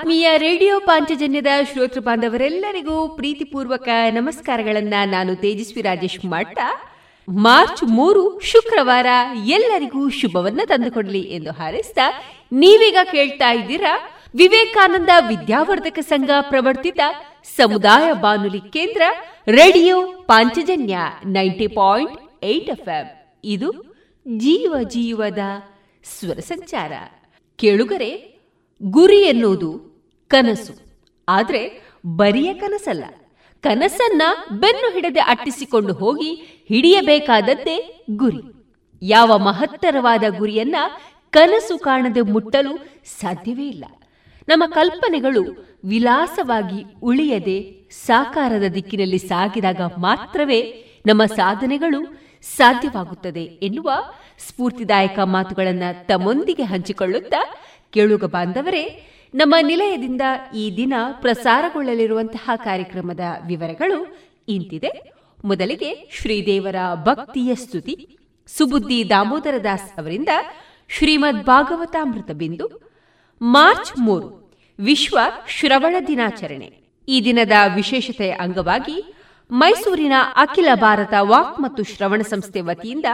ಆತ್ಮೀಯ ರೇಡಿಯೋ ಪಾಂಚಜನ್ಯದ ಶ್ರೋತೃ ಬಾಂಧವರೆಲ್ಲರಿಗೂ ಪ್ರೀತಿಪೂರ್ವಕ ನಮಸ್ಕಾರಗಳನ್ನ ನಾನು ತೇಜಸ್ವಿ ರಾಜೇಶ್ ಮಟ್ಟ ಮಾರ್ಚ್ ಮೂರು ಶುಕ್ರವಾರ ಎಲ್ಲರಿಗೂ ಶುಭವನ್ನ ತಂದುಕೊಡಲಿ ಎಂದು ಹಾರೈಸಿದ ನೀವೀಗ ಕೇಳ್ತಾ ಇದ್ದೀರಾ ವಿವೇಕಾನಂದ ವಿದ್ಯಾವರ್ಧಕ ಸಂಘ ಪ್ರವರ್ತಿತ ಸಮುದಾಯ ಬಾನುಲಿ ಕೇಂದ್ರ radio Panchajanya ninety point eight FM. ಇದು ಜೀವ ಜೀವದ ಸ್ವರ ಸಂಚಾರ. ಕೇಳುಗರೆ, ಗುರಿ ಎನ್ನುವುದು ಕನಸು. ಆದ್ರೆ ಬರಿಯ ಕನಸಲ್ಲ. ಕನಸನ್ನ ಬೆನ್ನು ಹಿಡದೆ ಅಟ್ಟಿಸಿಕೊಂಡು ಹೋಗಿ ಹಿಡಿಯಬೇಕಾದದ್ದೇ ಗುರಿ. ಯಾವ ಮಹತ್ತರವಾದ ಗುರಿಯನ್ನ ಕನಸು ಕಾಣದೆ ಮುಟ್ಟಲು ಸಾಧ್ಯವೇ ಇಲ್ಲ. ನಮ್ಮ ಕಲ್ಪನೆಗಳು ವಿಲಾಸವಾಗಿ ಉಳಿಯದೆ ಸಾಕಾರದ ದಿಕ್ಕಿನಲ್ಲಿ ಸಾಗಿದಾಗ ಮಾತ್ರವೇ ನಮ್ಮ ಸಾಧನೆಗಳು ಸಾಧ್ಯವಾಗುತ್ತದೆ ಎನ್ನುವ ಸ್ಫೂರ್ತಿದಾಯಕ ಮಾತುಗಳನ್ನು ತಮ್ಮೊಂದಿಗೆ ಹಂಚಿಕೊಳ್ಳುತ್ತಾ ಕೇಳುಗ ಬಾಂಧವರೇ ನಮ್ಮ ನಿಲಯದಿಂದ ಈ ದಿನ ಪ್ರಸಾರಗೊಳ್ಳಲಿರುವಂತಹ ಕಾರ್ಯಕ್ರಮದ ವಿವರಗಳು ಇಂತಿದೆ. ಮೊದಲಿಗೆ ಶ್ರೀದೇವರ ಭಕ್ತಿಯ ಸ್ತುತಿ. ಸುಬುದ್ದಿ ದಾಮೋದರ ದಾಸ್ ಅವರಿಂದ ಶ್ರೀಮದ್ ಭಾಗವತಾಮೃತ ಬಿಂದು. ಮಾರ್ಚ್ ಮೂರು, ವಿಶ್ವ ಶ್ರವಣ ದಿನಾಚರಣೆ. ಈ ದಿನದ ವಿಶೇಷತೆಯ ಅಂಗವಾಗಿ ಮೈಸೂರಿನ ಅಖಿಲ ಭಾರತ ವಾಕ್ ಮತ್ತು ಶ್ರವಣ ಸಂಸ್ಥೆ ವತಿಯಿಂದ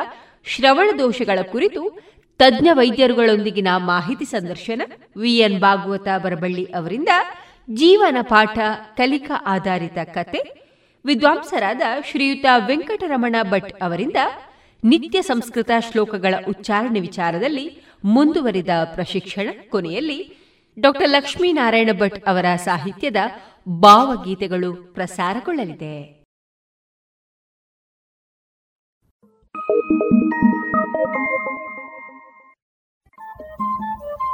ಶ್ರವಣ ದೋಷಗಳ ಕುರಿತು ತಜ್ಞ ವೈದ್ಯರುಗಳೊಂದಿಗಿನ ಮಾಹಿತಿ ಸಂದರ್ಶನ ವಿಎನ್ ಭಾಗವತ ಬರಬಳ್ಳಿ ಅವರಿಂದ ಜೀವನ ಪಾಠ ಕಲಿಕಾ ಆಧಾರಿತ ಕತೆ ವಿದ್ವಾಂಸರಾದ ಶ್ರೀಯುತ ವೆಂಕಟರಮಣ ಭಟ್ ಅವರಿಂದ ನಿತ್ಯ ಸಂಸ್ಕೃತ ಶ್ಲೋಕಗಳ ಉಚ್ಚಾರಣೆ ವಿಚಾರದಲ್ಲಿ ಮುಂದುವರಿದ ಪ್ರಶಿಕ್ಷಣ ಕೊನೆಯಲ್ಲಿ ಡಾಕ್ಟರ್ ಲಕ್ಷ್ಮೀನಾರಾಯಣ ಭಟ್ ಅವರ ಸಾಹಿತ್ಯದ ಭಾವಗೀತೆಗಳು ಪ್ರಸಾರಗೊಳ್ಳಲಿದೆ.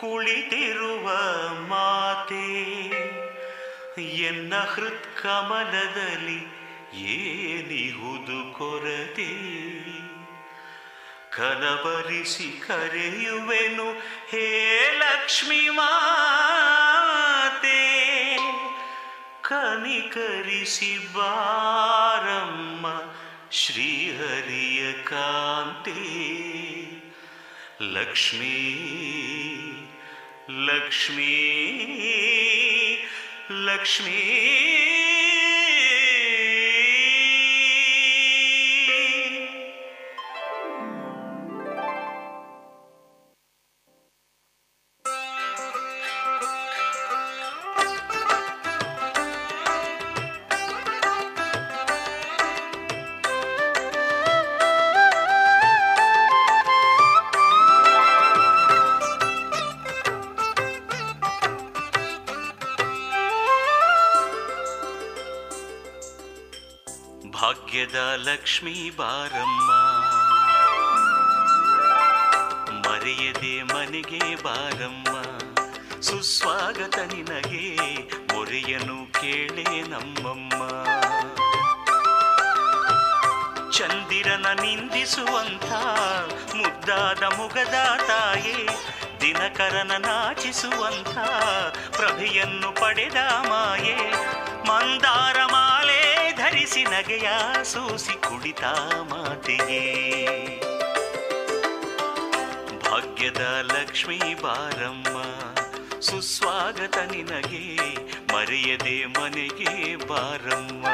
ಕುಳಿತಿರುವ ಮಾತೆ, ಎನ್ನ ಹೃತ್ಕಮಲದಲ್ಲಿ ಏನಿಹುದು ಕೊರತೆ? ಕನಬರಿಸಿ ಕರೆಯುವೆನು ಹೇ ಲಕ್ಷ್ಮಿ ಮಾತೆ, ಕನಿಕರಿಸಿ ಬಾರಮ್ಮ ಶ್ರೀಹರಿಯ ಕಾಂತೆ. ಲಕ್ಷ್ಮೀ ಲಕ್ಷ್ಮೀ ಲಕ್ಷ್ಮೀ ಲಕ್ಷ್ಮೀ ಬಾರಮ್ಮ. ಮರೆಯದೆ ಮನೆಗೆ ಬಾರಮ್ಮ. ಸುಸ್ವಾಗತ ನಿನಗೆ ಮೊರೆಯನು ಕೇಳೆ ನಮ್ಮಮ್ಮ. ಚಂದಿರನ ನಿಂದಿಸುವಂಥ ಮುದ್ದಾದ ಮುಗದ ತಾಯೇ, ದಿನಕರನ ನಾಚಿಸುವಂಥ ಪ್ರಭೆಯನ್ನು ಪಡೆದ ಮಾಯೆ, ಮಂದಾರ ಮಾಲೆ ಧರಿಸಿ ನಗೆಯ ಸೂಸಿ ಕುಡಿತ ಮಾತೆಯೇ. ಭಾಗ್ಯದ ಲಕ್ಷ್ಮೀ ಬಾರಮ್ಮ ಸುಸ್ವಾಗತ ನಿನಗೆ ಮರೆಯದೆ ಮನೆಗೆ ಬಾರಮ್ಮ.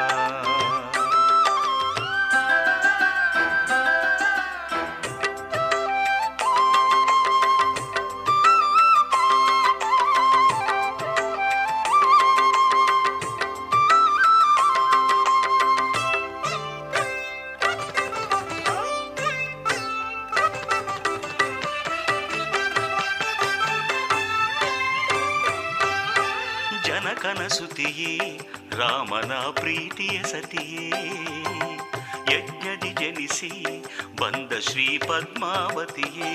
ಪದ್ಮಾವತಿಯೇ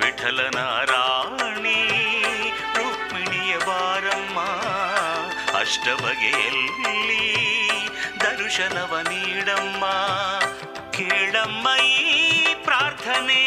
ವಿಠಲನ ರಾಣಿ ರುಕ್ಮಿಣಿಯ ಬಾರಮ್ಮ ಅಷ್ಟ ಬಗೆಯಲ್ಲಿ ದರ್ಶನವ ನೀಡಮ್ಮ. ಕೇಳಮ್ಮ ಈ ಪ್ರಾರ್ಥನೆ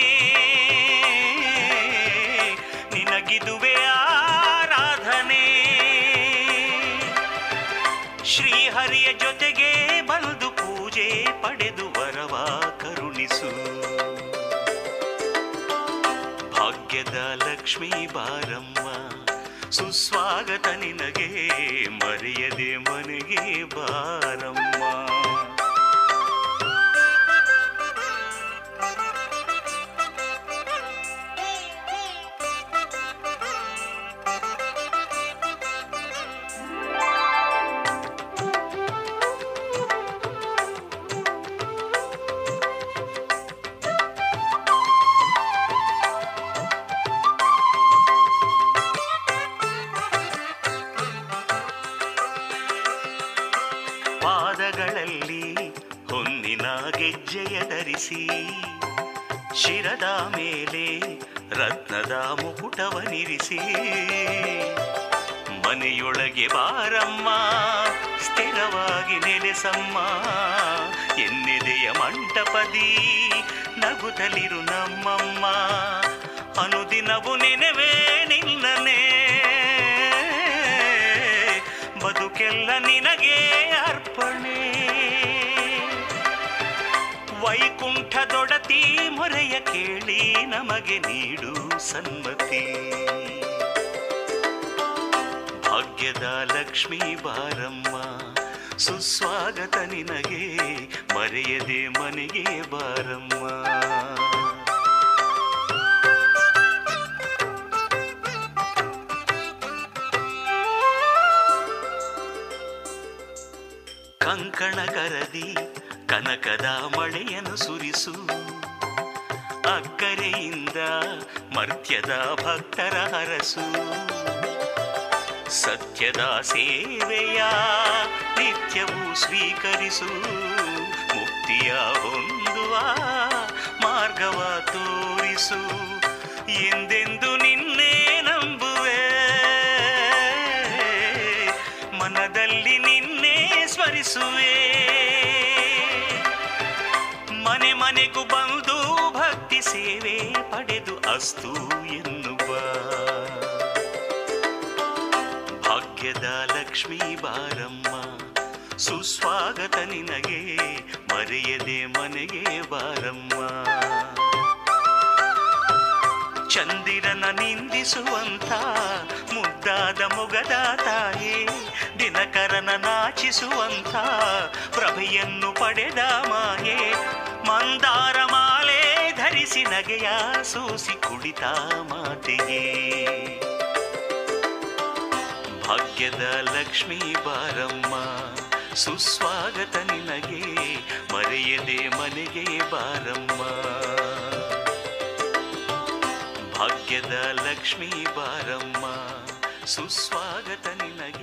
ವೈಕುಂಠದೊಡತಿ ಮೊರೆಯ ಕೇಳಿ ನಮಗೆ ನೀಡು ಸನ್ಮತಿ. ಭಾಗ್ಯದ ಲಕ್ಷ್ಮೀ ಬಾರಮ್ಮ, ಸುಸ್ವಾಗತ ನಿನಗೆ ಮರೆಯದೆ ಮನೆಗೆ ಬಾರಮ್ಮ. ಕಂಕಣ ಕರದಿ ಕನಕದ ಮಳೆಯನ್ನು ಸುರಿಸು. ಅಕ್ಕರೆಯಿಂದ ಮರ್ತ್ಯದ ಭಕ್ತರ ಹರಸು. ಸತ್ಯದ ಸೇವೆಯ ನಿತ್ಯವೂ ಸ್ವೀಕರಿಸು. ಮುಕ್ತಿಯ ಹೊಂದುವ ಮಾರ್ಗವ ತೋರಿಸು. ಎಂದೆಂದು ಸೇವೆ ಪಡೆದು ಅಸ್ತು ಎನ್ನುವ. ಭಾಗ್ಯದ ಲಕ್ಷ್ಮೀ ಬಾರಮ್ಮ, ಸುಸ್ವಾಗತ ನಿನಗೆ ಮರೆಯದೆ ಮನೆಗೆ ಬಾರಮ್ಮ. ಚಂದಿರನ ನಿಂದಿಸುವಂತ ಮುದ್ದಾದ ಮೊಗದ ತಾಯೇ, ದಿನಕರನ ನಾಚಿಸುವಂತ ಪ್ರಭೆಯನ್ನು ಪಡೆದ ಮಾಯೆ, ಮಂದಾರ ಮಾಲೆ ಧರಿಸಿ ನಗೆಯ ಸೂಸಿ ಕುಳಿತ ಮಾತೆಯೇ. ಭಾಗ್ಯದ ಲಕ್ಷ್ಮೀ ಬಾರಮ್ಮ, ಸುಸ್ವಾಗತ ನಿನಗೆ ಮರೆಯದೆ ಮನೆಗೆ ಬಾರಮ್ಮ. ಭಾಗ್ಯದ ಲಕ್ಷ್ಮೀ ಬಾರಮ್ಮ, ಸುಸ್ವಾಗತ ನಿನಗೆ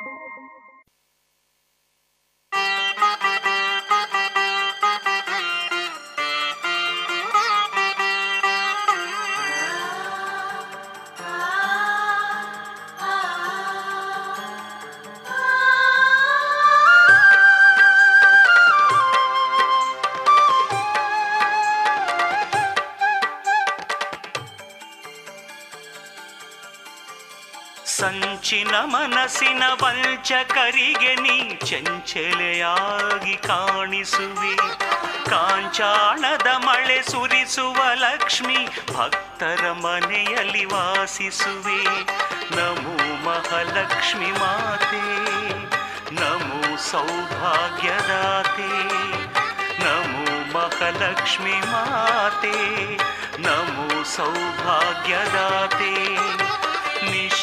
ಸಂಚಿನ ಮನಸ್ಸಿನ ವಂಚಕರಿಗೆ ನೀ ಚಂಚಲೆಯಾಗಿ ಕಾಣಿಸುವೆ. ಕಾಂಚಾಣದ ಮಳೆ ಸುರಿಸುವ ಲಕ್ಷ್ಮಿ ಭಕ್ತರ ಮನೆಯಲ್ಲಿ ವಾಸಿಸುವೆ. ನಮೋ ಮಹಾಲಕ್ಷ್ಮಿ ಮಾತೆ, ನಮೋ ಸೌಭಾಗ್ಯದಾತೆ, ನಮೋ ಮಹಾಲಕ್ಷ್ಮಿ ಮಾತೆ, ನಮೋ ಸೌಭಾಗ್ಯದಾತೆ.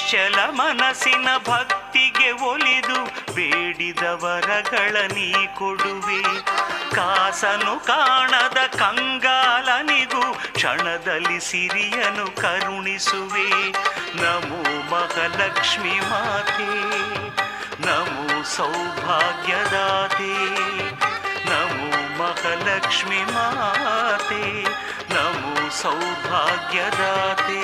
ನಿಶ್ಚಲ ಮನಸ್ಸಿನ ಭಕ್ತಿಗೆ ಒಲಿದು ಬೇಡಿದ ವರಗಳ ನೀ ಕೊಡುವೆ. ಕಾಸನು ಕಾಣದ ಕಂಗಾಲನಿಗೂ ಕ್ಷಣದಲ್ಲಿ ಸಿರಿಯನು ಕರುಣಿಸುವೆ. ನಮೋ ಮಹಾಲಕ್ಷ್ಮಿ ಮಾತೆ, ನಮೋ ಸೌಭಾಗ್ಯದಾತೆ. ನಮೋ ಮಹಾಲಕ್ಷ್ಮಿ ಮಾತೆ, ನಮೋ ಸೌಭಾಗ್ಯದಾತೆ.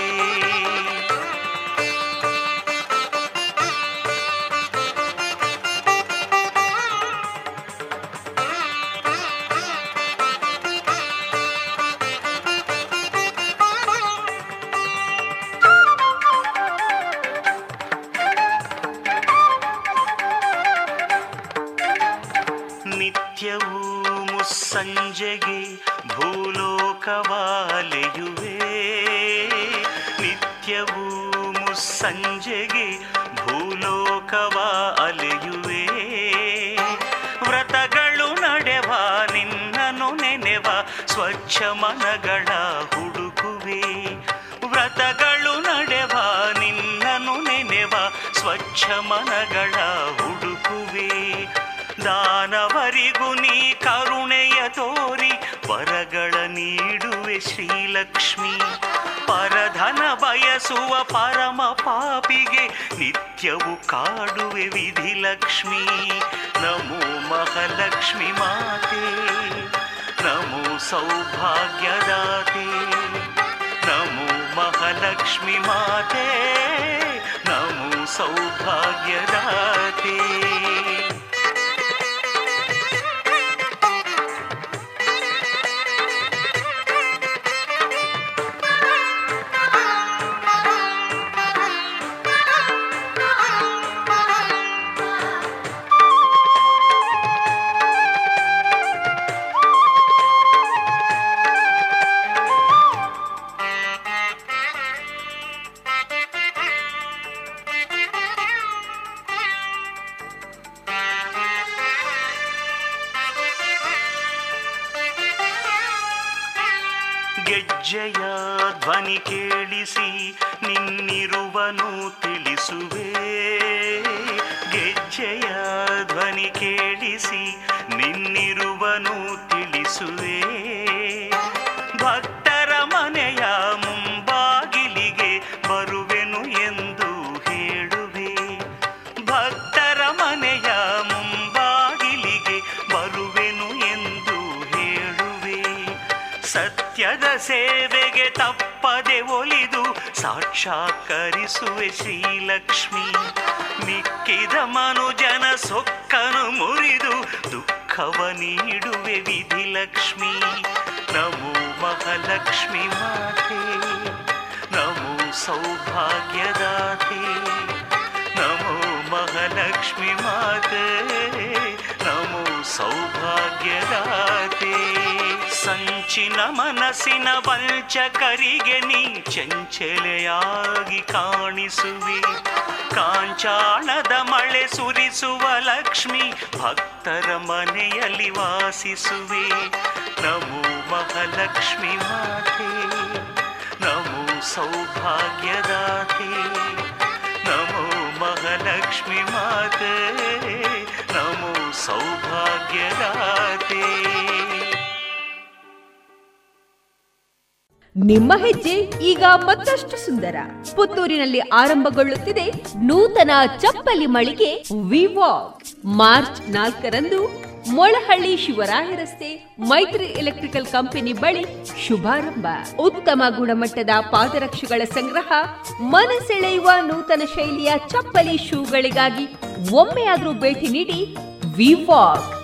ಮನಗಳ ಹುಡುಕುವೆ. ದಾನವರಿಗೂ ನೀ ಕರುಣೆಯ ತೋರಿ, ವರಗಳ ನೀಡುವೆ ಶ್ರೀಲಕ್ಷ್ಮಿ. ಪರಧನ ಬಯಸುವ ಪರಮ ಪಾಪಿಗೆ ನಿತ್ಯವು ಕಾಡುವೆ ವಿಧಿ ಲಕ್ಷ್ಮಿ. ನಮೋ ಮಹಾಲಕ್ಷ್ಮಿ ಮಾತೆ, ನಮೋ ಸೌಭಾಗ್ಯದಾತೆ. ನಮೋ ಮಹಾಲಕ್ಷ್ಮಿ ಮಾತೆ. सौभाग्यनाति ஸ்ரீ ಸಂಚಿನ ಮನಸ್ಸಿನ ವಂಚಕರಿಗೆ ನೀ ಚಂಚಲೆಯಾಗಿ ಕಾಣಿಸುವಿ. ಕಾಂಚಾಣದ ಮಳೆ ಸುರಿಸುವ ಲಕ್ಷ್ಮಿ ಭಕ್ತರ ಮನೆಯಲ್ಲಿ ವಾಸಿಸುವೆ. ನಮೋ ಮಹಾಲಕ್ಷ್ಮಿ ಮಾತೆ, ನಮೋ ಸೌಭಾಗ್ಯದಾತೆ ನಮೋ ಮಹಾಲಕ್ಷ್ಮಿ ಮಾತೆ, ನಮೋ ಸೌಭಾಗ್ಯದಾತೆ ನಿಮ್ಮ ಹೆಜ್ಜೆ ಈಗ ಮತ್ತಷ್ಟು ಸುಂದರ. ಪುತ್ತೂರಿನಲ್ಲಿ ಆರಂಭಗೊಳ್ಳುತ್ತಿದೆ ನೂತನ ಚಪ್ಪಲಿ ಮಳಿಗೆ ವಿವಾಕ್ ಮಾರ್ಚ್ ನಾಲ್ಕರಂದು ಮೊಳಹಳ್ಳಿ ಶಿವರಾಯ ರಸ್ತೆ ಮೈತ್ರಿ ಎಲೆಕ್ಟ್ರಿಕಲ್ ಕಂಪನಿ ಬಳಿ ಶುಭಾರಂಭ. ಉತ್ತಮ ಗುಣಮಟ್ಟದ ಪಾದರಕ್ಷೆಗಳ ಸಂಗ್ರಹ, ಮನಸೆಳೆಯುವ ನೂತನ ಶೈಲಿಯ ಚಪ್ಪಲಿ ಶೂಗಳಿಗಾಗಿ ಒಮ್ಮೆಯಾದರೂ ಭೇಟಿ ನೀಡಿ ವಿವಾಕ್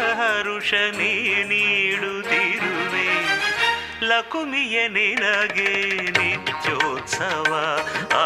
ಹರುಷ ನೀ ನೀಡುತ್ತಿರುವೆ ಲಕುಮಿಯ ನಿನಗೆ ನಿತ್ಯೋತ್ಸವ. ಆ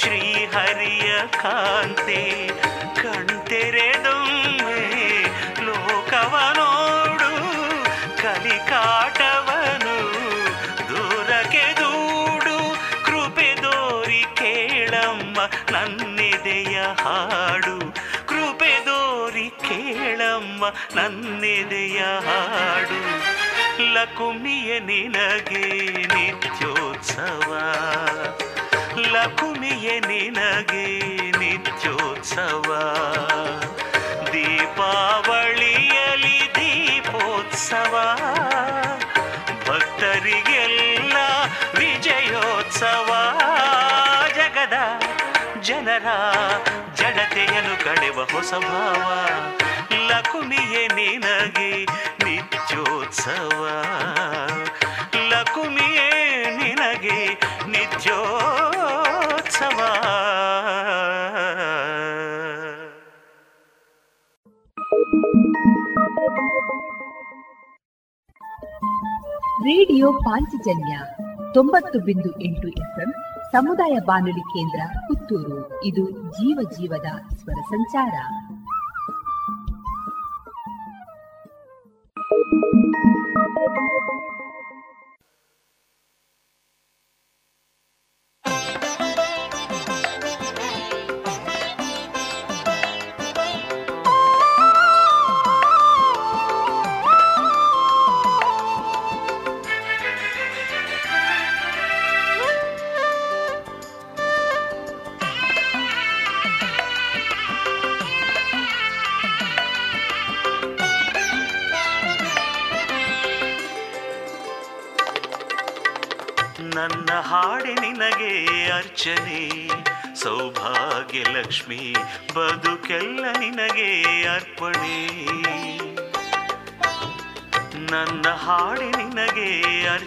ಶ್ರೀಹರಿಯ ಕಾಂತೆ ಕಣ್ತೆರೆದೊಮ್ಮೆ ಲೋಕವ ನೋಡು ಕಲಿಕಾಟವನು ದೂರಕ್ಕೆ ದೂಡು ಕೃಪೆ ದೋರಿ ಕೇಳಮ್ಮ ನನ್ನೆದೆಯ ಹಾಡು ಕೃಪೆ ದೋರಿ ಕೇಳಮ್ಮ ನನ್ನೆದೆಯ ಹಾಡು ಲಕುಮಿಯ ನಿನಗೆ ನಿತ್ಯೋತ್ಸವ. ಲಕುಮಿಯ ನಿನಗೆ ನಿತ್ಯೋತ್ಸವ. ದೀಪಾವಳಿಯಲ್ಲಿ ದೀಪೋತ್ಸವ. ಭಕ್ತರಿಗೆಲ್ಲ ವಿಜಯೋತ್ಸವ. ಜಗದ ಜನರ ಜಡತೆಯನ್ನು ಕಳೆವ ಹೊಸ ಭಾವ. ಲಕುಮಿಯೇ ನಿನಗೆ ನಿತ್ಯೋತ್ಸವ. ಲಕುಮಿಯೇ ನಿನಗೆ ನಿತ್ಯೋತ್ಸವ. ರೇಡಿಯೋ ಪಾಂಚಜನ್ಯ ತೊಂಬತ್ತು ಬಿಂದು ಎಂಟು ಎಫ್ಎಂ ಸಮುದಾಯ ಬಾನುಲಿ ಕೇಂದ್ರ ಪುತ್ತೂರು. ಇದು ಜೀವ ಜೀವದ ಸ್ವರ ಸಂಚಾರ. Thank you.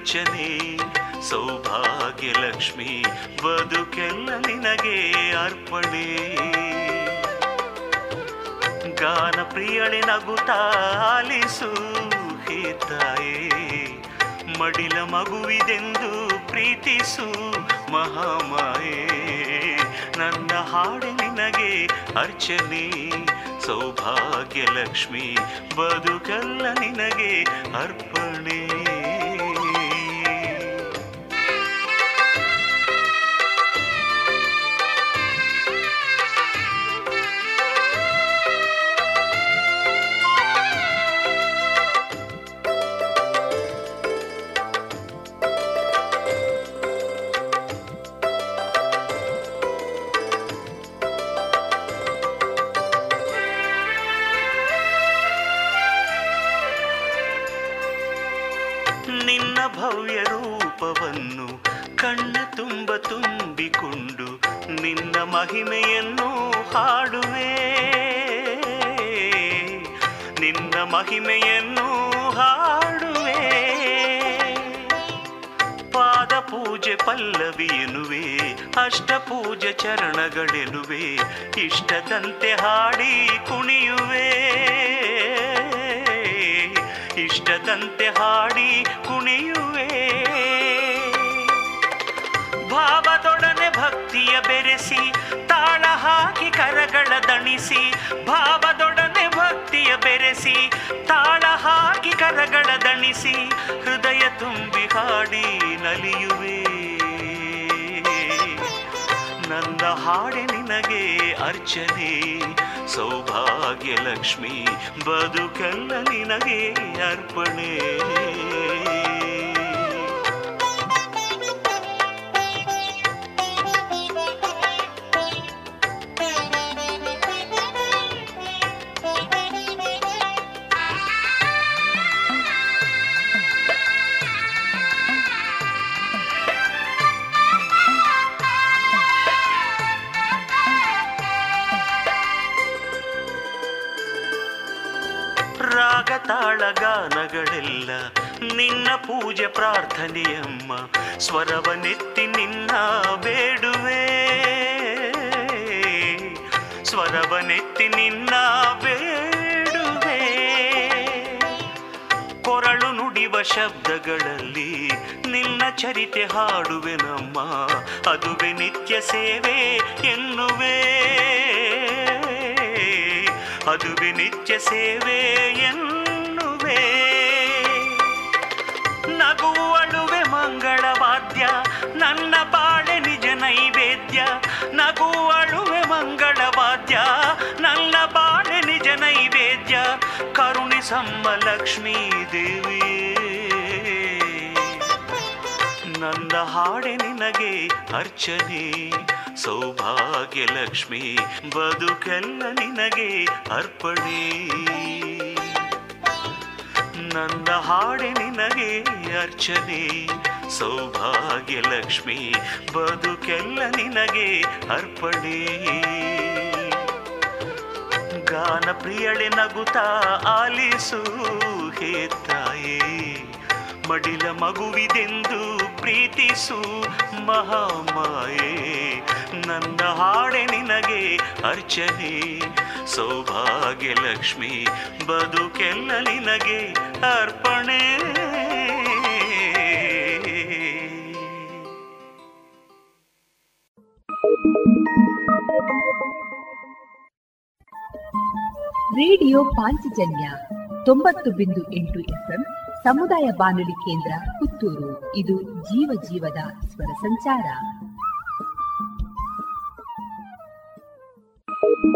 ಅರ್ಚನೆ ಸೌಭಾಗ್ಯ ಲಕ್ಷ್ಮಿ, ಬದುಕೆಲ್ಲ ನಿನಗೆ ಅರ್ಪಣೆ. ಗಾನ ಪ್ರಿಯಳೆ ನಗುತ್ತಾಲಿಸು ಹಿತಾಯೇ. ಮಡಿಲ ಮಗುವಿದೆಂದು ಪ್ರೀತಿಸು, ಮಹಾಮಾಯೆ. ನನ್ನ ಹಾಡೆ ನಿನಗೆ ಅರ್ಚನೆ, ಸೌಭಾಗ್ಯ ಲಕ್ಷ್ಮಿ, ಬದುಕಲ್ಲ ನಿನಗೆ ಅರ್ಪಣೆ. ಇಷ್ಟದಂತೆ ಹಾಡಿ ಕುಣಿಯುವೆ. ಇಷ್ಟದಂತೆ ಹಾಡಿ ಕುಣಿಯುವೆ. ಭಾವದೊಡನೆ ಭಕ್ತಿಯ ಬೆರೆಸಿ, ತಾಳ ಹಾಕಿ ಕರಗಳ ದಣಿಸಿ, ಭಾವದೊಡನೆ ಭಕ್ತಿಯ ಬೆರೆಸಿ, ತಾಳ ಹಾಕಿ ಕರಗಳ ದಣಿಸಿ, ಹೃದಯ ತುಂಬಿ ಹಾಡಿ ನಲಿಯುವೆ. ನಂದ ಹಾಡೆ ನಿನಗೆ ಅರ್ಚನೆ ಸೌಭಾಗ್ಯ ಲಕ್ಷ್ಮಿ ಬದುಕಲ್ಲ ನಿನಗೆ ಅರ್ಪಣೆ. ಪ್ರಾರ್ಥನೆಯಮ್ಮ ಸ್ವರವನೆತ್ತಿ ನಿನ್ನ ಬೇಡುವೆ. ಸ್ವರವನೆತ್ತಿ ನಿನ್ನ ಬೇಡುವೆ. ಕೊರಳು ನುಡಿವ ಶಬ್ದಗಳಲ್ಲಿ ನಿನ್ನ ಚರಿತೆ ಹಾಡುವೆ ನಮ್ಮ ಅದುವೆ ನಿತ್ಯ ಸೇವೆ ಎನ್ನುವೆ. ಅದುವೆ ನಿತ್ಯ ಸೇವೆ ಎನ್ನುವೆ. ನಗುವಳುವೆ ಮಂಗಳವಾದ್ಯ ನನ್ನ ಬಾಳೆ ನಿಜ ನೈವೇದ್ಯ. ನಗುವಳುವೆ ಮಂಗಳವಾದ್ಯ ನನ್ನ ಬಾಳೆ ನಿಜ ನೈವೇದ್ಯ. ಕರುಣಿಸಮ್ಮ ಲಕ್ಷ್ಮೀ ದೇವಿ ನನ್ನ ಹಾಡೆ ನಿನಗೆ ಅರ್ಚನೆ. ಸೌಭಾಗ್ಯ ಲಕ್ಷ್ಮಿ, ಬದುಕೆಲ್ಲ ನಿನಗೆ ಅರ್ಪಣೆ. ನನ್ನ ಹಾಡಿ ನಿನಗೆ ಅರ್ಚನೆ. ಸೌಭಾಗ್ಯ ಲಕ್ಷ್ಮಿ, ಬದುಕೆಲ್ಲ ನಿನಗೆ ಅರ್ಪಣೆ. ಗಾನ ಪ್ರಿಯಳೆ ನಗುತ್ತಾ ಆಲಿಸು ಹೇ ತಾಯೇ. ಮಡಿಲ ಮಗುವಿದೆಂದು ಪ್ರೀತಿಸು ಮಹಾಮಾಯೆ. ನನ್ನ ಹಾಡೆ ನಿನಗೆ ಅರ್ಚನೆ. ಸೌಭಾಗ್ಯ ಲಕ್ಷ್ಮಿ, ಬದುಕೆಲ್ಲ ನಿನಗೆ ಅರ್ಪಣೆ. ರೇಡಿಯೋ ಪಾಂಚಜನ್ಯ ತೊಂಬತ್ತು ಬಿಂದು ಎಂಟು ಎಫ್ಎಂ ಸಮುದಾಯ ಬಾನುಲಿ ಕೇಂದ್ರ ಪುತ್ತೂರು. ಇದು ಜೀವ ಜೀವದ ಸ್ವರ ಸಂಚಾರ.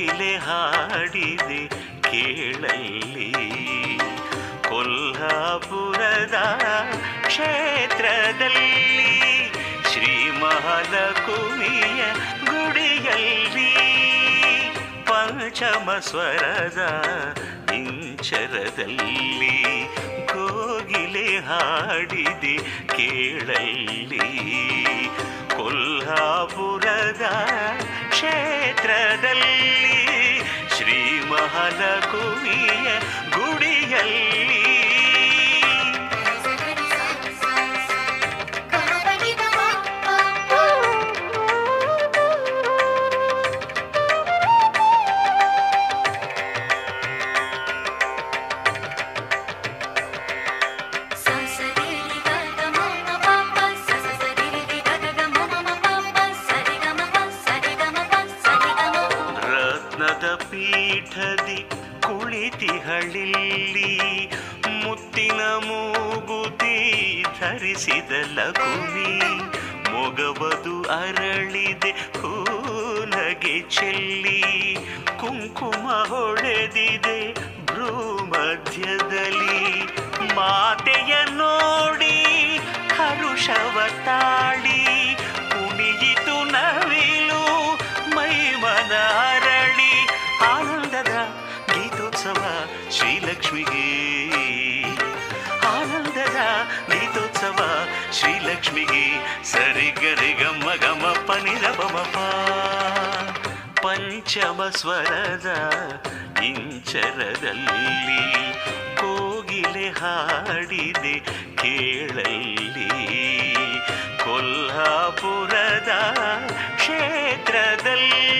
ಕೋಗಿಲೆ ಹಾಡಿದೆ ಕೇಳಲ್ಲಿ. ಕೊಲ್ಹಾಪುರದ ಕ್ಷೇತ್ರದಲ್ಲಿ ಶ್ರೀ ಮಹಾಲಕುಮಿಯ ಗುಡಿಯಲ್ಲಿ ಪಂಚಮ ಸ್ವರದ ಇಂಚರದಲ್ಲಿ ಕೋಗಿಲೆ ಹಾಡಿದೆ ಕೇಳಲ್ಲಿ. ಕೊಲ್ಹಾಪುರದ ಕ್ಷೇತ್ರದಲ್ಲಿ ಶ್ರೀ ಮಹಾಲಕುಮಿಯ ಗುಡಿಯಲ್ಲಿ ಕುಳಿತಿಹಳಿಲ್ಲಿ ಮುತ್ತಿನ ಮೂಗುತಿ ಧರಿಸಿದ ಲಘುವಿ ಮೊಗಬದು ಅರಳಿದೆ ಹೂನಗೆ ಚೆಲ್ಲಿ ಕುಂಕುಮ ಹೊಳೆದಿದೆ ಭ್ರೂ ಮಧ್ಯದಲ್ಲಿ ಮಾತೆಯ ನೋಡಿ ಹರುಷವ ತಾಳಿ ಕುಣಿಯಿತು ನವಿಲು ಮೈಮನ ಅರಳಿ ಶ್ರೀಲಕ್ಷ್ಮಿಗೆ ಸರಿ ಗರಿ ಗಮ ಗಮ ಪನಿರ ಬಮಪ ಪಂಚಮ ಸ್ವರದ ಇಂಚರದಲ್ಲಿ ಕೋಗಿಲೆ ಹಾಡಿದೆ ಕೇಳಲ್ಲಿ. ಕೊಲ್ಲಾಪುರದ ಕ್ಷೇತ್ರದಲ್ಲಿ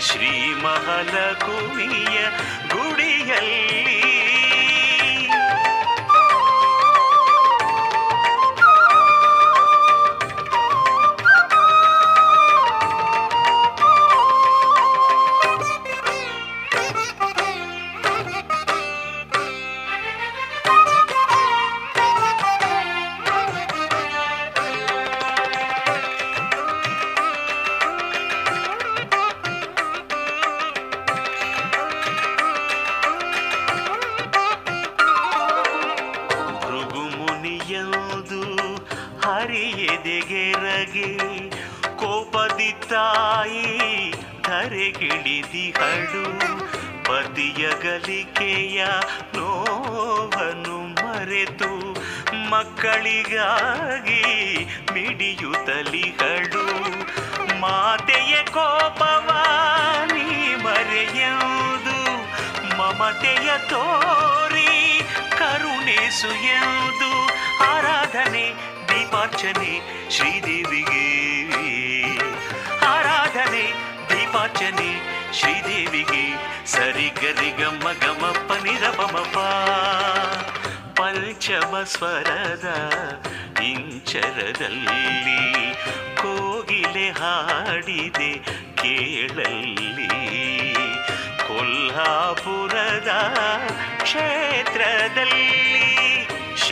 ಶ್ರೀ ಮಹಾಲಕುಮಿಯ ಗುಡಿಯಲ್ಲಿ ಹರಿಯೆದೆಗೆರಗೆ ಕೋಪದಿ ತಾಯಿ ಧರೆಗಿಳಿದಿಹಳು ಪತಿಯ ಗಲಿಕೆಯ ನೋವನ್ನು ಮರೆತು ಮಕ್ಕಳಿಗಾಗಿ ಮಿಡಿಯುತ್ತಲಿಹಳು ಮಾತೆಯ ಕೋಪವಾನಿ ಮರೆಯುವುದು ಮಮತೆಯ ತೋರಿ ಕರುಣಿಸು ಎಂದು ಆರಾಧನೆ ದೀಪಾರ್ಚನೆ, ಶ್ರೀದೇವಿಗೆ. ಆರಾಧನೆ, ದೀಪಾರ್ಚನೆ, ಶ್ರೀದೇವಿಗೆ. ಸರಿ ಗರಿ ಗಮ ಗಮಪ್ಪ ಬಮಪ ಪಂಚಮ ಸ್ವರದ ಇಂಚರದಲ್ಲಿ ಕೋಗಿಲೆ ಹಾಡಿದೆ ಕೇಳಲ್ಲಿ. ಕೊಲ್ಹಾಪುರದ ಕ್ಷೇತ್ರದಲ್ಲಿ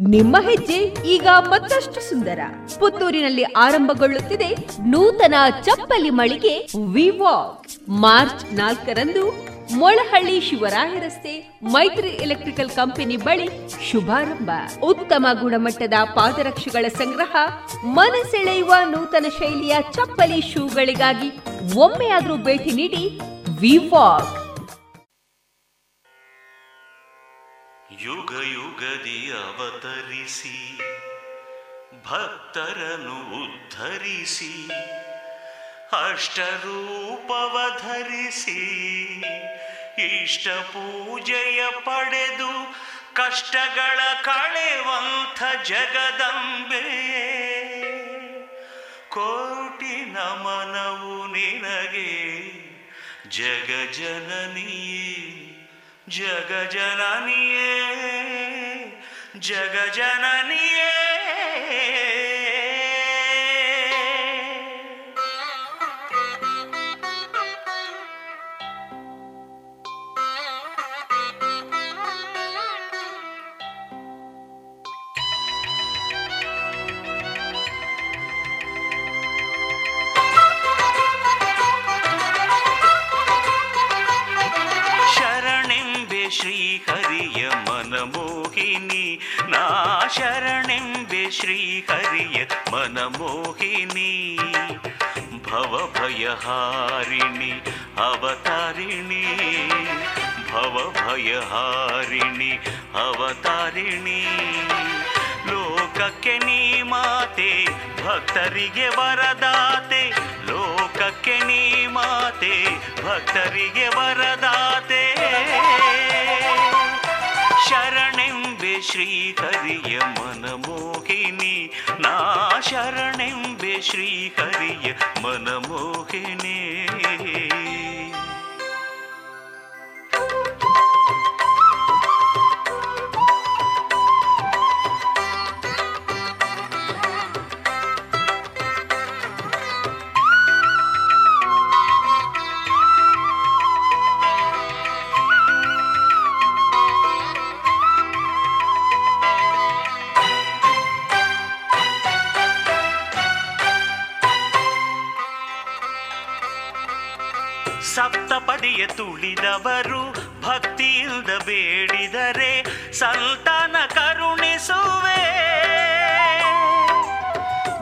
ನಿಮ್ಮ ಹೆಜ್ಜೆ ಈಗ ಮತ್ತಷ್ಟು ಸುಂದರ. ಪುತ್ತೂರಿನಲ್ಲಿ ಆರಂಭಗೊಳ್ಳುತ್ತಿದೆ ನೂತನ ಚಪ್ಪಲಿ ಮಳಿಗೆ ವಿವಾಕ್ ಮಾರ್ಚ್ ನಾಲ್ಕರಂದು ಮೊಳಹಳ್ಳಿ ಶಿವರಾಯ ರಸ್ತೆ ಮೈತ್ರಿ ಎಲೆಕ್ಟ್ರಿಕಲ್ ಕಂಪನಿ ಬಳಿ ಶುಭಾರಂಭ. ಉತ್ತಮ ಗುಣಮಟ್ಟದ ಪಾದರಕ್ಷೆಗಳ ಸಂಗ್ರಹ, ಮನಸೆಳೆಯುವ ನೂತನ ಶೈಲಿಯ ಚಪ್ಪಲಿ ಶೂಗಳಿಗಾಗಿ ಒಮ್ಮೆಯಾದರೂ ಭೇಟಿ ನೀಡಿ ವಿವಾಕ್ ಯುಗ ಯುಗದಿ ಅವತರಿಸಿ, ಭಕ್ತರನ್ನು ಉದ್ಧರಿಸಿ ಅಷ್ಟರೂಪವ ಧರಿಸಿ ಇಷ್ಟ ಪೂಜೆಯ ಪಡೆದು ಕಷ್ಟಗಳ ಕಳೆವಂಥ ಜಗದಂಬೆ. ಕೋಟಿ ನಮನವು ನಿನಗೆ जग जननी जग जननी ಜಗ ಜನನಿಯೇ ಮನಮೋಹಿನಿ ಭವಭಯಹಾರಿಣಿ ಅವತಾರಿಣಿ ಭವಭಯಹಾರಿಣಿ ಅವತಾರಿಣಿ ಲೋಕಕ್ಕೆ ನೀ ಮಾತೆ ಭಕ್ತರಿಗೆ ವರದಾತೆ ಲೋಕಕ್ಕೆ ನೀ ಮಾತೆ ಭಕ್ತರಿಗೆ ವರದಾತೆ ಶರಣೆಂಬೆ ಶ್ರೀಹರಿಯ ಮನಮೋಹಿನಿ. ನಾ ಶರಣೆಂಬೆ ಶ್ರೀಹರಿಯ ಮನಮೋಹಿನಿ. ಸಪ್ತಪದಿಯ ತುಳಿದವರು ಭಕ್ತಿಯಿಂದ ಬೇಡಿದರೆ ಸಂತಾನ ಕರುಣಿಸುವೆ.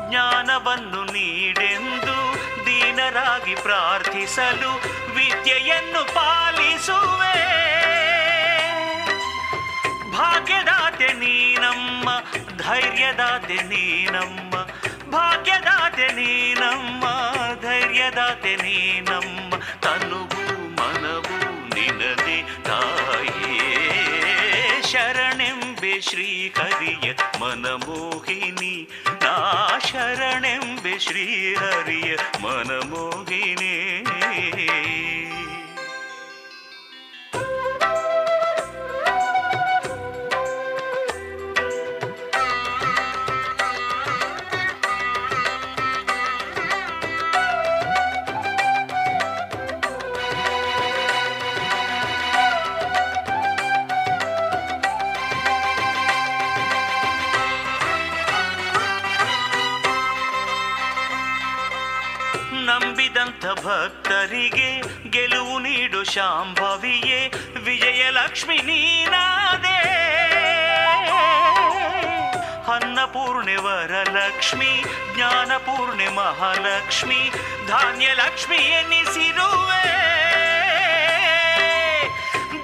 ಜ್ಞಾನವನ್ನು ನೀಡೆಂದು ದೀನರಾಗಿ ಪ್ರಾರ್ಥಿಸಲು ವಿದ್ಯೆಯನ್ನು ಪಾಲಿಸುವೆ. ಭಾಗ್ಯದಾತೆ ನೀನಮ್ಮ, ಧೈರ್ಯದಾತೆ ನೀನಮ್ಮ, ಭಾಗ್ಯದಾತೆ ನೀನಮ್ಮ, ಧೈರ್ಯದಾತೆ ನೀನಮ್ಮ ತನುವು ಮನಮೋಹಿನಿ ನಾ ಶರಣೆಂಬೆ ಶ್ರೀಹರಿಯ ಮನಮೋಹಿನಿ. ಶಾಂಭವಿಯೇ, ವಿಜಯಲಕ್ಷ್ಮಿ ನೀನಾದೆ. ಅನ್ನಪೂರ್ಣೆ ವರಲಕ್ಷ್ಮಿ ಜ್ಞಾನಪೂರ್ಣೆ ಮಹಾಲಕ್ಷ್ಮಿ, ಧಾನ್ಯಲಕ್ಷ್ಮಿ ಎನ್ನಿಸಿರುವೆ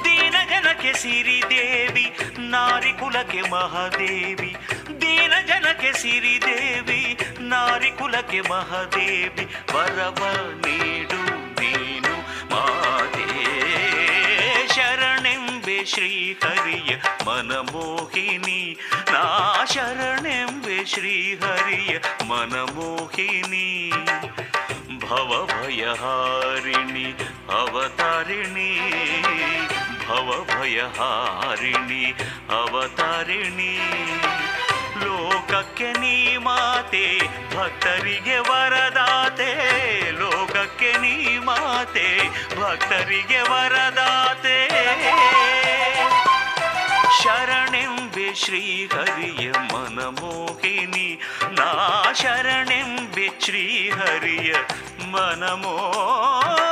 ದೀನ ಜನಕ್ಕೆ ಸಿರಿದೇವಿ ನಾರಿಕುಲಕ್ಕೆ ಮಹಾದೇವಿ. ದೀನಜನಕ್ಕೆ ಸಿರಿದೇವಿ ನಾರಿಕುಲಕ್ಕೆ ಮಹಾದೇವಿ. ವರವ ನೀಡು ಶ್ರೀಹರಿಯ ಮನಮೋಹಿನಿ ನಾ ಶರಣೆಂಬೆ ಶ್ರೀಹರಿಯ ಮನಮೋಹಿನಿ ಭವಭಯಹಾರಿಣಿ ಅವತಾರಿಣಿ ಭವಭಯಹಾರಿಣಿ ಅವತಾರಿಣಿ ಲೋಕಕ್ಕೆ ನೀ ಮಾತೆ, ಭಕ್ತರಿಗೆ ವರದಾತೆ. ಲೋಕಕ್ಕೆ ನೀ ಮಾತೆ, ಭಕ್ತರಿಗೆ ವರದಾತೆ. ಶರಣೆಂಬೆ ಶ್ರೀಹರಿಯ ಮನಮೋಹಿನಿ ನಾ ಶರಣೆಂಬೆ ಶ್ರೀಹರಿಯ ಮನಮೋಹಿನಿ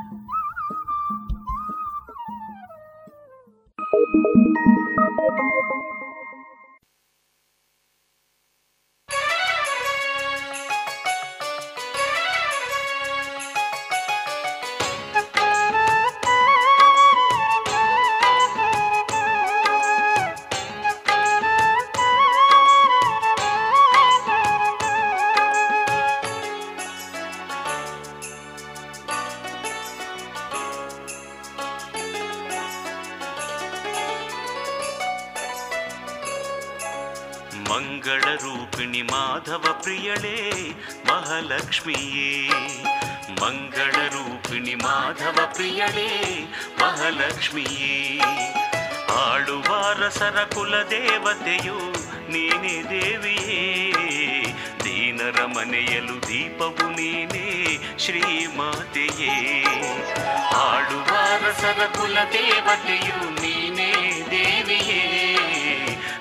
ಸುರತೆ ಬಟ್ಟೆಯು ನೀನೇ ದೇವಿಯೇ.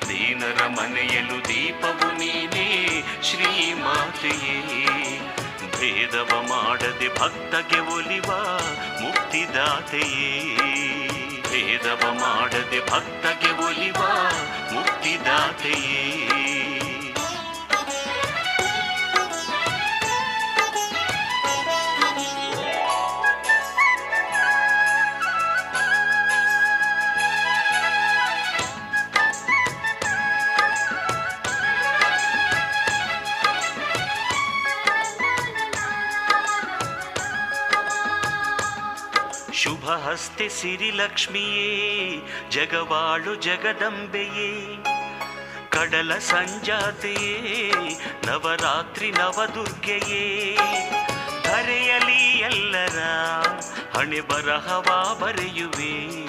ದೀನರ ಮನೆಯಲು ದೀಪವು ನೀನೇ ಶ್ರೀ ಮಾತೆಯೇ ಭೇದವ ಮಾಡದೆ ಭಕ್ತಗೆ ಒಲಿವ ಮುಕ್ತಿದಾತೆಯೇ. ಭೇದವ ಮಾಡದೆ ಭಕ್ತಗೆ ಒಲಿವ ಮುಕ್ತಿದಾತೆಯೇ. ಹಸ್ತೆ ಸಿರಿಲಕ್ಷ್ಮಿಯೇ, ಜಗವಾಳು ಜಗದಂಬೆಯೇ, ಕಡಲ ಸಂಜಾತೆಯೇ, ನವರಾತ್ರಿ ನವದುರ್ಗೆಯೇ. ಧರೆಯಲಿ ಎಲ್ಲರ ಹಣೆ ಬರಹವ ಬರೆಯುವೆ,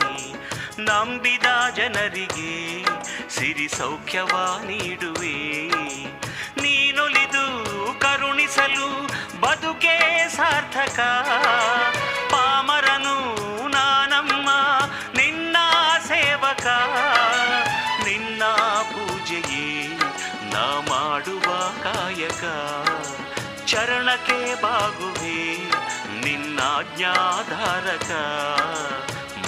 ನಂಬಿದ ಜನರಿಗೆ ಸಿರಿ ಸೌಖ್ಯವ ನೀಡುವೆ. ನೀನೊಲಿದು ಕರುಣಿಸಲು ಬದುಕೇ ಸಾರ್ಥಕ ಸೇವಕ ನಿನ್ನ ಪೂಜೆಯೇ ನಾ ಮಾಡುವ ಕಾಯಕ. ಚರಣಕ್ಕೆ ಬಾಗುವೆ ನಿನ್ನಾಜ್ಞಾಧಾರಕ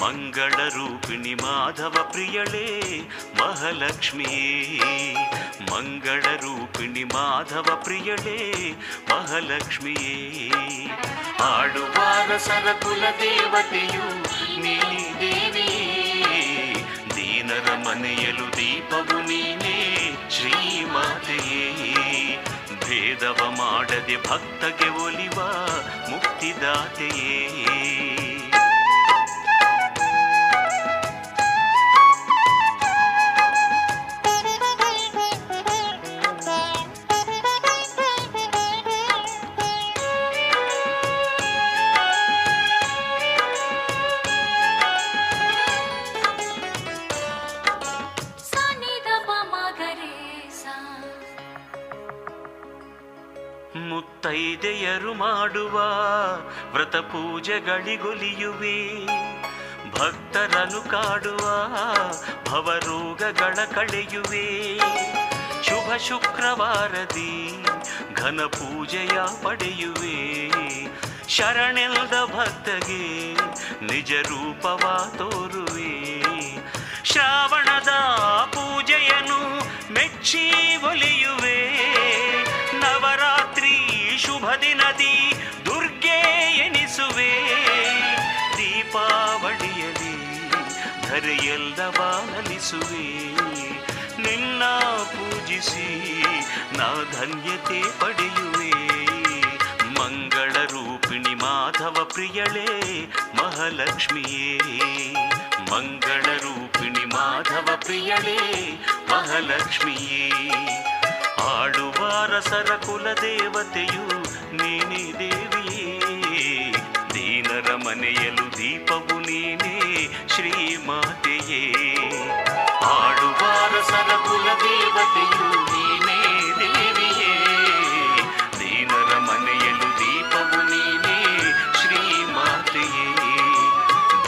ಮಂಗಳ ರೂಪಿಣಿ ಮಾಧವ ಪ್ರಿಯಳೇ, ಮಹಾಲಕ್ಷ್ಮಿಯೇ. ಮಂಗಳ ರೂಪಿಣಿ ಮಾಧವ ಪ್ರಿಯಳೇ, ಮಹಾಲಕ್ಷ್ಮಿಯೇ. ಆಡುವಾರ ಸರಕುಲ ದೇವತೆಯು ನೀ ದೇವಿಯೇ. ದೀನರ ಮನೆಯಲು ದೀಪವು ನೀನೇ. ಶ್ರೀಮಾತೆಯೇ ಭೇದವ ಮಾಡದೆ ಭಕ್ತಗೆ ಒಲಿವ ಮುಕ್ತಿದಾತೆಯೇ. ಮುತ್ತೈದೆಯರು ಮಾಡುವ ವ್ರತ ಪೂಜೆಗಳಿಗೊಲಿಯುವೆ. ಭಕ್ತರನು ಕಾಡುವ ಭವರೋಗಗಳ ಕಳೆಯುವೆ. ಶುಭ ಶುಕ್ರವಾರದಿ ಘನ ಪೂಜೆಯ ಪಡೆಯುವೆ. ಶರಣೆಲ್ದ ಭಕ್ತಗೆ ನಿಜ ರೂಪವ ತೋರುವೆ. ಶ್ರಾವಣದ ಪೂಜೆಯನ್ನು ಮೆಚ್ಚಿ ಒಲಿಯುವೆ. ನವರಾತ್ರಿ ಶುಭ ದಿನದಿ ದುರ್ಗೆ ಎನಿಸುವೆ. ದೀಪಾವಳಿಯಲ್ಲಿ ಧರೆಯೆಲ್ಲ ಬಾಲಿಸುವೆ ನಿನ್ನ ಪೂಜಿಸಿ ನಾ ಧನ್ಯತೆ ಪಡೆಯುವೆ. ಮಂಗಳ ರೂಪಿಣಿ ಮಾಧವ ಪ್ರಿಯಳೇ, ಮಹಾಲಕ್ಷ್ಮಿಯೇ. ಮಂಗಳ ರೂಪಿಣಿ ಮಾಧವ ಪ್ರಿಯಳೇ, ಮಹಾಲಕ್ಷ್ಮಿಯೇ. ಆಡುವಾರ ಸರಕುಲ ದೇವತೆಯು ನೀನೇ ದೇವಿಯೇ. ದೀನರ ಮನೆಯಲು ದೀಪವು ನೀನೇ ಶ್ರೀಮಾತೆಯೇ. ಆಡುವಾರ ಸರಕುಲ ದೇವತೆಯು ನೀನೇ ದೇವಿಯೇ. ದೀನರ ಮನೆಯಲು ದೀಪವು ನೀನೇ ಶ್ರೀಮಾತೆಯೇ.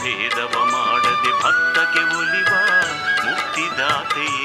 ಭೇದವ ಮಾಡದೆ ಭಕ್ತಗೆ ಒಲಿವ ಮುಕ್ತಿದಾತೆಯೇ.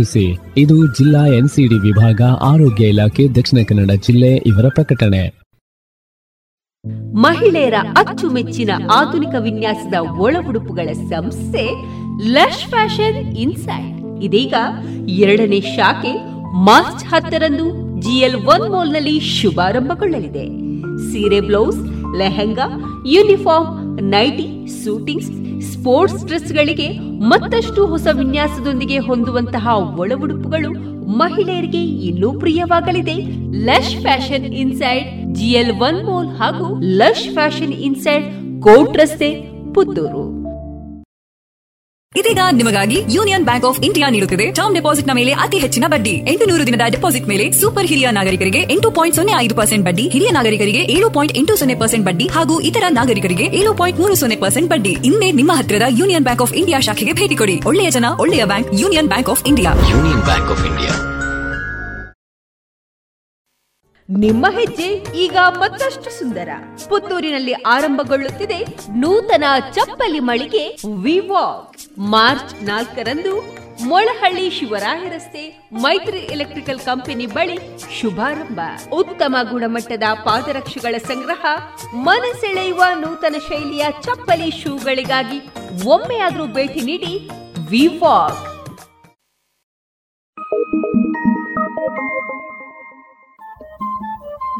ಇದು ಜಿಲ್ಲಾ ಎನ್ಸಿಡಿ ವಿಭಾಗ, ಆರೋಗ್ಯ ಇಲಾಖೆ, ದಕ್ಷಿಣ ಕನ್ನಡ ಜಿಲ್ಲೆ ಇವರ ಪ್ರಕಟಣೆ. ಮಹಿಳೆಯರ ಅಚ್ಚುಮೆಚ್ಚಿನ ಆಧುನಿಕ ವಿನ್ಯಾಸದ ಒಳ ಉಡುಪುಗಳ ಸಂಸ್ಥೆ ಲಶ್ ಫ್ಯಾಷನ್ ಇನ್ಸೈಡ್ ಇದೀಗ ಎರಡನೇ ಶಾಖೆ ಮಾರ್ಚ್ ಹತ್ತರಂದು ಜಿಎಲ್ ಒನ್ ಮಾಲ್ನಲ್ಲಿ ಶುಭಾರಂಭಗೊಳ್ಳಲಿದೆ. ಸೀರೆ blouse lehenga, uniform, nightie, suitings, sports ಡ್ರೆಸ್ಗಳಿಗೆ ಮತ್ತಷ್ಟು ಹೊಸ ವಿನ್ಯಾಸದೊಂದಿಗೆ ಹೊಂದುವಂತಹ ಒಳ ಉಡುಪುಗಳು ಮಹಿಳೆಯರಿಗೆ ಇನ್ನೂ ಪ್ರಿಯವಾಗಲಿದೆ. Lush fashion inside GL one mall ಹಾಗೂ ಲಶ್ ಫ್ಯಾಷನ್ ಇನ್ಸೈಡ್ ಕೋಟ್ ರಸ್ತೆ ಪುತ್ತೂರು. ಇದೀಗ ನಿಮಗಾಗಿ ಯೂನಿಯನ್ ಬ್ಯಾಂಕ್ ಆಫ್ ಇಂಡಿಯಾ ನೀಡುತ್ತಿದೆ. ಟರ್ಮ್ ಡೆಪಾಸಿಟ್ನ ಮೇಲೆ ಅತಿ ಹೆಚ್ಚಿನ ಬಡ್ಡಿ. ಎಂಟು ನೂರು ದಿನದ ಡೆಪಾಸಿಟ್ ಮೇಲೆ ಸೂಪರ್ ಹಿರಿಯ ನಾಗರಿಕರಿಗೆ ಎಂಟು ಪಾಯಿಂಟ್ ಸೊನ್ನೆ ಐದು ಪರ್ಸೆಂಟ್ ಬಡ್ಡಿ, ಹಿರಿಯ ನಾಗರಿಕರಿಗೆ ಏಳು ಪಾಯಿಂಟ್ ಎಂಟು ಸೊನ್ನೆ ಪರ್ಸೆಂಟ್ ಬಡ್ಡಿ ಹಾಗೂ ಇತರ ನಾಗರಿಕರಿಗೆ ಏಳು ಪಾಯಿಂಟ್ ಮೂರು ಸೊನ್ನೆ ಪರ್ಸೆಂಟ್ ಬಡ್ಡಿ. ಇನ್ನೇ ನಿಮ್ಮ ಹತ್ತಿರದ ಯೂನಿಯನ್ ಬ್ಯಾಂಕ್ ಆಫ್ ಇಂಡಿಯಾ ಶಾಖೆಗೆ ಭೇಟಿ ಕೊಡಿ. ಒಳ್ಳೆಯ ಜನ, ಒಳ್ಳೆಯ bank, Union Bank of India. Union Bank of India. ನಿಮ್ಮ ಹೆಜ್ಜೆ ಈಗ ಮತ್ತಷ್ಟು ಸುಂದರ. ಪುತ್ತೂರಿನಲ್ಲಿ ಆರಂಭಗೊಳ್ಳುತ್ತಿದೆ ನೂತನ ಚಪ್ಪಲಿ ಮಳಿಗೆ ವಿವಾಕ್ ಮಾರ್ಚ್ ನಾಲ್ಕರಂದು ಮೊಳಹಳ್ಳಿ ಶಿವರಾಯ ರಸ್ತೆ ಮೈತ್ರಿ ಎಲೆಕ್ಟ್ರಿಕಲ್ ಕಂಪನಿ ಬಳಿ ಶುಭಾರಂಭ. ಉತ್ತಮ ಗುಣಮಟ್ಟದ ಪಾದರಕ್ಷೆಗಳ ಸಂಗ್ರಹ, ಮನಸೆಳೆಯುವ ನೂತನ ಶೈಲಿಯ ಚಪ್ಪಲಿ ಶೂಗಳಿಗಾಗಿ ಒಮ್ಮೆಯಾದರೂ ಭೇಟಿ ನೀಡಿ ವಿವಾಕ್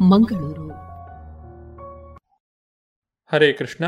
ಮಂಗಳೂರು. ಹರೇ ಕೃಷ್ಣ,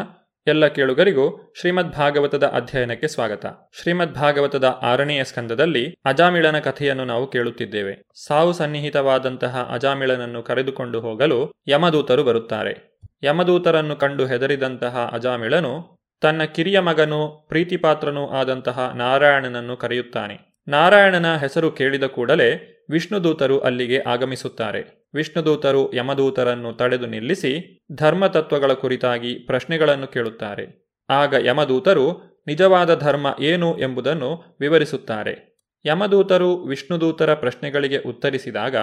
ಎಲ್ಲ ಕೇಳುಗರಿಗೂ ಶ್ರೀಮದ್ ಭಾಗವತದ ಅಧ್ಯಯನಕ್ಕೆ ಸ್ವಾಗತ. ಶ್ರೀಮದ್ ಭಾಗವತದ ಆರನೆಯ ಸ್ಕಂದದಲ್ಲಿ ಅಜಾಮಿಳನ ಕಥೆಯನ್ನು ನಾವು ಕೇಳುತ್ತಿದ್ದೇವೆ. ಸಾವು ಸನ್ನಿಹಿತವಾದಂತಹ ಅಜಾಮಿಳನನ್ನು ಕರೆದುಕೊಂಡು ಹೋಗಲು ಯಮದೂತರು ಬರುತ್ತಾರೆ. ಯಮದೂತರನ್ನು ಕಂಡು ಹೆದರಿದಂತಹ ಅಜಾಮಿಳನು ತನ್ನ ಕಿರಿಯ ಮಗನೂ ಪ್ರೀತಿಪಾತ್ರನೂ ಆದಂತಹ ನಾರಾಯಣನನ್ನು ಕರೆಯುತ್ತಾನೆ. ನಾರಾಯಣನ ಹೆಸರು ಕೇಳಿದ ಕೂಡಲೇ ವಿಷ್ಣುದೂತರು ಅಲ್ಲಿಗೆ ಆಗಮಿಸುತ್ತಾರೆ. ವಿಷ್ಣುದೂತರು ಯಮದೂತರನ್ನು ತಡೆದು ನಿಲ್ಲಿಸಿ ಧರ್ಮತತ್ವಗಳ ಕುರಿತಾಗಿ ಪ್ರಶ್ನೆಗಳನ್ನು ಕೇಳುತ್ತಾರೆ. ಆಗ ಯಮದೂತರು, ನಿಜವಾದ ಧರ್ಮ ಏನು ಎಂಬುದನ್ನು ವಿವರಿಸುತ್ತಾರೆ. ಯಮದೂತರು ವಿಷ್ಣುದೂತರ ಪ್ರಶ್ನೆಗಳಿಗೆ ಉತ್ತರಿಸಿದಾಗ,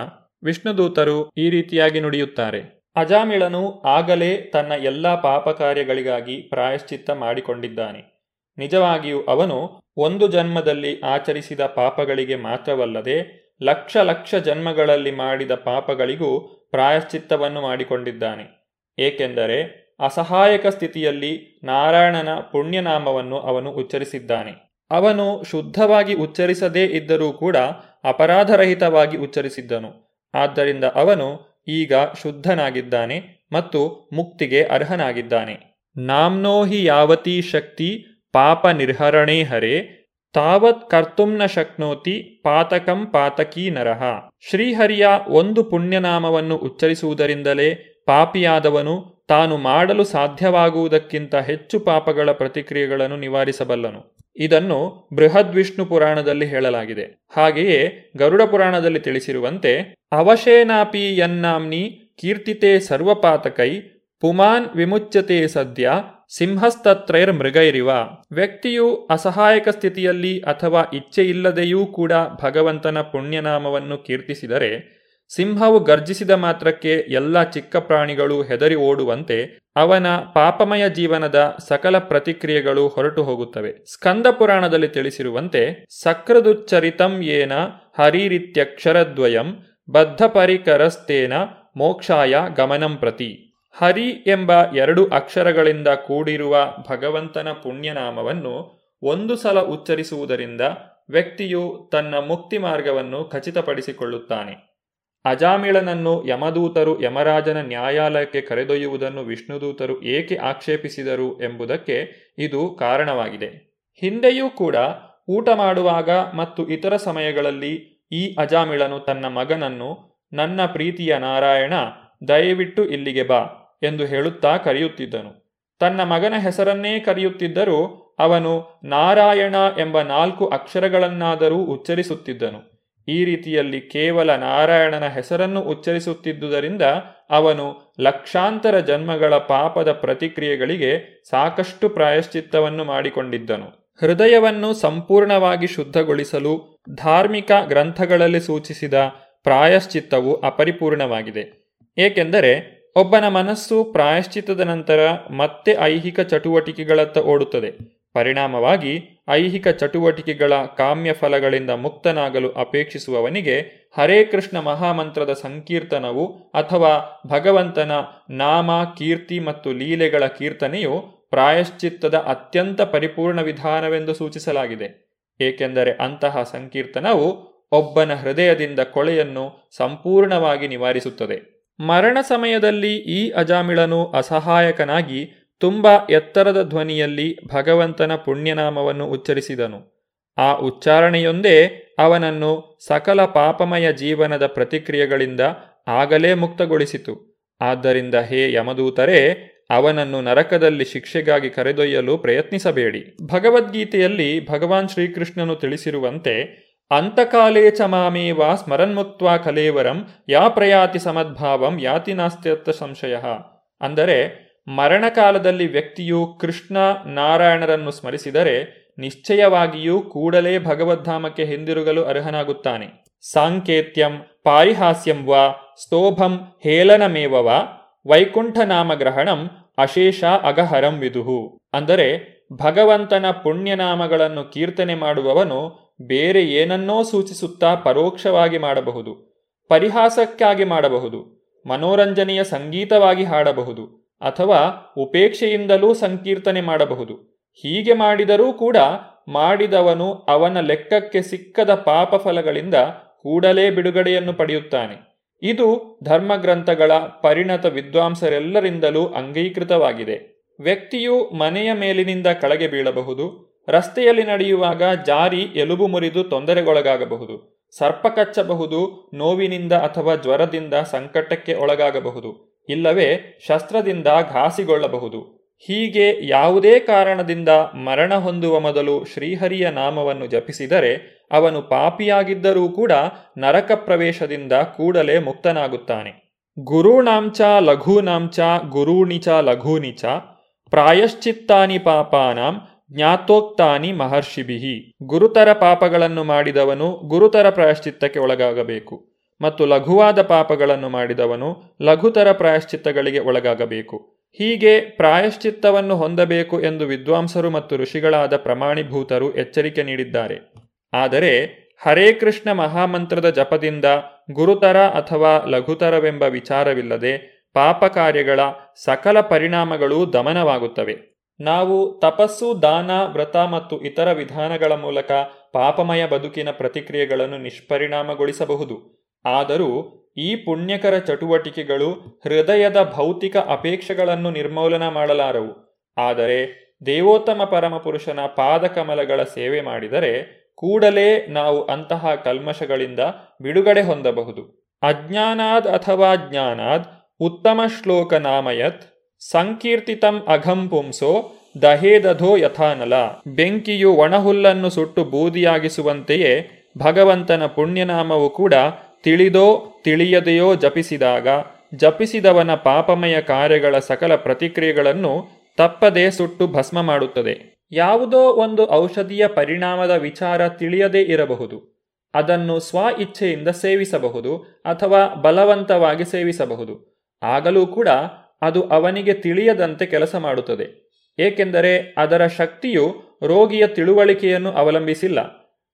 ವಿಷ್ಣುದೂತರು ಈ ರೀತಿಯಾಗಿ ನುಡಿಯುತ್ತಾರೆ. ಅಜಾಮಿಳನು ಆಗಲೇ ತನ್ನ ಎಲ್ಲ ಪಾಪ ಕಾರ್ಯಗಳಿಗಾಗಿ ಪ್ರಾಯಶ್ಚಿತ್ತ ಮಾಡಿಕೊಂಡಿದ್ದಾನೆ. ನಿಜವಾಗಿಯೂ ಅವನು ಒಂದು ಜನ್ಮದಲ್ಲಿ ಆಚರಿಸಿದ ಪಾಪಗಳಿಗೆ ಮಾತ್ರವಲ್ಲದೆ ಲಕ್ಷ ಲಕ್ಷ ಜನ್ಮಗಳಲ್ಲಿ ಮಾಡಿದ ಪಾಪಗಳಿಗೂ ಪ್ರಾಯಶ್ಚಿತ್ತವನ್ನು ಮಾಡಿಕೊಂಡಿದ್ದಾನೆ. ಏಕೆಂದರೆ ಅಸಹಾಯಕ ಸ್ಥಿತಿಯಲ್ಲಿ ನಾರಾಯಣನ ಪುಣ್ಯನಾಮವನ್ನು ಅವನು ಉಚ್ಚರಿಸಿದ್ದಾನೆ. ಅವನು ಶುದ್ಧವಾಗಿ ಉಚ್ಚರಿಸದೇ ಇದ್ದರೂ ಕೂಡ ಅಪರಾಧರಹಿತವಾಗಿ ಉಚ್ಚರಿಸಿದ್ದನು. ಆದ್ದರಿಂದ ಅವನು ಈಗ ಶುದ್ಧನಾಗಿದ್ದಾನೆ ಮತ್ತು ಮುಕ್ತಿಗೆ ಅರ್ಹನಾಗಿದ್ದಾನೆ. ನಾಮ್ನೋಹಿ ಯಾವತಿ ಶಕ್ತಿ ಪಾಪ ನಿರ್ಹರಣೆ ಹರೆ ತಾವತ್ ಕರ್ತುಂ ನ ಶಕ್ನೋತಿ ಪಾತಕಂ ಪಾತಕೀ ನರಹ ಶ್ರೀಹರಿಯ ಒಂದು ಪುಣ್ಯನಾಮವನ್ನು ಉಚ್ಚರಿಸುವುದರಿಂದಲೇ ಪಾಪಿಯಾದವನು ತಾನು ಮಾಡಲು ಸಾಧ್ಯವಾಗುವುದಕ್ಕಿಂತ ಹೆಚ್ಚು ಪಾಪಗಳ ಪ್ರತಿಕ್ರಿಯೆಗಳನ್ನು ನಿವಾರಿಸಬಲ್ಲನು. ಇದನ್ನು ಬೃಹದ್ವಿಷ್ಣು ಪುರಾಣದಲ್ಲಿ ಹೇಳಲಾಗಿದೆ. ಹಾಗೆಯೇ ಗರುಡ ಪುರಾಣದಲ್ಲಿ ತಿಳಿಸಿರುವಂತೆ, ಅವಶೇನಾಪಿ ಯನ್ನಾಮ್ನಿ ಕೀರ್ತಿತೆ ಸರ್ವಪಾತಕೈ, ಪುಮಾನ್ ವಿಮುಚ್ಯತೆ ಸದ್ಯ ಸಿಂಹಸ್ತತ್ರೈರ್ ಮೃಗೈರಿವ ವ್ಯಕ್ತಿಯು ಅಸಹಾಯಕ ಸ್ಥಿತಿಯಲ್ಲಿ ಅಥವಾ ಇಚ್ಛೆಯಿಲ್ಲದೆಯೂ ಕೂಡ ಭಗವಂತನ ಪುಣ್ಯನಾಮವನ್ನು ಕೀರ್ತಿಸಿದರೆ, ಸಿಂಹವು ಗರ್ಜಿಸಿದ ಮಾತ್ರಕ್ಕೆ ಎಲ್ಲ ಚಿಕ್ಕ ಪ್ರಾಣಿಗಳು ಹೆದರಿ ಓಡುವಂತೆ ಅವನ ಪಾಪಮಯ ಜೀವನದ ಸಕಲ ಪ್ರತಿಕ್ರಿಯೆಗಳು ಹೊರಟು ಹೋಗುತ್ತವೆ ಸ್ಕಂದ ಪುರಾಣದಲ್ಲಿ ತಿಳಿಸಿರುವಂತೆ ಸಕ್ರದುಚ್ಚರಿತಂ ಏನ ಹರಿರಿತ್ಯಕ್ಷರದ್ವಯಂ ಬದ್ಧ ಪರಿಕರಸ್ತೇನ ಮೋಕ್ಷಾಯ ಗಮನಂ ಪ್ರತಿ. ಹರಿ ಎಂಬ ಎರಡು ಅಕ್ಷರಗಳಿಂದ ಕೂಡಿರುವ ಭಗವಂತನ ಪುಣ್ಯನಾಮವನ್ನು ಒಂದು ಸಲ ಉಚ್ಚರಿಸುವುದರಿಂದ ವ್ಯಕ್ತಿಯು ತನ್ನ ಮುಕ್ತಿ ಮಾರ್ಗವನ್ನು ಖಚಿತಪಡಿಸಿಕೊಳ್ಳುತ್ತಾನೆ. ಅಜಾಮಿಳನನ್ನು ಯಮದೂತರು ಯಮರಾಜನ ನ್ಯಾಯಾಲಯಕ್ಕೆ ಕರೆದೊಯ್ಯುವುದನ್ನು ವಿಷ್ಣುದೂತರು ಏಕೆ ಆಕ್ಷೇಪಿಸಿದರು ಎಂಬುದಕ್ಕೆ ಇದು ಕಾರಣವಾಗಿದೆ. ಹಿಂದೆಯೂ ಕೂಡ ಊಟ ಮಾಡುವಾಗ ಮತ್ತು ಇತರ ಸಮಯಗಳಲ್ಲಿ ಈ ಅಜಾಮಿಳನು ತನ್ನ ಮಗನನ್ನು, ನನ್ನ ಪ್ರೀತಿಯ ನಾರಾಯಣ, ದಯವಿಟ್ಟು ಇಲ್ಲಿಗೆ ಬಾ ಎಂದು ಹೇಳುತ್ತಾ ಕರೆಯುತ್ತಿದ್ದನು. ತನ್ನ ಮಗನ ಹೆಸರನ್ನೇ ಕರೆಯುತ್ತಿದ್ದರೂ ಅವನು ನಾರಾಯಣ ಎಂಬ ನಾಲ್ಕು ಅಕ್ಷರಗಳನ್ನಾದರೂ ಉಚ್ಚರಿಸುತ್ತಿದ್ದನು. ಈ ರೀತಿಯಲ್ಲಿ ಕೇವಲ ನಾರಾಯಣನ ಹೆಸರನ್ನು ಉಚ್ಚರಿಸುತ್ತಿದ್ದುದರಿಂದ ಅವನು ಲಕ್ಷಾಂತರ ಜನ್ಮಗಳ ಪಾಪದ ಪ್ರತಿಕ್ರಿಯೆಗಳಿಗೆ ಸಾಕಷ್ಟು ಪ್ರಾಯಶ್ಚಿತ್ತವನ್ನು ಮಾಡಿಕೊಂಡಿದ್ದನು. ಹೃದಯವನ್ನು ಸಂಪೂರ್ಣವಾಗಿ ಶುದ್ಧಗೊಳಿಸಲು ಧಾರ್ಮಿಕ ಗ್ರಂಥಗಳಲ್ಲಿ ಸೂಚಿಸಿದ ಪ್ರಾಯಶ್ಚಿತ್ತವು ಅಪರಿಪೂರ್ಣವಾಗಿದೆ. ಏಕೆಂದರೆ ಒಬ್ಬನ ಮನಸ್ಸು ಪ್ರಾಯಶ್ಚಿತ್ತದ ನಂತರ ಮತ್ತೆ ಐಹಿಕ ಚಟುವಟಿಕೆಗಳತ್ತ ಓಡುತ್ತದೆ. ಪರಿಣಾಮವಾಗಿ, ಐಹಿಕ ಚಟುವಟಿಕೆಗಳ ಕಾಮ್ಯ ಫಲಗಳಿಂದ ಮುಕ್ತನಾಗಲು ಅಪೇಕ್ಷಿಸುವವನಿಗೆ ಹರೇ ಕೃಷ್ಣ ಮಹಾಮಂತ್ರದ ಸಂಕೀರ್ತನವು ಅಥವಾ ಭಗವಂತನ ನಾಮ, ಕೀರ್ತಿ ಮತ್ತು ಲೀಲೆಗಳ ಕೀರ್ತನೆಯು ಪ್ರಾಯಶ್ಚಿತ್ತದ ಅತ್ಯಂತ ಪರಿಪೂರ್ಣ ವಿಧಾನವೆಂದು ಸೂಚಿಸಲಾಗಿದೆ. ಏಕೆಂದರೆ ಅಂತಹ ಸಂಕೀರ್ತನವು ಒಬ್ಬನ ಹೃದಯದಿಂದ ಕೊಳೆಯನ್ನು ಸಂಪೂರ್ಣವಾಗಿ ನಿವಾರಿಸುತ್ತದೆ. ಮರಣ ಸಮಯದಲ್ಲಿ ಈ ಅಜಾಮಿಳನು ಅಸಹಾಯಕನಾಗಿ ತುಂಬಾ ಎತ್ತರದ ಧ್ವನಿಯಲ್ಲಿ ಭಗವಂತನ ಪುಣ್ಯನಾಮವನ್ನು ಉಚ್ಚರಿಸಿದನು. ಆ ಉಚ್ಚಾರಣೆಯೊಂದೇ ಅವನನ್ನು ಸಕಲ ಪಾಪಮಯ ಜೀವನದ ಪ್ರತಿಕ್ರಿಯೆಗಳಿಂದ ಆಗಲೇ ಮುಕ್ತಗೊಳಿಸಿತು. ಆದ್ದರಿಂದ ಹೇ ಯಮದೂತರೇ, ಅವನನ್ನು ನರಕದಲ್ಲಿ ಶಿಕ್ಷೆಗಾಗಿ ಕರೆದೊಯ್ಯಲು ಪ್ರಯತ್ನಿಸಬೇಡಿ. ಭಗವದ್ಗೀತೆಯಲ್ಲಿ ಭಗವಾನ್ ಶ್ರೀಕೃಷ್ಣನು ತಿಳಿಸಿರುವಂತೆ ಅಂತಕಾಲೇ ಚ ಮಾಮೇವ ಸ್ಮರನ್ಮುಕ್ತ್ವಾ ಕಲೇವರಂ ಯಾ ಪ್ರಯಾತಿ ಸಮದ್ಭಾವಂ, ಯಾತಿ ನಾಸ್ತ್ಯರ್ಥ ಸಂಶಯ. ಅಂದರೆ, ಮರಣಕಾಲದಲ್ಲಿ ವ್ಯಕ್ತಿಯು ಕೃಷ್ಣ ನಾರಾಯಣರನ್ನು ಸ್ಮರಿಸಿದರೆ ನಿಶ್ಚಯವಾಗಿಯೂ ಕೂಡಲೇ ಭಗವದ್ಧಾಮಕ್ಕೆ ಹಿಂದಿರುಗಲು ಅರ್ಹನಾಗುತ್ತಾನೆ. ಸಾಂಕೇತ್ಯಂ, ಪಾರಿಹಾಸ್ಯಂ ವಾ, ಸ್ತೋಭಂ ಹೇಳನಮೇವ ವಾ ವೈಕುಂಠ ನಾಮಗ್ರಹಣಂ ಅಶೇಷ ಅಗಹರಂ ವಿದುಹು. ಅಂದರೆ, ಭಗವಂತನ ಪುಣ್ಯನಾಮಗಳನ್ನು ಕೀರ್ತನೆ ಮಾಡುವವನು ಬೇರೆ ಏನನ್ನೋ ಸೂಚಿಸುತ್ತಾ ಪರೋಕ್ಷವಾಗಿ ಮಾಡಬಹುದು, ಪರಿಹಾಸಕ್ಕಾಗಿ ಮಾಡಬಹುದು, ಮನೋರಂಜನೆಯ ಸಂಗೀತವಾಗಿ ಹಾಡಬಹುದು, ಅಥವಾ ಉಪೇಕ್ಷೆಯಿಂದಲೂ ಸಂಕೀರ್ತನೆ ಮಾಡಬಹುದು. ಹೀಗೆ ಮಾಡಿದರೂ ಕೂಡ ಮಾಡಿದವನು ಅವನ ಲೆಕ್ಕಕ್ಕೆ ಸಿಕ್ಕದ ಪಾಪ ಫಲಗಳಿಂದ ಕೂಡಲೇ ಬಿಡುಗಡೆಯನ್ನು ಪಡೆಯುತ್ತಾನೆ. ಇದು ಧರ್ಮಗ್ರಂಥಗಳ ಪರಿಣತ ವಿದ್ವಾಂಸರೆಲ್ಲರಿಂದಲೂ ಅಂಗೀಕೃತವಾಗಿದೆ. ವ್ಯಕ್ತಿಯು ಮನೆಯ ಮೇಲಿನಿಂದ ಕೆಳಗೆ ಬೀಳಬಹುದು ರಸ್ತೆಯಲ್ಲಿ ನಡೆಯುವಾಗ ಜಾರಿ ಎಲುಬು ಮುರಿದು ತೊಂದರೆಗೊಳಗಾಗಬಹುದು. ಸರ್ಪ ಕಚ್ಚಬಹುದು, ನೋವಿನಿಂದ ಅಥವಾ ಜ್ವರದಿಂದ ಸಂಕಟಕ್ಕೆ ಒಳಗಾಗಬಹುದು. ಇಲ್ಲವೇ, ಶಸ್ತ್ರದಿಂದ ಘಾಸಿಗೊಳ್ಳಬಹುದು. ಹೀಗೆ ಯಾವುದೇ ಕಾರಣದಿಂದ ಮರಣ ಹೊಂದುವ ಮೊದಲು ಶ್ರೀಹರಿಯ ನಾಮವನ್ನು ಜಪಿಸಿದರೆ ಅವನು ಪಾಪಿಯಾಗಿದ್ದರೂ ಕೂಡ ನರಕ ಪ್ರವೇಶದಿಂದ ಕೂಡಲೇ ಮುಕ್ತನಾಗುತ್ತಾನೆ. ಗುರುಣಾಂಚ ಲಘೂನಾಂಚ ಗುರೂಣಿಚ ಲಘೂನಿಚ ಪ್ರಾಯಶ್ಚಿತ್ತಾನಿ ಪಾಪಾನಾಂ ಜ್ಞಾತೋಕ್ತಾನಿ ಮಹರ್ಷಿಭಿಹಿ. ಗುರುತರ ಪಾಪಗಳನ್ನು ಮಾಡಿದವನು ಗುರುತರ ಪ್ರಾಯಶ್ಚಿತ್ತಕ್ಕೆ ಒಳಗಾಗಬೇಕು. ಮತ್ತು ಲಘುವಾದ ಪಾಪಗಳನ್ನು ಮಾಡಿದವನು ಲಘುತರ ಪ್ರಾಯಶ್ಚಿತ್ತಗಳಿಗೆ ಒಳಗಾಗಬೇಕು. ಹೀಗೆ ಪ್ರಾಯಶ್ಚಿತ್ತವನ್ನು ಹೊಂದಬೇಕು ಎಂದು ವಿದ್ವಾಂಸರು ಮತ್ತು ಋಷಿಗಳಾದ ಪ್ರಮಾಣಿಭೂತರು ಎಚ್ಚರಿಕೆ ನೀಡಿದ್ದಾರೆ. ಆದರೆ ಹರೇ ಕೃಷ್ಣ ಮಹಾಮಂತ್ರದ ಜಪದಿಂದ ಗುರುತರ ಅಥವಾ ಲಘುತರವೆಂಬ ವಿಚಾರವಿಲ್ಲದೆ ಪಾಪ ಕಾರ್ಯಗಳ ಸಕಲ ಪರಿಣಾಮಗಳು ದಮನವಾಗುತ್ತವೆ. ನಾವು ತಪಸ್ಸು, ದಾನ, ವ್ರತ ಮತ್ತು ಇತರ ವಿಧಾನಗಳ ಮೂಲಕ ಪಾಪಮಯ ಬದುಕಿನ ಪ್ರತಿಕ್ರಿಯೆಗಳನ್ನು ನಿಷ್ಪರಿಣಾಮಗೊಳಿಸಬಹುದು. ಆದರೂ ಈ ಪುಣ್ಯಕರ ಚಟುವಟಿಕೆಗಳು ಹೃದಯದ ಭೌತಿಕ ಅಪೇಕ್ಷೆಗಳನ್ನು ನಿರ್ಮೂಲನ ಮಾಡಲಾರವು. ಆದರೆ ದೇವೋತ್ತಮ ಪರಮಪುರುಷನ ಪಾದಕಮಲಗಳ ಸೇವೆ ಮಾಡಿದರೆ ಕೂಡಲೇ ನಾವು ಅಂತಹ ಕಲ್ಮಶಗಳಿಂದ ಬಿಡುಗಡೆ ಹೊಂದಬಹುದು. ಅಜ್ಞಾನಾದ್ ಅಥವಾ ಜ್ಞಾನಾದ್ ಉತ್ತಮ ಶ್ಲೋಕ ನಾಮಯತ್ ಸಂಕೀರ್ತಿತಂ ಅಘಂ ಪುಂಸೋ ದಹೇದಧೋ ಯಥಾನಲ. ಬೆಂಕಿಯು ಒಣಹುಲ್ಲನ್ನು ಸುಟ್ಟು ಬೂದಿಯಾಗಿಸುವಂತೆಯೇ ಭಗವಂತನ ಪುಣ್ಯನಾಮವು ಕೂಡ ತಿಳಿದೋ ತಿಳಿಯದೆಯೋ ಜಪಿಸಿದಾಗ, ಜಪಿಸಿದವನ ಪಾಪಮಯ ಕಾರ್ಯಗಳ ಸಕಲ ಪ್ರತಿಕ್ರಿಯೆಗಳನ್ನು ತಪ್ಪದೇ ಸುಟ್ಟು ಭಸ್ಮ ಮಾಡುತ್ತದೆ. ಯಾವುದೋ ಒಂದು ಔಷಧಿಯ ಪರಿಣಾಮದ ವಿಚಾರ ತಿಳಿಯದೇ ಇರಬಹುದು. ಅದನ್ನು ಸ್ವ ಇಚ್ಛೆಯಿಂದ ಸೇವಿಸಬಹುದು ಅಥವಾ ಬಲವಂತವಾಗಿ ಸೇವಿಸಬಹುದು. ಆಗಲೂ ಕೂಡ ಅದು ಅವನಿಗೆ ತಿಳಿಯದಂತೆ ಕೆಲಸ ಮಾಡುತ್ತದೆ. ಏಕೆಂದರೆ ಅದರ ಶಕ್ತಿಯು ರೋಗಿಯ ತಿಳುವಳಿಕೆಯನ್ನು ಅವಲಂಬಿಸಿಲ್ಲ.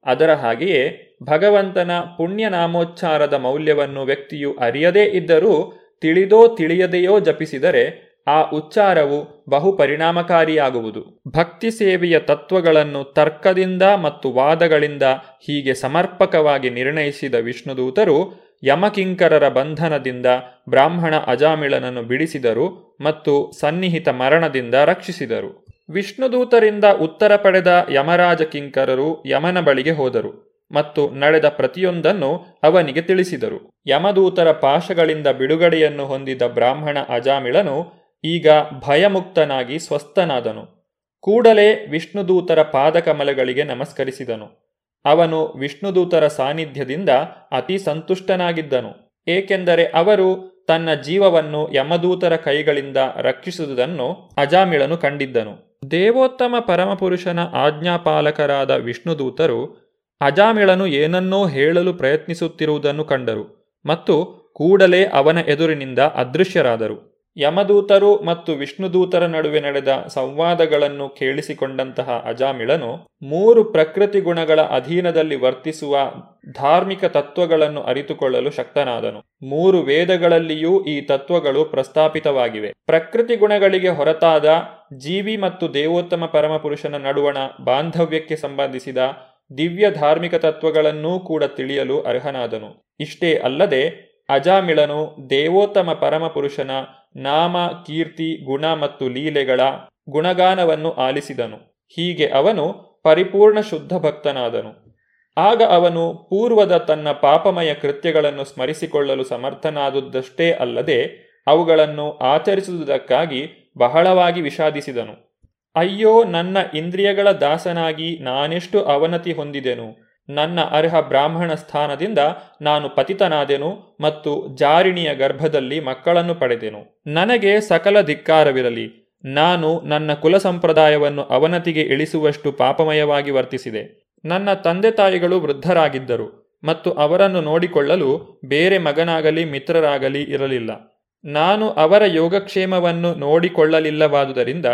ಅದರ ಹಾಗೆಯೇ ಭಗವಂತನ ಪುಣ್ಯನಾಮೋಚ್ಚಾರದ ಮೌಲ್ಯವನ್ನು ವ್ಯಕ್ತಿಯು ಅರಿಯದೇ ಇದ್ದರೂ ತಿಳಿದೋ ತಿಳಿಯದೆಯೋ ಜಪಿಸಿದರೆ ಆ ಉಚ್ಚಾರವು ಬಹು ಪರಿಣಾಮಕಾರಿಯಾಗುವುದು ಭಕ್ತಿ ಸೇವೆಯ ತತ್ವಗಳನ್ನು ತರ್ಕದಿಂದ ಮತ್ತು ವಾದಗಳಿಂದ ಹೀಗೆ ಸಮರ್ಪಕವಾಗಿ ನಿರ್ಣಯಿಸಿದ ವಿಷ್ಣುದೂತರು ಯಮಕಿಂಕರರ ಬಂಧನದಿಂದ ಬ್ರಾಹ್ಮಣ ಅಜಾಮಿಳನನ್ನು ಬಿಡಿಸಿದರು ಮತ್ತು ಸನ್ನಿಹಿತ ಮರಣದಿಂದ ರಕ್ಷಿಸಿದರು. ವಿಷ್ಣುದೂತರಿಂದ ಉತ್ತರ ಪಡೆದ ಯಮರಾಜ ಕಿಂಕರರು ಯಮನ ಬಳಿಗೆ ಹೋದರು ಮತ್ತು ನಡೆದ ಪ್ರತಿಯೊಂದನ್ನು ಅವನಿಗೆ ತಿಳಿಸಿದರು. ಯಮದೂತರ ಪಾಶಗಳಿಂದ ಬಿಡುಗಡೆಯನ್ನು ಹೊಂದಿದ ಬ್ರಾಹ್ಮಣ ಅಜಾಮಿಳನು ಈಗ ಭಯಮುಕ್ತನಾಗಿ ಸ್ವಸ್ಥನಾದನು. ಕೂಡಲೇ ವಿಷ್ಣುದೂತರ ಪಾದಕಮಲಗಳಿಗೆ ನಮಸ್ಕರಿಸಿದನು. ಅವನು ವಿಷ್ಣುದೂತರ ಸಾನ್ನಿಧ್ಯದಿಂದ ಅತಿ ಸಂತುಷ್ಟನಾಗಿದ್ದನು, ಏಕೆಂದರೆ ಅವರು ತನ್ನ ಜೀವವನ್ನು ಯಮದೂತರ ಕೈಗಳಿಂದ ರಕ್ಷಿಸುವುದನ್ನು ಅಜಾಮಿಳನು ಕಂಡಿದ್ದನು. ದೇವೋತ್ತಮ ಪರಮಪುರುಷನ ಆಜ್ಞಾಪಾಲಕರಾದ ವಿಷ್ಣುದೂತರು ಅಜಾಮಿಳನು ಏನನ್ನೋ ಹೇಳಲು ಪ್ರಯತ್ನಿಸುತ್ತಿರುವುದನ್ನು ಕಂಡರು ಮತ್ತು ಕೂಡಲೇ ಅವನ ಎದುರಿನಿಂದ ಅದೃಶ್ಯರಾದರು. ಯಮದೂತರು ಮತ್ತು ವಿಷ್ಣುದೂತರ ನಡುವೆ ನಡೆದ ಸಂವಾದಗಳನ್ನು ಕೇಳಿಸಿಕೊಂಡಂತಹ ಅಜಾಮಿಳನು ಮೂರು ಪ್ರಕೃತಿ ಗುಣಗಳ ಅಧೀನದಲ್ಲಿ ವರ್ತಿಸುವ ಧಾರ್ಮಿಕ ತತ್ವಗಳನ್ನು ಅರಿತುಕೊಳ್ಳಲು ಶಕ್ತನಾದನು. ಮೂರು ವೇದಗಳಲ್ಲಿಯೂ ಈ ತತ್ವಗಳು ಪ್ರಸ್ತಾಪಿತವಾಗಿವೆ. ಪ್ರಕೃತಿ ಗುಣಗಳಿಗೆ ಹೊರತಾದ ಜೀವಿ ಮತ್ತು ದೇವೋತ್ತಮ ಪರಮಪುರುಷನ ನಡುವಣ ಬಾಂಧವ್ಯಕ್ಕೆ ಸಂಬಂಧಿಸಿದ ದಿವ್ಯ ಧಾರ್ಮಿಕ ತತ್ವಗಳನ್ನೂ ಕೂಡ ತಿಳಿಯಲು ಅರ್ಹನಾದನು. ಇಷ್ಟೇ ಅಲ್ಲದೆ ಅಜಾಮಿಳನು ದೇವೋತ್ತಮ ಪರಮಪುರುಷನ ನಾಮ, ಕೀರ್ತಿ, ಗುಣ ಮತ್ತು ಲೀಲೆಗಳ ಗುಣಗಾನವನ್ನು ಆಲಿಸಿದನು. ಹೀಗೆ ಅವನು ಪರಿಪೂರ್ಣ ಶುದ್ಧ ಭಕ್ತನಾದನು. ಆಗ ಅವನು ಪೂರ್ವದ ತನ್ನ ಪಾಪಮಯ ಕೃತ್ಯಗಳನ್ನು ಸ್ಮರಿಸಿಕೊಳ್ಳಲು ಸಮರ್ಥನಾದುದಷ್ಟೇ ಅಲ್ಲದೆ ಅವುಗಳನ್ನು ಆಚರಿಸುವುದಕ್ಕಾಗಿ ಬಹಳವಾಗಿ ವಿಷಾದಿಸಿದನು. ಅಯ್ಯೋ, ನನ್ನ ಇಂದ್ರಿಯಗಳ ದಾಸನಾಗಿ ನಾನೆಷ್ಟು ಅವನತಿ ಹೊಂದಿದೆನು. ನನ್ನ ಅರ್ಹ ಬ್ರಾಹ್ಮಣ ಸ್ಥಾನದಿಂದ ನಾನು ಪತಿತನಾದೆನು ಮತ್ತು ಜಾರಿಣಿಯ ಗರ್ಭದಲ್ಲಿ ಮಕ್ಕಳನ್ನು ಪಡೆದೆನು. ನನಗೆ ಸಕಲ ಧಿಕ್ಕಾರವಿರಲಿ. ನಾನು ನನ್ನ ಕುಲ ಸಂಪ್ರದಾಯವನ್ನು ಅವನತಿಗೆ ಇಳಿಸುವಷ್ಟು ಪಾಪಮಯವಾಗಿ ವರ್ತಿಸಿದೆ. ನನ್ನ ತಂದೆ ತಾಯಿಗಳು ವೃದ್ಧರಾಗಿದ್ದರು ಮತ್ತು ಅವರನ್ನು ನೋಡಿಕೊಳ್ಳಲು ಬೇರೆ ಮಗನಾಗಲಿ ಮಿತ್ರರಾಗಲಿ ಇರಲಿಲ್ಲ. ನಾನು ಅವರ ಯೋಗಕ್ಷೇಮವನ್ನು ನೋಡಿಕೊಳ್ಳಲಿಲ್ಲವಾದುದರಿಂದ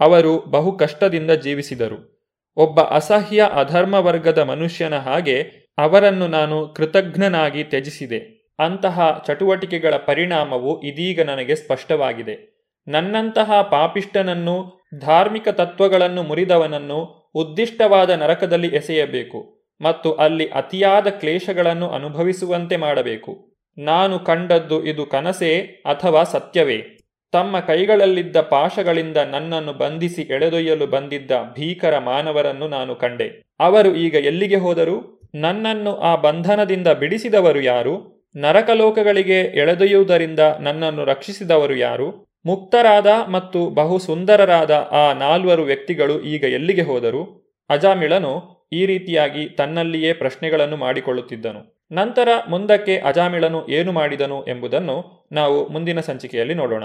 ಅವರು ಬಹು ಕಷ್ಟದಿಂದ ಜೀವಿಸಿದರು. ಒಬ್ಬ ಅಸಹ್ಯ ಅಧರ್ಮ ವರ್ಗದ ಮನುಷ್ಯನ ಹಾಗೆ ಅವರನ್ನು ನಾನು ಕೃತಜ್ಞನಾಗಿ ತ್ಯಜಿಸಿದೆ. ಅಂತಹ ಚಟುವಟಿಕೆಗಳ ಪರಿಣಾಮವು ಇದೀಗ ನನಗೆ ಸ್ಪಷ್ಟವಾಗಿದೆ. ನನ್ನಂತಹ ಪಾಪಿಷ್ಟನನ್ನು ಧಾರ್ಮಿಕ ತತ್ವಗಳನ್ನು ಮುರಿದವನನ್ನು ಉದ್ದಿಷ್ಟವಾದ ನರಕದಲ್ಲಿ ಎಸೆಯಬೇಕು ಮತ್ತು ಅಲ್ಲಿ ಅತಿಯಾದ ಕ್ಲೇಶಗಳನ್ನು ಅನುಭವಿಸುವಂತೆ ಮಾಡಬೇಕು. ನಾನು ಕಂಡದ್ದು ಇದು ಕನಸೇ ಅಥವಾ ಸತ್ಯವೇ? ತಮ್ಮ ಕೈಗಳಲ್ಲಿದ್ದ ಪಾಶಗಳಿಂದ ನನ್ನನ್ನು ಬಂಧಿಸಿ ಎಳೆದೊಯ್ಯಲು ಬಂದಿದ್ದ ಭೀಕರ ಮಾನವರನ್ನು ನಾನು ಕಂಡೆ. ಅವರು ಈಗ ಎಲ್ಲಿಗೆ ಹೋದರು? ನನ್ನನ್ನು ಆ ಬಂಧನದಿಂದ ಬಿಡಿಸಿದವರು ಯಾರು? ನರಕಲೋಕಗಳಿಗೆ ಎಳೆದೊಯ್ಯುವುದರಿಂದ ನನ್ನನ್ನು ರಕ್ಷಿಸಿದವರು ಯಾರು? ಮುಕ್ತರಾದ ಮತ್ತು ಬಹು ಸುಂದರರಾದ ಆ ನಾಲ್ವರು ವ್ಯಕ್ತಿಗಳು ಈಗ ಎಲ್ಲಿಗೆ ಹೋದರು? ಅಜಾಮಿಳನು ಈ ರೀತಿಯಾಗಿ ತನ್ನಲ್ಲಿಯೇ ಪ್ರಶ್ನೆಗಳನ್ನು ಮಾಡಿಕೊಳ್ಳುತ್ತಿದ್ದನು. ನಂತರ ಮುಂದಕ್ಕೆ ಅಜಾಮಿಳನು ಏನು ಮಾಡಿದನು ಎಂಬುದನ್ನು ನಾವು ಮುಂದಿನ ಸಂಚಿಕೆಯಲ್ಲಿ ನೋಡೋಣ.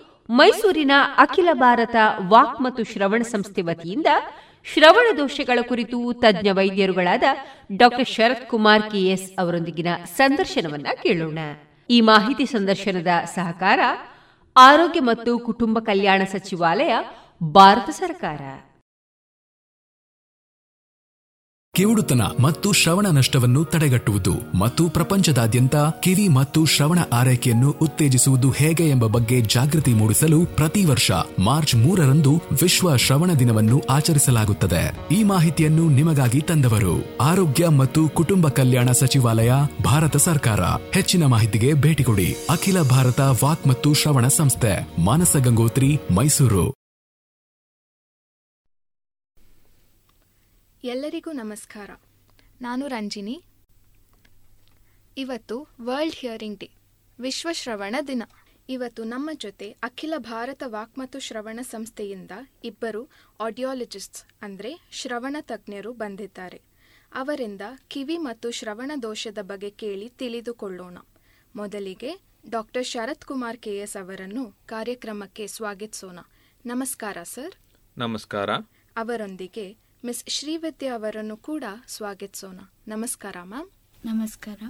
ಮೈಸೂರಿನ ಅಖಿಲ ಭಾರತ ವಾಕ್ ಮತ್ತು ಶ್ರವಣ ಸಂಸ್ಥೆ ವತಿಯಿಂದ ಶ್ರವಣ ದೋಷಗಳ ಕುರಿತು ತಜ್ಞ ವೈದ್ಯರುಗಳಾದ ಡಾಕ್ಟರ್ ಶರತ್ ಕುಮಾರ್ ಕೆಎಸ್ ಅವರೊಂದಿಗಿನ ಸಂದರ್ಶನವನ್ನ ಕೇಳೋಣ. ಈ ಮಾಹಿತಿ ಸಂದರ್ಶನದ ಸಹಕಾರ ಆರೋಗ್ಯ ಮತ್ತು ಕುಟುಂಬ ಕಲ್ಯಾಣ ಸಚಿವಾಲಯ, ಭಾರತ ಸರ್ಕಾರ. ಕಿವುಡುತನ ಮತ್ತು ಶ್ರವಣ ನಷ್ಟವನ್ನು ತಡೆಗಟ್ಟುವುದು ಮತ್ತು ಪ್ರಪಂಚದಾದ್ಯಂತ ಕಿವಿ ಮತ್ತು ಶ್ರವಣ ಆರೈಕೆಯನ್ನು ಉತ್ತೇಜಿಸುವುದು ಹೇಗೆ ಎಂಬ ಬಗ್ಗೆ ಜಾಗೃತಿ ಮೂಡಿಸಲು ಪ್ರತಿ ವರ್ಷ ಮಾರ್ಚ್ ಮೂರರಂದು ವಿಶ್ವ ಶ್ರವಣ ದಿನವನ್ನು ಆಚರಿಸಲಾಗುತ್ತದೆ. ಈ ಮಾಹಿತಿಯನ್ನು ನಿಮಗಾಗಿ ತಂದವರು ಆರೋಗ್ಯ ಮತ್ತು ಕುಟುಂಬ ಕಲ್ಯಾಣ ಸಚಿವಾಲಯ, ಭಾರತ ಸರ್ಕಾರ. ಹೆಚ್ಚಿನ ಮಾಹಿತಿಗೆ ಭೇಟಿ ಕೊಡಿ. ಅಖಿಲ ಭಾರತ ವಾಕ್ ಮತ್ತು ಶ್ರವಣ ಸಂಸ್ಥೆ, ಮಾನಸ ಗಂಗೋತ್ರಿ, ಮೈಸೂರು. ಎಲ್ಲರಿಗೂ ನಮಸ್ಕಾರ. ನಾನು ರಂಜಿನಿ. ಇವತ್ತು ವರ್ಲ್ಡ್ ಹಿಯರಿಂಗ್ ಡೇ ವಿಶ್ವ ಶ್ರವಣ ದಿನ. ಇವತ್ತು ನಮ್ಮ ಜೊತೆ ಅಖಿಲ ಭಾರತ ವಾಕ್ ಮತ್ತು ಶ್ರವಣ ಸಂಸ್ಥೆಯಿಂದ ಇಬ್ಬರು ಆಡಿಯಾಲಜಿಸ್ಟ್ಸ್ ಅಂದರೆ ಶ್ರವಣ ತಜ್ಞರು ಬಂದಿದ್ದಾರೆ. ಅವರಿಂದ ಕಿವಿ ಮತ್ತು ಶ್ರವಣ ದೋಷದ ಬಗ್ಗೆ ಕೇಳಿ ತಿಳಿದುಕೊಳ್ಳೋಣ. ಮೊದಲಿಗೆ doctor Sharath Kumar K S ಅವರನ್ನು ಕಾರ್ಯಕ್ರಮಕ್ಕೆ ಸ್ವಾಗತಿಸೋಣ. ನಮಸ್ಕಾರ ಸರ್. ನಮಸ್ಕಾರ. ಅವರೊಂದಿಗೆ ಮಿಸ್ ಶ್ರೀವಿದ್ಯಾ ಅವರನ್ನು ಕೂಡ ಸ್ವಾಗತಿಸೋಣ. ನಮಸ್ಕಾರ ಮ್ಯಾಮ್. ನಮಸ್ಕಾರ.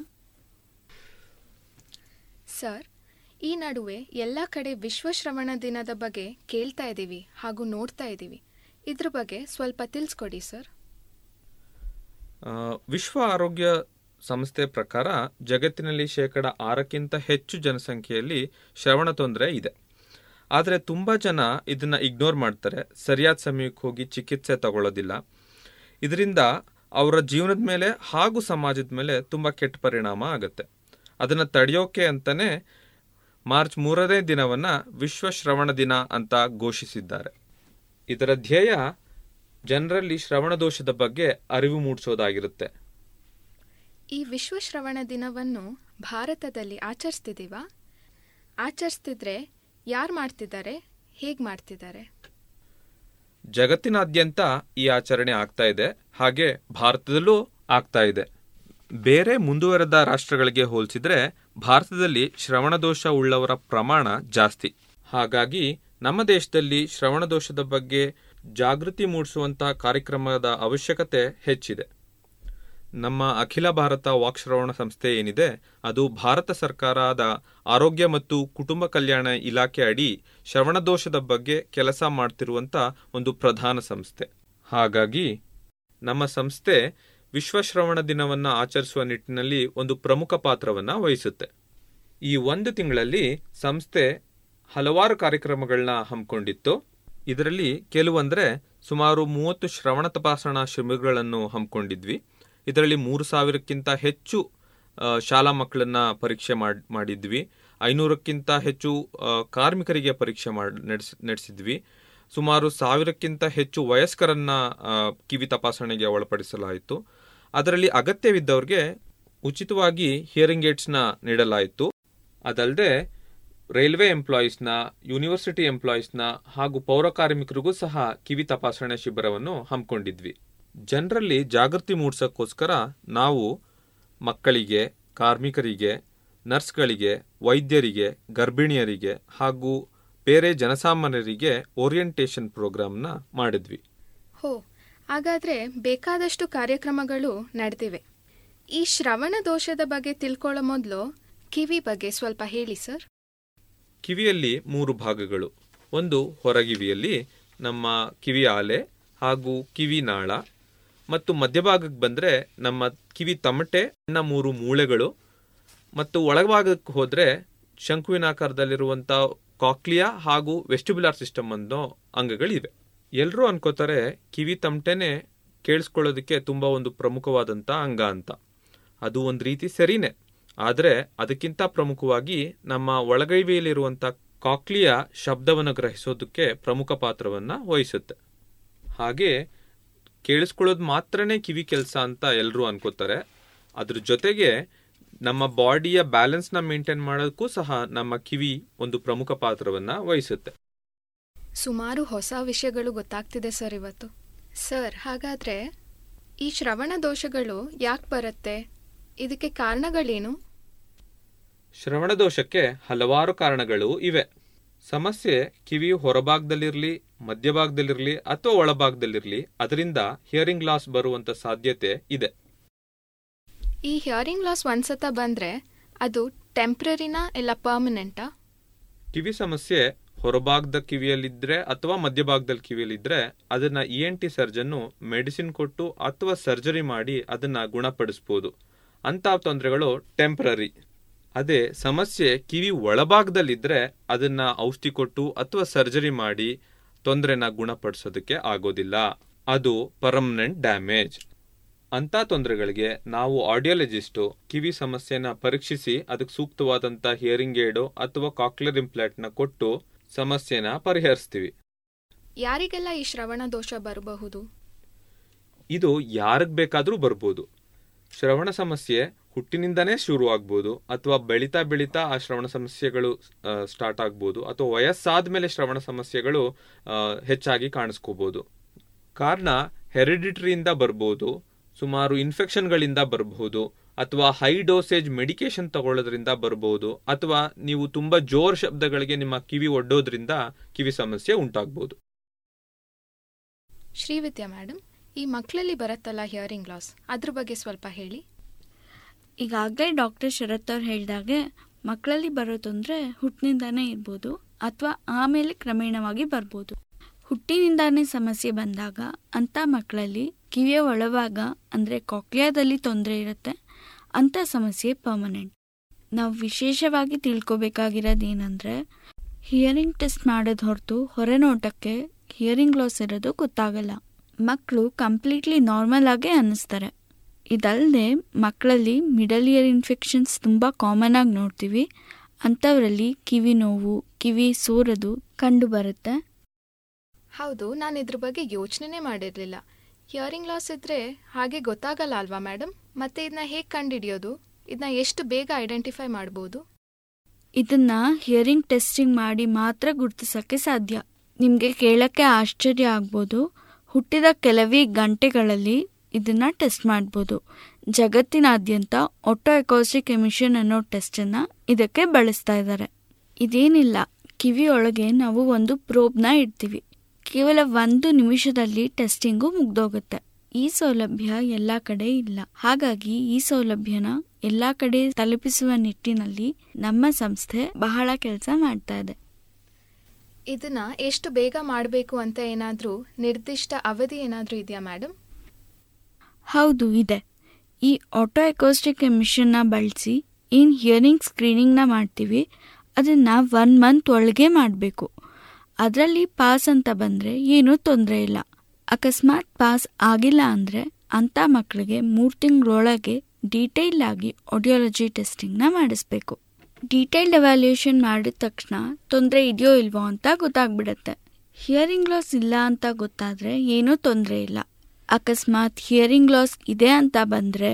ಸರ್ ಈ ನಡುವೆ ಎಲ್ಲ ಕಡೆ ವಿಶ್ವ ಶ್ರವಣ ದಿನದ ಬಗ್ಗೆ ಕೇಳ್ತಾ ಇದ್ದೀವಿ ಹಾಗೂ ನೋಡ್ತಾ ಇದ್ದೀವಿ. ಇದ್ರ ಬಗ್ಗೆ ಸ್ವಲ್ಪ ತಿಳಿಸ್ಕೊಡಿ ಸರ್. ವಿಶ್ವ ಆರೋಗ್ಯ ಸಂಸ್ಥೆ ಪ್ರಕಾರ ಜಗತ್ತಿನಲ್ಲಿ ಶೇಕಡ ಆರಕ್ಕಿಂತ ಹೆಚ್ಚು ಜನಸಂಖ್ಯೆಯಲ್ಲಿ ಶ್ರವಣ ತೊಂದರೆ ಇದೆ. ಆದರೆ ತುಂಬ ಜನ ಇದನ್ನು ಇಗ್ನೋರ್ ಮಾಡ್ತಾರೆ. ಸರಿಯಾದ ಸಮಯಕ್ಕೆ ಹೋಗಿ ಚಿಕಿತ್ಸೆ ತಗೊಳ್ಳೋದಿಲ್ಲ. ಇದರಿಂದ ಅವರ ಜೀವನದ ಮೇಲೆ ಹಾಗೂ ಸಮಾಜದ ಮೇಲೆ ತುಂಬ ಕೆಟ್ಟ ಪರಿಣಾಮ ಆಗುತ್ತೆ. ಅದನ್ನು ತಡೆಯೋಕೆ ಅಂತಲೇ ಮಾರ್ಚ್ ಮೂರನೇ ದಿನವನ್ನು ವಿಶ್ವ ಶ್ರವಣ ದಿನ ಅಂತ ಘೋಷಿಸಿದ್ದಾರೆ. ಇದರ ಧ್ಯೇಯ ಜನರಲ್ಲಿ ಶ್ರವಣ ದೋಷದ ಬಗ್ಗೆ ಅರಿವು ಮೂಡಿಸೋದಾಗಿರುತ್ತೆ. ಈ ವಿಶ್ವ ಶ್ರವಣ ದಿನವನ್ನು ಭಾರತದಲ್ಲಿ ಆಚರಿಸ್ತಿದ್ದೀವಾ? ಆಚರಿಸ್ತಿದ್ರೆ ಯಾರು ಮಾಡ್ತಿದ್ದಾರೆ? ಹೇಗೆ ಮಾಡ್ತಿದ್ದಾರೆ? ಜಗತ್ತಿನಾದ್ಯಂತ ಈ ಆಚರಣೆ ಆಗ್ತಾ ಇದೆ. ಹಾಗೆ ಭಾರತದಲ್ಲೂ ಆಗ್ತಾ ಇದೆ. ಬೇರೆ ಮುಂದುವರೆದ ರಾಷ್ಟ್ರಗಳಿಗೆ ಹೋಲಿಸಿದ್ರೆ ಭಾರತದಲ್ಲಿ ಶ್ರವಣದೋಷ ಉಳ್ಳವರ ಪ್ರಮಾಣ ಜಾಸ್ತಿ. ಹಾಗಾಗಿ ನಮ್ಮ ದೇಶದಲ್ಲಿ ಶ್ರವಣದೋಷದ ಬಗ್ಗೆ ಜಾಗೃತಿ ಮೂಡಿಸುವಂತಹ ಕಾರ್ಯಕ್ರಮದ ಅವಶ್ಯಕತೆ ಹೆಚ್ಚಿದೆ. ನಮ್ಮ ಅಖಿಲ ಭಾರತ ವಾಕ್ಶ್ರವಣ ಸಂಸ್ಥೆ ಏನಿದೆ, ಅದು ಭಾರತ ಸರ್ಕಾರದ ಆರೋಗ್ಯ ಮತ್ತು ಕುಟುಂಬ ಕಲ್ಯಾಣ ಇಲಾಖೆ ಅಡಿ ಶ್ರವಣದೋಷದ ಬಗ್ಗೆ ಕೆಲಸ ಮಾಡ್ತಿರುವಂಥ ಒಂದು ಪ್ರಧಾನ ಸಂಸ್ಥೆ. ಹಾಗಾಗಿ ನಮ್ಮ ಸಂಸ್ಥೆ ವಿಶ್ವ ಶ್ರವಣ ದಿನವನ್ನ ಆಚರಿಸುವ ನಿಟ್ಟಿನಲ್ಲಿ ಒಂದು ಪ್ರಮುಖ ಪಾತ್ರವನ್ನು ವಹಿಸುತ್ತೆ. ಈ ಒಂದು ತಿಂಗಳಲ್ಲಿ ಸಂಸ್ಥೆ ಹಲವಾರು ಕಾರ್ಯಕ್ರಮಗಳನ್ನ ಹಮ್ಮಿಕೊಂಡಿತ್ತು. ಇದರಲ್ಲಿ ಕೆಲವಂದ್ರೆ ಸುಮಾರು ಮೂವತ್ತು ಶ್ರವಣ ತಪಾಸಣಾ ಶಿಬಿರಗಳನ್ನು ಹಮ್ಮಿಕೊಂಡಿದ್ವಿ. ಇದರಲ್ಲಿ ಮೂರು ಸಾವಿರಕ್ಕಿಂತ ಹೆಚ್ಚು ಶಾಲಾ ಮಕ್ಕಳನ್ನ ಪರೀಕ್ಷೆ ಮಾಡ್- ಮಾಡಿದ್ವಿ. ಐನೂರಕ್ಕಿಂತ ಹೆಚ್ಚು ಕಾರ್ಮಿಕರಿಗೆ ಪರೀಕ್ಷೆ ನಡೆಸ್- ನಡೆಸಿದ್ವಿ. ಸುಮಾರು ಸಾವಿರಕ್ಕಿಂತ ಹೆಚ್ಚು ವಯಸ್ಕರನ್ನ ಕಿವಿ ತಪಾಸಣೆಗೆ ಒಳಪಡಿಸಲಾಯಿತು. ಅದರಲ್ಲಿ ಅಗತ್ಯವಿದ್ದವ್ರಿಗೆ ಉಚಿತವಾಗಿ ಹಿಯರಿಂಗ್ ಏಡ್ಸ್ನ ನೀಡಲಾಯಿತು. ಅದಲ್ಲದೆ ರೈಲ್ವೆ ಎಂಪ್ಲಾಯೀಸ್ನ ಯೂನಿವರ್ಸಿಟಿ ಎಂಪ್ಲಾಯೀಸ್ನ ಹಾಗೂ ಪೌರ ಕಾರ್ಮಿಕರಿಗೂ ಸಹ ಕಿವಿ ತಪಾಸಣೆ ಶಿಬಿರವನ್ನು ಹಮ್ಮಿಕೊಂಡಿದ್ವಿ. ಜನರಲ್ಲಿ ಜಾಗೃತಿ ಮೂಡಿಸೋಕ್ಕೋಸ್ಕರ ನಾವು ಮಕ್ಕಳಿಗೆ ಕಾರ್ಮಿಕರಿಗೆ ನರ್ಸ್ಗಳಿಗೆ ವೈದ್ಯರಿಗೆ ಗರ್ಭಿಣಿಯರಿಗೆ ಹಾಗೂ ಬೇರೆ ಜನಸಾಮಾನ್ಯರಿಗೆ ಓರಿಯೆಂಟೇಷನ್ ಪ್ರೋಗ್ರಾಮ್ನ ಮಾಡಿದ್ವಿ. ಹೋ ಹಾಗಾದರೆ ಬೇಕಾದಷ್ಟು ಕಾರ್ಯಕ್ರಮಗಳು ನಡೆದಿವೆ. ಈ ಶ್ರವಣ ದೋಷದ ಬಗ್ಗೆ ತಿಳ್ಕೊಳ್ಳೋ ಮೊದಲು ಕಿವಿ ಬಗ್ಗೆ ಸ್ವಲ್ಪ ಹೇಳಿ ಸರ್. ಕಿವಿಯಲ್ಲಿ ಮೂರು ಭಾಗಗಳು. ಒಂದು ಹೊರಗಿವಿಯಲ್ಲಿ ನಮ್ಮ ಕಿವಿ ಆಲೆ ಹಾಗೂ ಕಿವಿ ನಾಳ ಮತ್ತು ಮಧ್ಯಭಾಗಕ್ಕೆ ಬಂದರೆ ನಮ್ಮ ಕಿವಿ ತಮಟೆ ಸಣ್ಣ ಮೂರು ಮೂಳೆಗಳು, ಮತ್ತು ಒಳಭಾಗಕ್ಕೆ ಹೋದರೆ ಶಂಕುವಿನಾಕಾರದಲ್ಲಿರುವಂಥ ಕಾಕ್ಲಿಯಾ ಹಾಗೂ ವೆಸ್ಟಿಬ್ಯುಲಾರ್ ಸಿಸ್ಟಮ್ ಅನ್ನೋ ಅಂಗಗಳಿವೆ. ಎಲ್ಲರೂ ಅನ್ಕೋತಾರೆ ಕಿವಿ ತಮಟೆನೆ ಕೇಳಿಸ್ಕೊಳ್ಳೋದಕ್ಕೆ ತುಂಬ ಒಂದು ಪ್ರಮುಖವಾದಂಥ ಅಂಗ ಅಂತ. ಅದು ಒಂದು ರೀತಿ ಸರಿನೇ. ಆದರೆ ಅದಕ್ಕಿಂತ ಪ್ರಮುಖವಾಗಿ ನಮ್ಮ ಒಳಗೈವಿಯಲ್ಲಿರುವಂಥ ಕಾಕ್ಲಿಯ ಶಬ್ದವನ್ನು ಗ್ರಹಿಸೋದಕ್ಕೆ ಪ್ರಮುಖ ಪಾತ್ರವನ್ನು ವಹಿಸುತ್ತೆ. ಹಾಗೆ ಕೇಳಿಸ್ಕೊಳ್ಳೋದು ಮಾತ್ರನೇ ಕಿವಿ ಕೆಲಸ ಅಂತ ಎಲ್ಲರೂ ಅನ್ಕೋತಾರೆ. ಅದ್ರ ಜೊತೆಗೆ ನಮ್ಮ ಬಾಡಿಯ ಬ್ಯಾಲೆನ್ಸ್ನ ಮೇಂಟೈನ್ ಮಾಡೋದಕ್ಕೂ ಸಹ ನಮ್ಮ ಕಿವಿ ಒಂದು ಪ್ರಮುಖ ಪಾತ್ರವನ್ನು ವಹಿಸುತ್ತೆ. ಸುಮಾರು ಹೊಸ ವಿಷಯಗಳು ಗೊತ್ತಾಗ್ತಿದೆ ಸರ್ ಇವತ್ತು. ಸರ್ ಹಾಗಾದ್ರೆ ಈ ಶ್ರವಣ ದೋಷಗಳು ಯಾಕೆ ಬರುತ್ತೆ? ಇದಕ್ಕೆ ಕಾರಣಗಳೇನು? ಶ್ರವಣ ದೋಷಕ್ಕೆ ಹಲವಾರು ಕಾರಣಗಳು ಇವೆ. ಸಮಸ್ಯೆ ಕಿವಿಯು ಹೊರಭಾಗದಲ್ಲಿರಲಿ ಮಧ್ಯಭಾಗದಲ್ಲಿರಲಿ ಅಥವಾ ಒಳಭಾಗದಲ್ಲಿರಲಿ ಅದರಿಂದ ಹಿಯರಿಂಗ್ ಲಾಸ್ ಬರುವಂತ ಸಾಧ್ಯತೆ ಇದೆ. ಈ ಹಿಯರಿಂಗ್ ಲಾಸ್ ಒಂದ್ಸತ ಬಂದ್ರೆ ಅದು ಟೆಂಪ್ರರಿನಾ ಇಲ್ಲ ಪರ್ಮನೆಂಟಾ ಕಿವಿ ಸಮಸ್ಯೆ ಹೊರಭಾಗದ ಕಿವಿಯಲ್ಲಿದ್ರೆ ಅಥವಾ ಮಧ್ಯಭಾಗದಲ್ಲಿ ಕಿವಿಯಲ್ಲಿದ್ರೆ ಅದನ್ನ ಇ ಎನ್ ಟಿ ಸರ್ಜನ್ನು ಮೆಡಿಸಿನ್ ಕೊಟ್ಟು ಅಥವಾ ಸರ್ಜರಿ ಮಾಡಿ ಅದನ್ನ ಗುಣಪಡಿಸ್ಬೋದು. ಅಂತ ತೊಂದರೆಗಳು ಟೆಂಪ್ರರಿ ಅದೇ ಸಮಸ್ಯೆ ಕಿವಿ ಒಳಭಾಗದಲ್ಲಿದ್ದರೆ ಅದನ್ನ ಔಷಧಿ ಕೊಟ್ಟು ಅಥವಾ ಸರ್ಜರಿ ಮಾಡಿ ತೊಂದರೆನ ಗುಣಪಡಿಸೋದಕ್ಕೆ ಆಗೋದಿಲ್ಲ. ಅದು ಪರ್ಮನೆಂಟ್ ಡ್ಯಾಮೇಜ್. ಅಂತ ತೊಂದರೆಗಳಿಗೆ ನಾವು ಆಡಿಯಾಲಜಿಸ್ಟು ಕಿವಿ ಸಮಸ್ಯೆನ ಪರೀಕ್ಷಿಸಿ ಅದಕ್ಕೆ ಸೂಕ್ತವಾದಂಥ ಹಿಯರಿಂಗ್ ಏಡು ಅಥವಾ ಕಾಕ್ಲರ್ ಇಂಪ್ಲಾಂಟ್ನ ಕೊಟ್ಟು ಸಮಸ್ಯೆನ ಪರಿಹರಿಸ್ತೀವಿ. ಯಾರಿಗೆಲ್ಲ ಈ ಶ್ರವಣ ದೋಷ ಬರಬಹುದು? ಇದು ಯಾರಿಗೆ ಬೇಕಾದರೂ ಬರ್ಬೋದು. ಶ್ರವಣ ಸಮಸ್ಯೆ ಹುಟ್ಟಿನಿಂದನೇ ಶುರು ಆಗ್ಬೋದು ಅಥವಾ ಬೆಳೀತಾ ಬೆಳೀತಾ ಆ ಶ್ರವಣ ಸಮಸ್ಯೆಗಳು ಸ್ಟಾರ್ಟ್ ಆಗ್ಬೋದು ಅಥವಾ ವಯಸ್ಸಾದ ಮೇಲೆ ಶ್ರವಣ ಸಮಸ್ಯೆಗಳು ಹೆಚ್ಚಾಗಿ ಕಾಣಿಸ್ಕೋಬಹುದು ಕಾರಣ, ಹೆರಿಡಿಟ್ರಿಯಿಂದ ಬರ್ಬೋದು, ಸುಮಾರು ಇನ್ಫೆಕ್ಷನ್ಗಳಿಂದ ಬರಬಹುದು ಅಥವಾ ಹೈ ಡೋಸೇಜ್ ಮೆಡಿಕೇಶನ್ ತಗೊಳ್ಳೋದ್ರಿಂದ ಬರಬಹುದು ಅಥವಾ ನೀವು ತುಂಬಾ ಜೋರ್ ಶಬ್ದಗಳಿಗೆ ನಿಮ್ಮ ಕಿವಿ ಒಡ್ಡೋದ್ರಿಂದ ಕಿವಿ ಸಮಸ್ಯೆ ಉಂಟಾಗ್ಬೋದು. ಶ್ರೀವಿದ್ಯಾ ಮೇಡಮ್ ಈ ಮಕ್ಕಳಲ್ಲಿ ಬರುತ್ತಲ್ಲ ಹಿಯರಿಂಗ್ ಲಾಸ್ ಅದ್ರ ಬಗ್ಗೆ ಸ್ವಲ್ಪ ಹೇಳಿ. ಈಗಾಗಲೇ ಡಾಕ್ಟರ್ ಶರತ್ ಅವ್ರು ಹೇಳಿದಾಗೆ ಮಕ್ಕಳಲ್ಲಿ ಬರೋ ತೊಂದರೆ ಹುಟ್ಟಿನಿಂದಾನೇ ಇರ್ಬೋದು ಅಥವಾ ಆಮೇಲೆ ಕ್ರಮೇಣವಾಗಿ ಬರ್ಬೋದು. ಹುಟ್ಟಿನಿಂದಾನೇ ಸಮಸ್ಯೆ ಬಂದಾಗ ಅಂಥ ಮಕ್ಕಳಲ್ಲಿ ಕಿವಿಯ ಒಳಭಾಗ ಅಂದರೆ ಕಾಕ್ಲಿಯಾದಲ್ಲಿ ತೊಂದರೆ ಇರುತ್ತೆ, ಅಂಥ ಸಮಸ್ಯೆ ಪರ್ಮನೆಂಟ್ ನಾವು ವಿಶೇಷವಾಗಿ ತಿಳ್ಕೊಬೇಕಾಗಿರೋದೇನೆಂದರೆ ಹಿಯರಿಂಗ್ ಟೆಸ್ಟ್ ಮಾಡೋದು ಹೊರತು ಹೊರನೋಟಕ್ಕೆ ಹಿಯರಿಂಗ್ ಲಾಸ್ ಇರೋದು ಗೊತ್ತಾಗಲ್ಲ. ಮಕ್ಕಳು ಕಂಪ್ಲೀಟ್ಲಿ ನಾರ್ಮಲ್ ಆಗೇ ಅನ್ನಿಸ್ತಾರೆ. ಇದಲ್ಲದೆ ಮಕ್ಕಳಲ್ಲಿ ಮಿಡಲ್ ಇಯರ್ ಇನ್ಫೆಕ್ಷನ್ಸ್ ತುಂಬ ಕಾಮನ್ ಆಗಿ ನೋಡ್ತೀವಿ. ಅಂಥವರಲ್ಲಿ ಕಿವಿ ನೋವು ಕಿವಿ ಸೋರದು ಕಂಡು ಬರುತ್ತೆ. ಹೌದು ನಾನು ಇದ್ರ ಬಗ್ಗೆ ಯೋಚನೆನೇ ಮಾಡಿರಲಿಲ್ಲ. ಹಿಯರಿಂಗ್ ಲಾಸ್ ಇದ್ರೆ ಹಾಗೆ ಗೊತ್ತಾಗಲ್ಲ ಅಲ್ವಾ ಮೇಡಮ್ ಮತ್ತೆ ಇದನ್ನ ಹೇಗೆ ಕಂಡುಹಿಡಿಯೋದು ಇದನ್ನ ಎಷ್ಟು ಬೇಗ ಐಡೆಂಟಿಫೈ ಮಾಡ್ಬೋದು? ಇದನ್ನ ಹಿಯರಿಂಗ್ ಟೆಸ್ಟಿಂಗ್ ಮಾಡಿ ಮಾತ್ರ ಗುರುತಿಸಕ್ಕೆ ಸಾಧ್ಯ. ನಿಮಗೆ ಕೇಳಕ್ಕೆ ಆಶ್ಚರ್ಯ ಆಗ್ಬೋದು. ಹುಟ್ಟಿದ ಕೆಲವೇ ಗಂಟೆಗಳಲ್ಲಿ ಇದನ್ನ ಟೆಸ್ಟ್ ಮಾಡ್ಬೋದು. ಜಗತ್ತಿನಾದ್ಯಂತ ಒಟ್ಟೋ ಎಕೋಸ್ಟಿಕ್ ಎಮಿಷನ್ ಅನ್ನೋ ಟೆಸ್ಟನ್ನು ಇದಕ್ಕೆ ಬಳಸ್ತಾ ಇದ್ದಾರೆ ಇದೇನಿಲ್ಲ, ಕಿವಿಯೊಳಗೆ ನಾವು ಒಂದು ಪ್ರೋಬ್ನ ಇಡ್ತೀವಿ. ಕೇವಲ ಒಂದು ನಿಮಿಷದಲ್ಲಿ ಟೆಸ್ಟಿಂಗು ಮುಗ್ದೋಗುತ್ತೆ. ಈ ಸೌಲಭ್ಯ ಎಲ್ಲ ಕಡೆ ಇಲ್ಲ. ಹಾಗಾಗಿ ಈ ಸೌಲಭ್ಯನ ಎಲ್ಲ ಕಡೆ ತಲುಪಿಸುವ ನಿಟ್ಟಿನಲ್ಲಿ ನಮ್ಮ ಸಂಸ್ಥೆ ಬಹಳ ಕೆಲಸ ಮಾಡ್ತಾ ಇದೆ. ಇದನ್ನ ಎಷ್ಟು ಬೇಗ ಮಾಡಬೇಕು ಅಂತ ಏನಾದರೂ ನಿರ್ದಿಷ್ಟ ಅವಧಿ ಏನಾದರೂ ಇದೆಯಾ ಮೇಡಮ್ ಹೌದು, ಇದೆ. ಈ ಆಟೋ ಎಕೋಸ್ಟಿಕ್ ಎಮಿಷನ್ನ ಬಳಸಿ ಏನು ಹಿಯರಿಂಗ್ ಸ್ಕ್ರೀನಿಂಗ್ನ ಮಾಡ್ತೀವಿ. ಅದನ್ನು ಒನ್ ಮಂತ್ ಒಳಗೆ ಮಾಡಬೇಕು. ಅದರಲ್ಲಿ ಪಾಸ್ ಅಂತ ಬಂದರೆ ಏನೂ ತೊಂದರೆ ಇಲ್ಲ. ಅಕಸ್ಮಾತ್ ಪಾಸ್ ಆಗಿಲ್ಲ ಅಂದರೆ ಅಂಥ ಮಕ್ಕಳಿಗೆ ಮೂರು ತಿಂಗಳೊಳಗೆ ಡೀಟೇಲ್ ಆಗಿ ಆಡಿಯಾಲಜಿ ಟೆಸ್ಟಿಂಗ್ನ ಮಾಡಿಸ್ಬೇಕು. ಡೀಟೇಲ್ಡ್ ಎವ್ಯಾಲ್ಯೂಯೇಷನ್ ಮಾಡಿದ ತಕ್ಷಣ ತೊಂದರೆ ಇದೆಯೋ ಇಲ್ವೋ ಅಂತ ಗೊತ್ತಾಗ್ಬಿಡತ್ತೆ. ಹಿಯರಿಂಗ್ ಲಾಸ್ ಇಲ್ಲ ಅಂತ ಗೊತ್ತಾದರೆ ಏನೂ ತೊಂದರೆ ಇಲ್ಲ. ಅಕಸ್ಮಾತ್ ಹಿಯರಿಂಗ್ ಲಾಸ್ ಇದೆ ಅಂತ ಬಂದರೆ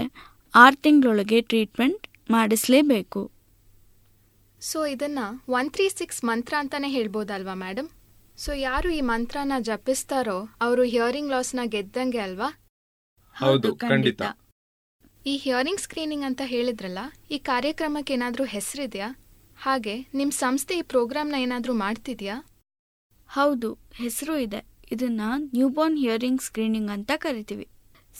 ಆರು ತಿಂಗಳೊಳಗೆ ಟ್ರೀಟ್ಮೆಂಟ್ ಮಾಡಿಸ್ಲೇಬೇಕು. ಸೊ ಇದನ್ನ ಒನ್ ತ್ರೀ ಸಿಕ್ಸ್ ಮಂತ್ರ ಅಂತಲೇ ಹೇಳ್ಬೋದಲ್ವಾ ಮೇಡಮ್ ಸೊ ಯಾರು ಈ ಮಂತ್ರನ ಜಪಿಸ್ತಾರೋ ಅವರು ಹಿಯರಿಂಗ್ ಲಾಸ್ನ ಗೆದ್ದಂಗೆ ಅಲ್ವಾ? ಹೌದು ಖಂಡಿತ. ಈ ಹಿಯರಿಂಗ್ ಸ್ಕ್ರೀನಿಂಗ್ ಅಂತ ಹೇಳಿದ್ರಲ್ಲ ಈ ಕಾರ್ಯಕ್ರಮಕ್ಕೆ ಏನಾದರೂ ಹೆಸರಿದೆಯಾ? ಹಾಗೆ ನಿಮ್ಮ ಸಂಸ್ಥೆ ಈ ಪ್ರೋಗ್ರಾಮ್ನ ಏನಾದರೂ ಮಾಡ್ತಿದ್ಯಾ? ಹೌದು ಹೆಸರು ಇದೆ. ಇದನ್ನ ನ್ಯೂಬೋರ್ನ್ ಹಿಯರಿಂಗ್ ಸ್ಕ್ರೀನಿಂಗ್ ಅಂತ ಕರಿತೀವಿ.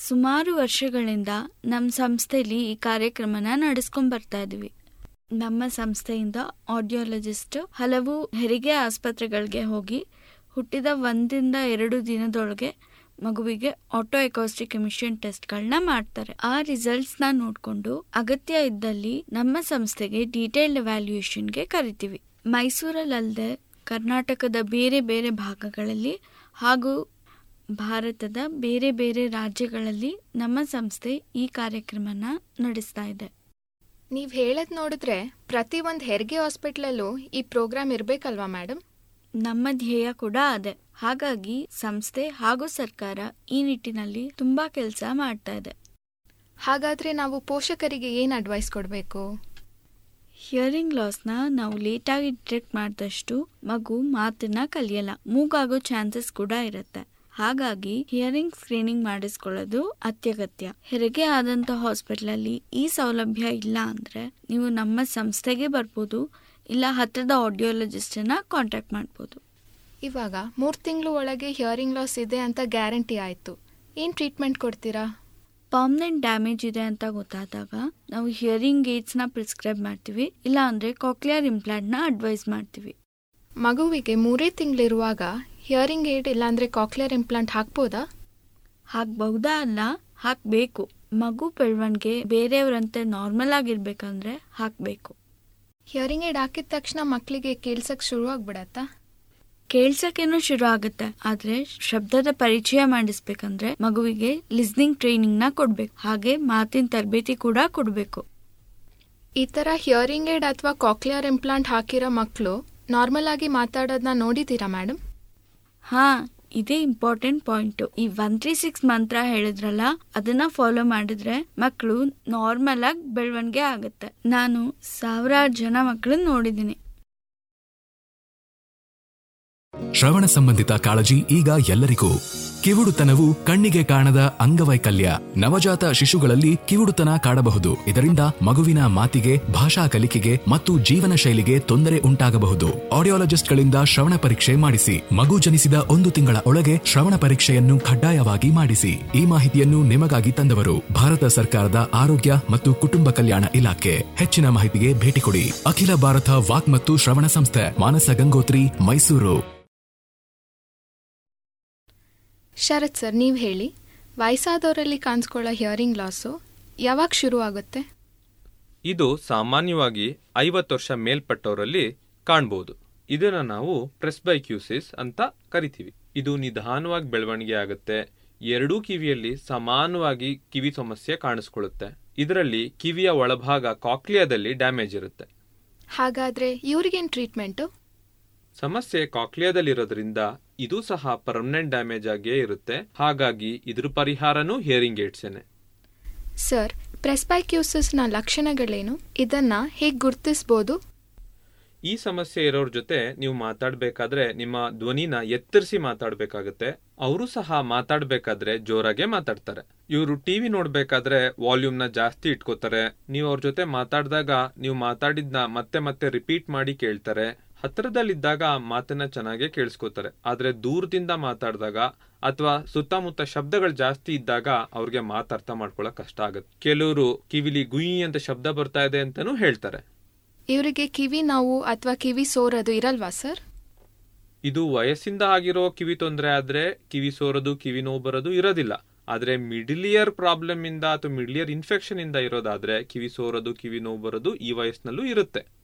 ಸುಮಾರು ವರ್ಷಗಳಿಂದ ನಮ್ಮ ಸಂಸ್ಥೆಯಲ್ಲಿ ಈ ಕಾರ್ಯಕ್ರಮನ ನಡೆಸ್ಕೊಂಡು ಬರ್ತಾ ಇದೀವಿ. ನಮ್ಮ ಸಂಸ್ಥೆಯಿಂದ ಆಡಿಯೋಲಜಿಸ್ಟ್ ಹಲವು ಹೆರಿಗೆ ಆಸ್ಪತ್ರೆಗಳಿಗೆ ಹೋಗಿ ಹುಟ್ಟಿದ ಒಂದಿಂದ ಎರಡು ದಿನದೊಳಗೆ ಮಗುವಿಗೆ ಆಟೋ ಎಕೋಸ್ಟಿಕ್ ಎಮಿಷನ್ ಟೆಸ್ಟ್ಗಳನ್ನ ಮಾಡ್ತಾರೆ. ಆ ರಿಸಲ್ಟ್ಸ್ನ ನೋಡಿಕೊಂಡು ಅಗತ್ಯ ಇದ್ದಲ್ಲಿ ನಮ್ಮ ಸಂಸ್ಥೆಗೆ ಡೀಟೇಲ್ಡ್ ವ್ಯಾಲ್ಯೂಯೇಷನ್ಗೆ ಕರಿತೀವಿ. ಮೈಸೂರಲ್ಲದೆ ಕರ್ನಾಟಕದ ಬೇರೆ ಬೇರೆ ಭಾಗಗಳಲ್ಲಿ ಹಾಗೂ ಭಾರತದ ಬೇರೆ ಬೇರೆ ರಾಜ್ಯಗಳಲ್ಲಿ ನಮ್ಮ ಸಂಸ್ಥೆ ಈ ಕಾರ್ಯಕ್ರಮನ ನಡೆಸ್ತಾ ಇದೆ. ನೀವು ಹೇಳೋದು ನೋಡಿದ್ರೆ ಪ್ರತಿ ಒಂದು ಹೆರಿಗೆ ಹಾಸ್ಪಿಟ್ಲಲ್ಲೂ ಈ ಪ್ರೋಗ್ರಾಮ್ ಇರಬೇಕಲ್ವಾ ಮೇಡಮ್ ನಮ್ಮ ಧ್ಯೇಯ ಕೂಡ ಅದೇ. ಹಾಗಾಗಿ ಸಂಸ್ಥೆ ಹಾಗೂ ಸರ್ಕಾರ ಈ ನಿಟ್ಟಿನಲ್ಲಿ ತುಂಬಾ ಕೆಲಸ ಮಾಡ್ತಾ ಇದೆ. ಹಾಗಾದ್ರೆ ನಾವು ಪೋಷಕರಿಗೆ ಏನು ಅಡ್ವೈಸ್ ಕೊಡಬೇಕು? ಹಿಯರಿಂಗ್ ಲಾಸ್ನ ನಾವು ಲೇಟಾಗಿ ಡಿಟೆಕ್ಟ್ ಮಾಡಿದಷ್ಟು ಮಗು ಮಾತನ್ನ ಕಲಿಯಲ್ಲ. ಮೂಗಾಗೋ ಚಾನ್ಸಸ್ ಕೂಡ ಇರುತ್ತೆ. ಹಾಗಾಗಿ ಹಿಯರಿಂಗ್ ಸ್ಕ್ರೀನಿಂಗ್ ಮಾಡಿಸ್ಕೊಳ್ಳೋದು ಅತ್ಯಗತ್ಯ. ಹೆರಿಗೆ ಆದಂತ ಹಾಸ್ಪಿಟ್ಲಲ್ಲಿ ಈ ಸೌಲಭ್ಯ ಇಲ್ಲ ಅಂದ್ರೆ ನೀವು ನಮ್ಮ ಸಂಸ್ಥೆಗೆ ಬರ್ಬೋದು, ಇಲ್ಲ ಹತ್ತಿರದ ಆಡಿಯೋಲಜಿಸ್ಟನ್ನ ಕಾಂಟ್ಯಾಕ್ಟ್ ಮಾಡ್ಬೋದು. ಇವಾಗ ಮೂರು ತಿಂಗಳು ಒಳಗೆ ಹಿಯರಿಂಗ್ ಲಾಸ್ ಇದೆ ಅಂತ ಗ್ಯಾರಂಟಿ ಆಯಿತು. ಏನು ಟ್ರೀಟ್ಮೆಂಟ್ ಕೊಡ್ತೀರಾ? ಪರ್ಮನೆಂಟ್ ಡ್ಯಾಮೇಜ್ ಇದೆ ಅಂತ ಗೊತ್ತಾದಾಗ ನಾವು ಹಿಯರಿಂಗ್ ಏಡ್ಸ್ನ ಪ್ರಿಸ್ಕ್ರೈಬ್ ಮಾಡ್ತೀವಿ ಇಲ್ಲ ಅಂದ್ರೆ ಕಾಕ್ಲಿಯರ್ ಇಂಪ್ಲಾಂಟ್ನ ಅಡ್ವೈಸ್ ಮಾಡ್ತೀವಿ. ಮಗುವಿಗೆ ಮೂರೇ ತಿಂಗಳಿರುವಾಗ ಹಿಯರಿಂಗ್ ಏಡ್ ಇಲ್ಲಾಂದ್ರೆ ಕಾಕ್ಲಿಯರ್ ಇಂಪ್ಲಾಂಟ್ ಹಾಕ್ಬೋದಾ? ಹಾಕ್ಬಹುದಾ ಅಲ್ಲ ಹಾಕಬೇಕು. ಮಗು ಬೆಳವಣಿಗೆ ಬೇರೆಯವರಂತೆ ನಾರ್ಮಲ್ ಆಗಿರ್ಬೇಕಂದ್ರೆ ಹಾಕಬೇಕು. ಹಿಯರಿಂಗ್ ಏಡ್ ಹಾಕಿದ ತಕ್ಷಣ ಮಕ್ಕಳಿಗೆ ಕೇಳ್ಸಕ್ ಶುರು ಆಗ್ಬಿಡತ್ತಾ ಕೇಳ್ಸಕ್ಕೇನೋ ಶುರು ಆಗುತ್ತೆ. ಆದ್ರೆ ಶಬ್ದದ ಪರಿಚಯ ಮಾಡಿಸ್ಬೇಕಂದ್ರೆ ಮಗುವಿಗೆ ಲಿಸ್ನಿಂಗ್ ಟ್ರೈನಿಂಗ್ನ ಕೊಡ್ಬೇಕು. ಹಾಗೆ ಮಾತಿನ ತರಬೇತಿ ಕೂಡ ಕೊಡ್ಬೇಕು. ಈ ತರ ಹಿಯರಿಂಗ್ ಏಡ್ ಅಥವಾ ಕಾಕ್ಲಿಯರ್ ಇಂಪ್ಲಾಂಟ್ ಹಾಕಿರೋ ಮಕ್ಕಳು ನಾರ್ಮಲ್ ಆಗಿ ಮಾತಾಡೋದನ್ನ ನೋಡಿದ್ದೀರಾ ಮೇಡಮ್ ಹಾ ಇದೇ ಇಂಪಾರ್ಟೆಂಟ್ ಪಾಯಿಂಟ್ ಈ ಒನ್ ತ್ರೀ ಸಿಕ್ಸ್ ಮಂತ್ರ ಹೇಳಿದ್ರಲ್ಲ ಅದನ್ನ ಫಾಲೋ ಮಾಡಿದ್ರೆ ಮಕ್ಕಳು ನಾರ್ಮಲ್ ಆಗಿ ಬೆಳವಣಿಗೆ ಆಗುತ್ತೆ. ನಾನು ಸಾವಿರಾರು ಜನ ಮಕ್ಕಳನ್ನ ನೋಡಿದ್ದೀನಿ. ಶ್ರವಣ ಸಂಬಂಧಿತ ಕಾಳಜಿ ಈಗ ಎಲ್ಲರಿಗೂ. ಕಿವುಡುತನವು ಕಣ್ಣಿಗೆ ಕಾಣದ ಅಂಗವೈಕಲ್ಯ. ನವಜಾತ ಶಿಶುಗಳಲ್ಲಿ ಕಿವುಡುತನ ಕಾಡಬಹುದು. ಇದರಿಂದ ಮಗುವಿನ ಮಾತಿಗೆ, ಭಾಷಾ ಕಲಿಕೆಗೆ ಮತ್ತು ಜೀವನ ಶೈಲಿಗೆ ತೊಂದರೆ ಉಂಟಾಗಬಹುದು. ಆಡಿಯಾಲಜಿಸ್ಟ್ಗಳಿಂದ ಶ್ರವಣ ಪರೀಕ್ಷೆ ಮಾಡಿಸಿ. ಮಗು ಜನಿಸಿದ ಒಂದು ತಿಂಗಳ ಒಳಗೆ ಶ್ರವಣ ಪರೀಕ್ಷೆಯನ್ನು ಕಡ್ಡಾಯವಾಗಿ ಮಾಡಿಸಿ. ಈ ಮಾಹಿತಿಯನ್ನು ನಿಮಗಾಗಿ ತಂದವರು ಭಾರತ ಸರ್ಕಾರದ ಆರೋಗ್ಯ ಮತ್ತು ಕುಟುಂಬ ಕಲ್ಯಾಣ ಇಲಾಖೆ. ಹೆಚ್ಚಿನ ಮಾಹಿತಿಗೆ ಭೇಟಿ ಕೊಡಿ. ಅಖಿಲ ಭಾರತ ವಾಕ್ ಮತ್ತು ಶ್ರವಣ ಸಂಸ್ಥೆ, ಮಾನಸ ಗಂಗೋತ್ರಿ, ಮೈಸೂರು. ಶರತ್ ಸರ್ ನೀವು ಹೇಳಿ. ವಯಸ್ಸಾದವರಲ್ಲಿ ಕಾಣಿಸ್ಕೊಳ್ಳೋ ಹಿಯರಿಂಗ್ ಲಾಸು ಯಾವಾಗ ಶುರು ಆಗುತ್ತೆ? ಇದು ಸಾಮಾನ್ಯವಾಗಿ ಐವತ್ತು ವರ್ಷ ಮೇಲ್ಪಟ್ಟವರಲ್ಲಿ ಕಾಣ್ಬೋದು. ಇದನ್ನು ನಾವು ಪ್ರೆಸ್ಬೈಕ್ಯೂಸಿಸ್ ಅಂತ ಕರಿತೀವಿ. ಇದು ನಿಧಾನವಾಗಿ ಬೆಳವಣಿಗೆ ಆಗುತ್ತೆ. ಎರಡೂ ಕಿವಿಯಲ್ಲಿ ಸಮಾನವಾಗಿ ಕಿವಿ ಸಮಸ್ಯೆ ಕಾಣಿಸ್ಕೊಳ್ಳುತ್ತೆ. ಇದರಲ್ಲಿ ಕಿವಿಯ ಒಳಭಾಗ ಕಾಕ್ಲಿಯಾದಲ್ಲಿ ಡ್ಯಾಮೇಜ್ ಇರುತ್ತೆ. ಹಾಗಾದ್ರೆ ಇವ್ರಿಗೇನ್ ಟ್ರೀಟ್ಮೆಂಟು ಸಮಸ್ಯೆ ಕಾಕ್ಲಿಯಾದಲ್ಲಿರೋದ್ರಿಂದ ಇದು ಸಹ ಪರ್ಮನೆಂಟ್ ಡ್ಯಾಮೇಜ್ ಆಗಿಯೇ ಇರುತ್ತೆ. ಹಾಗಾಗಿ ಇದ್ರ ಪರಿಹಾರನೂ ಹಿಯರಿಂಗ್ ಏಡ್ಸೇನೆ ಸರ್ ಪ್ರೆಸ್ಪೈಕ್ಯೂಸಿಸ್ನ ಲಕ್ಷಣಗಳೇನು? ಇದನ್ನ ಹೇಗೆ ಗುರ್ತಿಸ್ಬೋದು? ಈ ಸಮಸ್ಯೆ ಇರೋರ ಜೊತೆ ನೀವು ಮಾತಾಡಬೇಕಾದ್ರೆ ನಿಮ್ಮ ಧ್ವನಿನ ಎತ್ತರಿಸಿ ಮಾತಾಡಬೇಕಾಗುತ್ತೆ. ಅವರು ಸಹ ಮಾತಾಡಬೇಕಾದ್ರೆ ಜೋರಾಗೆ ಮಾತಾಡ್ತಾರೆ. ಇವರು ಟಿವಿ ನೋಡ್ಬೇಕಾದ್ರೆ ವಾಲ್ಯೂಮ್ನ ಜಾಸ್ತಿ ಇಟ್ಕೋತಾರೆ. ನೀವು ಅವ್ರ ಜೊತೆ ಮಾತಾಡಿದಾಗ ನೀವು ಮಾತಾಡಿದ್ನ ಮತ್ತೆ ಮತ್ತೆ ರಿಪೀಟ್ ಮಾಡಿ ಕೇಳ್ತಾರೆ. ಹತ್ರದಲ್ಲಿದ್ದಾಗ ಮಾತನ್ನ ಚೆನ್ನಾಗೇ ಕೇಳಿಸ್ಕೋತಾರೆ. ಆದ್ರೆ ದೂರದಿಂದ ಮಾತಾಡಿದಾಗ ಅಥವಾ ಸುತ್ತಮುತ್ತ ಶಬ್ದಗಳು ಜಾಸ್ತಿ ಇದ್ದಾಗ ಅವ್ರಿಗೆ ಮಾತರ್ಥ ಮಾಡ್ಕೊಳಕ್ ಕಷ್ಟ ಆಗುತ್ತೆ. ಕೆಲವರು ಕಿವಿಲಿ ಗುಯಿ ಅಂತ ಶಬ್ದ ಬರ್ತಾ ಇದೆ ಅಂತಾನೂ ಹೇಳ್ತಾರೆ. ಇವರಿಗೆ ಕಿವಿ ನೋವು ಅಥವಾ ಕಿವಿ ಸೋರೋದು ಇರಲ್ವಾ ಸರ್? ಇದು ವಯಸ್ಸಿಂದ ಆಗಿರೋ ಕಿವಿ ತೊಂದರೆ ಆದ್ರೆ ಕಿವಿ ಸೋರೋದು ಕಿವಿ ನೋವು ಬರೋದು ಇರೋದಿಲ್ಲ. ಆದ್ರೆ ಮಿಡಿಲ್ ಇಯರ್ ಪ್ರಾಬ್ಲಮ್ ಇಂದ ಅಥವಾ ಮಿಡಿಲ್ ಇಯರ್ ಇನ್ಫೆಕ್ಷನ್ ಇಂದ ಇರೋದಾದ್ರೆ ಕಿವಿ ಸೋರೋದು ಕಿವಿ ನೋವು ಬರೋದು ಈ ವಯಸ್ಸಿನಲ್ಲೂ ಇರುತ್ತೆ.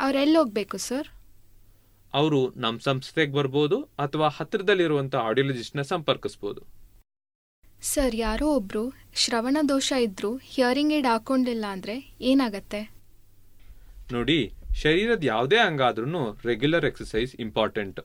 ಅವ್ರೆಲ್ಲಿ ಹೋಗ್ಬೇಕು ಸರ್? ಅವರು ನಮ್ಮ ಸಂಸ್ಥೆಗೆ ಬರ್ಬೋದು ಅಥವಾ ಹತ್ತಿರದಲ್ಲಿರುವಂತ ಆಡಿಯೋಲಜಿಸ್ಟ್ನ ಸಂಪರ್ಕಿಸ್ಬೋದು. ಸರ್ ಯಾರೋ ಒಬ್ರು ಶ್ರವಣ ದೋಷ ಇದ್ರು ಹಿಯರಿಂಗ್ ಏಡ್ ಹಾಕೊಂಡಿಲ್ಲ ಅಂದ್ರೆ ಏನಾಗತ್ತೆ? ನೋಡಿ ಶರೀರದ ಯಾವುದೇ ಅಂಗ ಆದ್ರೂ ರೆಗ್ಯುಲರ್ ಎಕ್ಸಸೈಸ್ ಇಂಪಾರ್ಟೆಂಟ್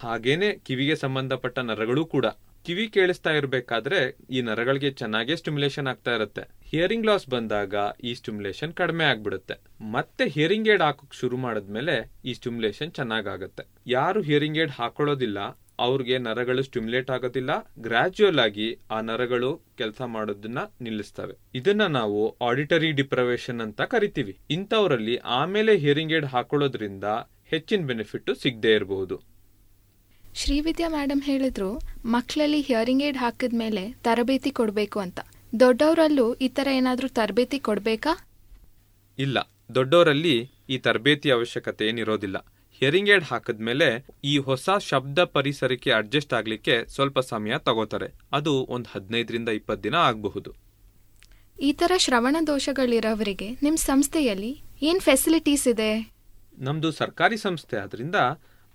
ಹಾಗೇನೆ ಕಿವಿಗೆ ಸಂಬಂಧಪಟ್ಟ ನರಗಳು ಕೂಡ. ಕಿವಿ ಕೇಳಿಸ್ತಾ ಇರಬೇಕಾದ್ರೆ ಈ ನರಗಳಿಗೆ ಚೆನ್ನಾಗೇ ಸ್ಟಿಮ್ಯುಲೇಷನ್ ಆಗ್ತಾ ಇರುತ್ತೆ. ಹಿಯರಿಂಗ್ ಲಾಸ್ ಬಂದಾಗ ಈ ಸ್ಟಿಮ್ಯುಲೇಷನ್ ಕಡಿಮೆ ಆಗ್ಬಿಡುತ್ತೆ. ಮತ್ತೆ ಹಿಯರಿಂಗ್ ಏಡ್ ಹಾಕೋಕ್ ಶುರು ಮಾಡಿದ್ಮೇಲೆ ಈ ಸ್ಟಿಮ್ಯುಲೇಷನ್ ಚೆನ್ನಾಗಾಗತ್ತೆ. ಯಾರು ಹಿಯರಿಂಗ್ ಏಡ್ ಹಾಕೊಳ್ಳೋದಿಲ್ಲ, ಅವ್ರಿಗೆ ನರಗಳು ಸ್ಟಿಮ್ಯುಲೇಟ್ ಆಗೋದಿಲ್ಲ ಗ್ರಾಜುಯಲ್ ಆಗಿ ಆ ನರಗಳು ಕೆಲಸ ಮಾಡೋದನ್ನ ನಿಲ್ಲಿಸ್ತವೆ. ಇದನ್ನ ನಾವು ಆಡಿಟರಿ ಡಿಪ್ರವೇಶನ್ ಅಂತ ಕರಿತೀವಿ. ಇಂಥವರಲ್ಲಿ ಆಮೇಲೆ ಹಿಯರಿಂಗ್ ಏಡ್ ಹಾಕೊಳ್ಳೋದ್ರಿಂದ ಹೆಚ್ಚಿನ ಬೆನಿಫಿಟ್ ಸಿಗದೇ ಇರಬಹುದು. ಶ್ರೀವಿದ್ಯಾ ಮೇಡಮ್ ಹೇಳಿದ್ರು ಮಕ್ಕಳಲ್ಲಿ ಹಿಯರಿಂಗ್ ಏಡ್ ಹಾಕಿದ ಮೇಲೆ ತರಬೇತಿ ಕೊಡಬೇಕು ಅಂತ. ದೊಡ್ಡವರಲ್ಲೂ ಈ ಥರ ಏನಾದರೂ ತರಬೇತಿ ಕೊಡಬೇಕಾ? ಇಲ್ಲ ದೊಡ್ಡವರಲ್ಲಿ ಈ ತರಬೇತಿ ಅವಶ್ಯಕತೆ ಏನಿರೋದಿಲ್ಲ. ಹಿಯರಿಂಗ್ ಏಡ್ ಹಾಕಿದ್ಮೇಲೆ ಈ ಹೊಸ ಶಬ್ದ ಪರಿಸರಕ್ಕೆ ಅಡ್ಜಸ್ಟ್ ಆಗ್ಲಿಕ್ಕೆ ಸ್ವಲ್ಪ ಸಮಯ ತಗೋತಾರೆ. ಅದು ಒಂದು ಹದಿನೈದರಿಂದ ಇಪ್ಪತ್ತು ದಿನ ಆಗಬಹುದು. ಈ ಥರ ಶ್ರವಣ ದೋಷಗಳಿರೋವರಿಗೆ ನಿಮ್ಮ ಸಂಸ್ಥೆಯಲ್ಲಿ ಏನು ಫೆಸಿಲಿಟೀಸ್ ಇದೆ? ನಮ್ಮದು ಸರ್ಕಾರಿ ಸಂಸ್ಥೆ ಆದ್ರಿಂದ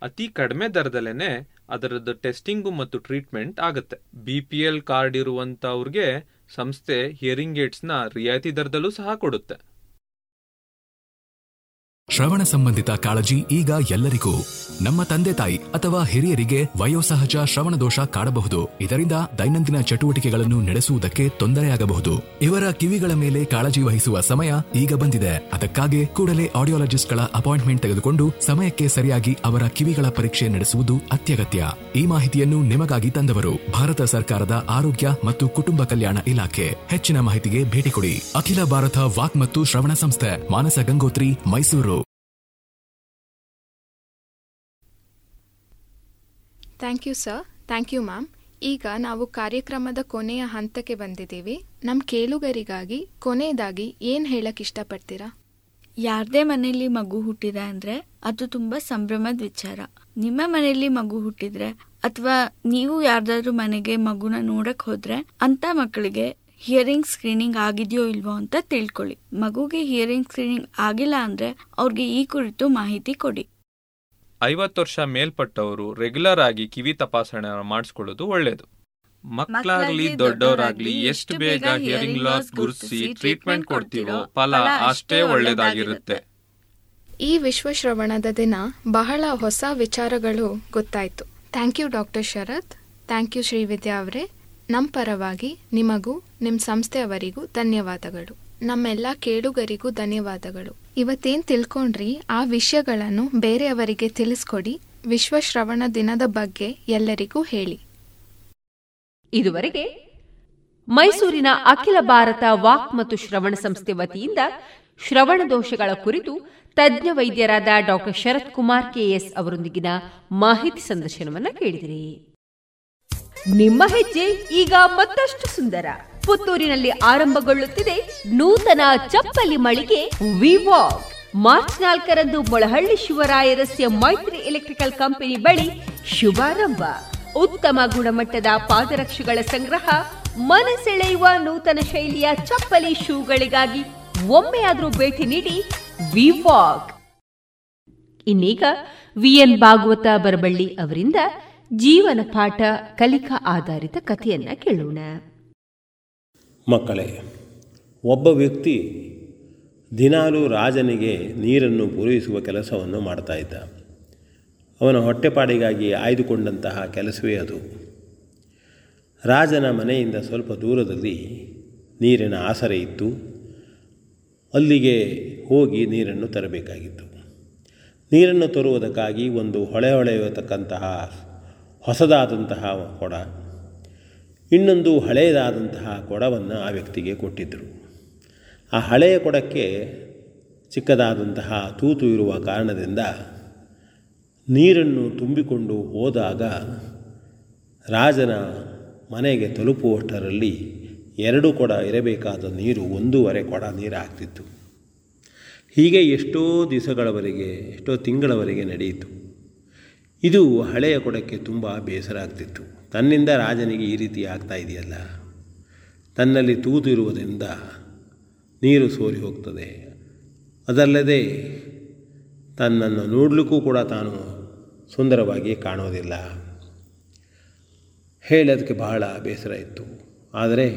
ಅತಿ ಕಡಿಮೆ ದರದಲ್ಲೇನೆ ಅದರದ್ದು ಟೆಸ್ಟಿಂಗು ಮತ್ತು ಟ್ರೀಟ್ಮೆಂಟ್ ಆಗುತ್ತೆ. ಬಿ ಪಿ ಎಲ್ ಕಾರ್ಡ್ ಇರುವಂತವ್ರಿಗೆ ಸಂಸ್ಥೆ ಹಿಯರಿಂಗ್ ಏಡ್ಸ್ನ ರಿಯಾಯಿತಿ ದರದಲ್ಲೂ ಸಹ ಕೊಡುತ್ತೆ. ಶ್ರವಣ ಸಂಬಂಧಿತ ಕಾಳಜಿ ಈಗ ಎಲ್ಲರಿಗೂ. ನಮ್ಮ ತಂದೆ ತಾಯಿ ಅಥವಾ ಹಿರಿಯರಿಗೆ ವಯೋಸಹಜ ಶ್ರವಣ ದೋಷ ಕಾಡಬಹುದು. ಇದರಿಂದ ದೈನಂದಿನ ಚಟುವಟಿಕೆಗಳನ್ನು ನಡೆಸುವುದಕ್ಕೆ ತೊಂದರೆಯಾಗಬಹುದು. ಇವರ ಕಿವಿಗಳ ಮೇಲೆ ಕಾಳಜಿ ವಹಿಸುವ ಸಮಯ ಈಗ ಬಂದಿದೆ. ಅದಕ್ಕಾಗಿ ಕೂಡಲೇ ಆಡಿಯೋಲಜಿಸ್ಟ್ಗಳ ಅಪಾಯಿಂಟ್ಮೆಂಟ್ ತೆಗೆದುಕೊಂಡು ಸಮಯಕ್ಕೆ ಸರಿಯಾಗಿ ಅವರ ಕಿವಿಗಳ ಪರೀಕ್ಷೆ ನಡೆಸುವುದು ಅತ್ಯಗತ್ಯ. ಈ ಮಾಹಿತಿಯನ್ನು ನಿಮಗಾಗಿ ತಂದವರು ಭಾರತ ಸರ್ಕಾರದ ಆರೋಗ್ಯ ಮತ್ತು ಕುಟುಂಬ ಕಲ್ಯಾಣ ಇಲಾಖೆ. ಹೆಚ್ಚಿನ ಮಾಹಿತಿಗೆ ಭೇಟಿ ಕೊಡಿ. ಅಖಿಲ ಭಾರತ ವಾಕ್ ಮತ್ತು ಶ್ರವಣ ಸಂಸ್ಥೆ, Manasa Gangotri, Mysuru. Thank you sir thank you ma'am ಈಗ ನಾವು ಕಾರ್ಯಕ್ರಮದ ಕೊನೆಯ ಹಂತಕ್ಕೆ ಬಂದಿದ್ದೀವಿ. ನಮ್ಮ ಕೇಳುಗರಿಗಾಗಿ, ಕೊನೆಯದಾಗಿ ಏನು ಹೇಳಕ್ಕೆ ಇಷ್ಟಪಡ್ತೀರಾ? ಯಾರದೇ ಮನೆಯಲ್ಲಿ ಮಗು ಹುಟ್ಟಿದೆ ಅಂದರೆ ಅದು ತುಂಬ ಸಂಭ್ರಮದ ವಿಚಾರ. ನಿಮ್ಮ ಮನೆಯಲ್ಲಿ ಮಗು ಹುಟ್ಟಿದ್ರೆ ಅಥವಾ ನೀವು ಯಾರ್ದಾದ್ರೂ ಮನೆಗೆ ಮಗುನ ನೋಡಕ್ ಹೋದ್ರೆ ಅಂತ ಮಕ್ಕಳಿಗೆ ಹಿಯರಿಂಗ್ ಸ್ಕ್ರೀನಿಂಗ್ ಆಗಿದೆಯೋ ಇಲ್ವೋ ಅಂತ ತಿಳ್ಕೊಳ್ಳಿ. ಮಗುಗೆ ಹಿಯರಿಂಗ್ ಸ್ಕ್ರೀನಿಂಗ್ ಆಗಿಲ್ಲ ಅಂದ್ರೆ ಅವ್ರಿಗೆ ಈ ಕುರಿತು ಮಾಹಿತಿ ಕೊಡಿ. ಐವತ್ತು ವರ್ಷ ಮೇಲ್ಪಟ್ಟವರು ರೆಗ್ಯುಲರ್ ಆಗಿ ಕಿವಿ ತಪಾಸಣೆ ಮಾಡಿಸ್ಕೊಳ್ಳೋದು ಒಳ್ಳೇದು. ಮಕ್ಕಳಾಗ್ಲಿ ದೊಡ್ಡವರಾಗ್ಲಿ ಎಷ್ಟು ಬೇಗ ಹಿಯರಿಂಗ್ ಲಾಸ್ ಗುರುತಿಸಿ ಟ್ರೀಟ್ಮೆಂಟ್ ಕೊಡ್ತೀವೋ ಫಲ ಅಷ್ಟೇ ಒಳ್ಳೇದಾಗಿರುತ್ತೆ. ಈ ವಿಶ್ವ ಶ್ರವಣದ ದಿನ ಬಹಳ ಹೊಸ ವಿಚಾರಗಳು ಗೊತ್ತಾಯ್ತು. Thank you doctor Sharath thank you Srividya ಅವರೇ. ನಮ್ಮ ಪರವಾಗಿ ನಿಮಗೂ ನಿಮ್ಮ ಸಂಸ್ಥೆಯವರಿಗೂ ಧನ್ಯವಾದಗಳು. ನಮ್ಮೆಲ್ಲ ಕೇಳುಗರಿಗೂ ಧನ್ಯವಾದಗಳು. ಇವತ್ತೇನ್ ತಿಳ್ಕೊಂಡ್ರಿ, ಆ ವಿಷಯಗಳನ್ನು ಬೇರೆಯವರಿಗೆ ತಿಳಿಸ್ಕೊಡಿ ವಿಶ್ವ ಶ್ರವಣ ದಿನದ ಬಗ್ಗೆ ಎಲ್ಲರಿಗೂ ಹೇಳಿ. ಇದುವರೆಗೆ ಮೈಸೂರಿನ ಅಖಿಲ ಭಾರತ ವಾಕ್ ಮತ್ತು ಶ್ರವಣ ಸಂಸ್ಥೆ ವತಿಯಿಂದ ಶ್ರವಣ ದೋಷಗಳ ಕುರಿತು ತಜ್ಞ ವೈದ್ಯರಾದ ಡಾಕ್ಟರ್ ಶರತ್ ಕುಮಾರ್ ಕೆಎಸ್ ಅವರೊಂದಿಗಿನ ಮಾಹಿತಿ ಸಂದರ್ಶನವನ್ನ ಕೇಳಿದಿರಿ. ನಿಮ್ಮ ಹೆಜ್ಜೆ ಈಗ ಮತ್ತಷ್ಟು ಸುಂದರ. ಪುತ್ತೂರಿನಲ್ಲಿ ಆರಂಭಗೊಳ್ಳುತ್ತಿದೆ ನೂತನ ಚಪ್ಪಲಿ ಮಳಿಗೆ ವಿವಾಕ್ ಮಾರ್ಚ್ ನಾಲ್ಕರಂದು ಮೊಳಹಳ್ಳಿ ಶಿವರಾಯರಸ್ಯ ಮೈತ್ರಿ ಎಲೆಕ್ಟ್ರಿಕಲ್ ಕಂಪನಿ ಬಳಿ ಶುಭಾರಂಭ. ಉತ್ತಮ ಗುಣಮಟ್ಟದ ಪಾದರಕ್ಷೆಗಳ ಸಂಗ್ರಹ, ಮನಸೆಳೆಯುವ ನೂತನ ಶೈಲಿಯ ಚಪ್ಪಲಿ ಶೂಗಳಿಗಾಗಿ ಒಮ್ಮೆಯಾದರೂ ಭೇಟಿ ನೀಡಿ ವಿವಾಕ್ ಇನ್ನೀಗ ವಿಎನ್ ಭಾಗವತ ಬರಬಳ್ಳಿ ಅವರಿಂದ ಜೀವನ ಪಾಠ ಕಲಿಕಾ ಆಧಾರಿತ ಕಥೆಯನ್ನ ಕೇಳೋಣ. ಮಕ್ಕಳೇ, ಒಬ್ಬ ವ್ಯಕ್ತಿ ದಿನಾಲೂ ರಾಜನಿಗೆ ನೀರನ್ನು ಪೂರೈಸುವ ಕೆಲಸವನ್ನು ಮಾಡ್ತಾ ಇದ್ದ. ಅವನ ಹೊಟ್ಟೆಪಾಡಿಗಾಗಿ ಆಯ್ದುಕೊಂಡಂತಹ ಕೆಲಸವೇ ಅದು. ರಾಜನ ಮನೆಯಿಂದ ಸ್ವಲ್ಪ ದೂರದಲ್ಲಿ ನೀರಿನ ಆಸರೆ ಇತ್ತು. ಅಲ್ಲಿಗೆ ಹೋಗಿ ನೀರನ್ನು ತರಬೇಕಾಗಿತ್ತು. ನೀರನ್ನು ತರುವುದಕ್ಕಾಗಿ ಒಂದು ಹೊಳೆ ಹೊಳೆಯತಕ್ಕಂತಹ ಹೊಸದಾದಂತಹ ಕೊಡ ಇನ್ನೊಂದು ಹಳೆಯದಾದಂತಹ ಕೊಡವನ್ನು ಆ ವ್ಯಕ್ತಿಗೆ ಕೊಟ್ಟಿದ್ದರು. ಆ ಹಳೆಯ ಕೊಡಕ್ಕೆ ಚಿಕ್ಕದಾದಂತಹ ತೂತು ಇರುವ ಕಾರಣದಿಂದ ನೀರನ್ನು ತುಂಬಿಕೊಂಡು ಹೋದಾಗ ರಾಜನ ಮನೆಗೆ ತಲುಪುವಷ್ಟರಲ್ಲಿ ಎರಡು ಕೊಡ ಇರಬೇಕಾದ ನೀರು ಒಂದೂವರೆ ಕೊಡ ನೀರು ಆಗ್ತಿತ್ತು ಹೀಗೆ ಎಷ್ಟೋ ದಿವಸಗಳವರೆಗೆ, ಎಷ್ಟೋ ತಿಂಗಳವರೆಗೆ ನಡೆಯಿತು. ಇದು ಹಳೆಯ ಕೊಡಕ್ಕೆ ತುಂಬ ಬೇಸರ ಆಗ್ತಿತ್ತು. ತನ್ನಿಂದ ರಾಜನಿಗೆ ಈ ರೀತಿ ಆಗ್ತಾ ಇದೆಯಲ್ಲ? ತನ್ನಲ್ಲಿ ತೂದು ಇರುವುದರಿಂದ ನೀರು ಸೋರಿ ಹೋಗ್ತದೆ. ಅದಲ್ಲದೆ ತನ್ನನ್ನು ನೋಡಲಿಕ್ಕೂ ಕೂಡ ತಾನು ಸುಂದರವಾಗಿ ಕಾಣೋದಿಲ್ಲ ಹೇಳೋದಕ್ಕೆ ಬಹಳ ಬೇಸರ ಇತ್ತು. ಆದರೆ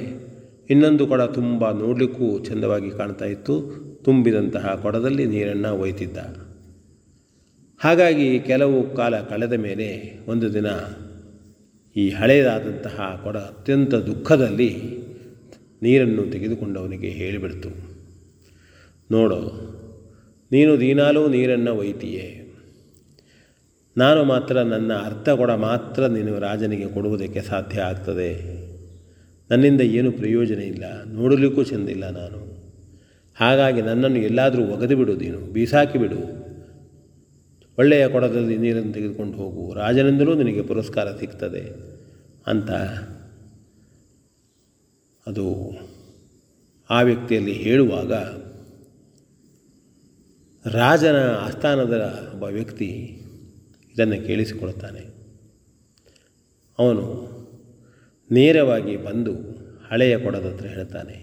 ಇನ್ನೊಂದು ಕೊಡ ತುಂಬ ನೋಡಲಿಕ್ಕೂ ಚೆಂದವಾಗಿ ಕಾಣ್ತಾ ಇತ್ತು. ತುಂಬಿದಂತಹ ಕೊಡದಲ್ಲಿ ನೀರನ್ನು ಒಯ್ತಿದ್ದ. ಹಾಗಾಗಿ ಕೆಲವು ಕಾಲ ಕಳೆದ ಮೇಲೆ ಒಂದು ದಿನ ಈ ಹಳೆಯದಾದಂತಹ ಕೊಡ ಅತ್ಯಂತ ದುಃಖದಲ್ಲಿ ನೀರನ್ನು ತೆಗೆದುಕೊಂಡವನಿಗೆ ಹೇಳಿಬಿಡ್ತು. ನೋಡು, ನೀನು ದಿನಾಲೂ ನೀರನ್ನು ಒಯ್ತೀಯೇ. ನಾನು ಮಾತ್ರ ನನ್ನ ಅರ್ಥ ಕೊಡ ಮಾತ್ರ ನೀನು ರಾಜನಿಗೆ ಕೊಡುವುದಕ್ಕೆ ಸಾಧ್ಯ ಆಗ್ತದೆ. ನನ್ನಿಂದ ಏನು ಪ್ರಯೋಜನ ಇಲ್ಲ, ನೋಡಲಿಕ್ಕೂ ಚೆಂದಿಲ್ಲ ನಾನು. ಹಾಗಾಗಿ ನನ್ನನ್ನು ಎಲ್ಲಾದರೂ ಒಗೆದು ಬಿಡು ನೀನು, ಬೀಸಾಕಿ ಬಿಡು. ಒಳ್ಳೆಯ ಕೊಡದಲ್ಲಿ ನೀರನ್ನು ತೆಗೆದುಕೊಂಡು ಹೋಗು. ರಾಜನಿಂದಲೂ ನಿನಗೆ ಪುರಸ್ಕಾರ ಸಿಗ್ತದೆ ಅಂತ ಅದು ಆ ವ್ಯಕ್ತಿಯಲ್ಲಿ ಹೇಳುವಾಗ ರಾಜನ ಆಸ್ಥಾನದ ಒಬ್ಬ ವ್ಯಕ್ತಿ ಇದನ್ನು ಕೇಳಿಸಿಕೊಳ್ಳುತ್ತಾನೆ. ಅವನು ನೇರವಾಗಿ ಬಂದು ಹಳೆಯ ಕೊಡದ ಹತ್ರ ಹೇಳ್ತಾನೆ,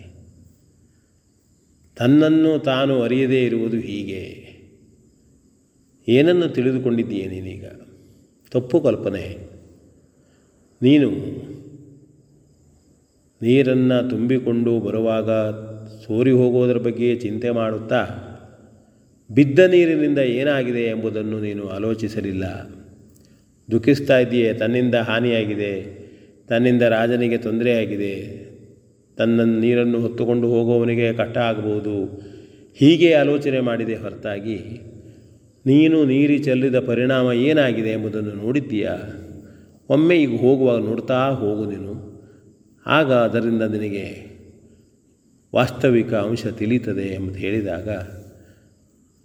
ತನ್ನನ್ನು ತಾನು ಅರಿಯದೇ ಇರುವುದು ಹೀಗೆ. ಏನನ್ನು ತಿಳಿದುಕೊಂಡಿದ್ದೀಯೇ ನೀನೀಗ? ತಪ್ಪು ಕಲ್ಪನೆ. ನೀನು ನೀರನ್ನು ತುಂಬಿಕೊಂಡು ಬರುವಾಗ ಸೋರಿ ಹೋಗೋದರ ಬಗ್ಗೆ ಚಿಂತೆ ಮಾಡುತ್ತಾ? ಬಿದ್ದ ನೀರಿನಿಂದ ಏನಾಗಿದೆ ಎಂಬುದನ್ನು ನೀನು ಆಲೋಚಿಸಲಿಲ್ಲ. ದುಃಖಿಸ್ತಾ ಇದ್ದೀಯೇ, ತನ್ನಿಂದ ಹಾನಿಯಾಗಿದೆ, ತನ್ನಿಂದ ರಾಜನಿಗೆ ತೊಂದರೆಯಾಗಿದೆ. ತನ್ನ ನೀರನ್ನು ಹೊತ್ತುಕೊಂಡು ಹೋಗುವವನಿಗೆ ಕಷ್ಟ ಆಗಬಹುದು. ಹೀಗೆ ಆಲೋಚನೆ ಮಾಡಿದೆ ಹೊರತಾಗಿ. ನೀನು ನೀರಿ ಚೆಲ್ಲಿದ ಪರಿಣಾಮ ಏನಾಗಿದೆ ಎಂಬುದನ್ನು ನೋಡಿದ್ದೀಯಾ? ಒಮ್ಮೆ ಈಗ ಹೋಗುವಾಗ ನೋಡ್ತಾ ಹೋಗು ನೀನು. ಆಗ ಅದರಿಂದ ನಿನಗೆ ವಾಸ್ತವಿಕ ಅಂಶ ತಿಳಿಯುತ್ತದೆ ಎಂಬುದು ಹೇಳಿದಾಗ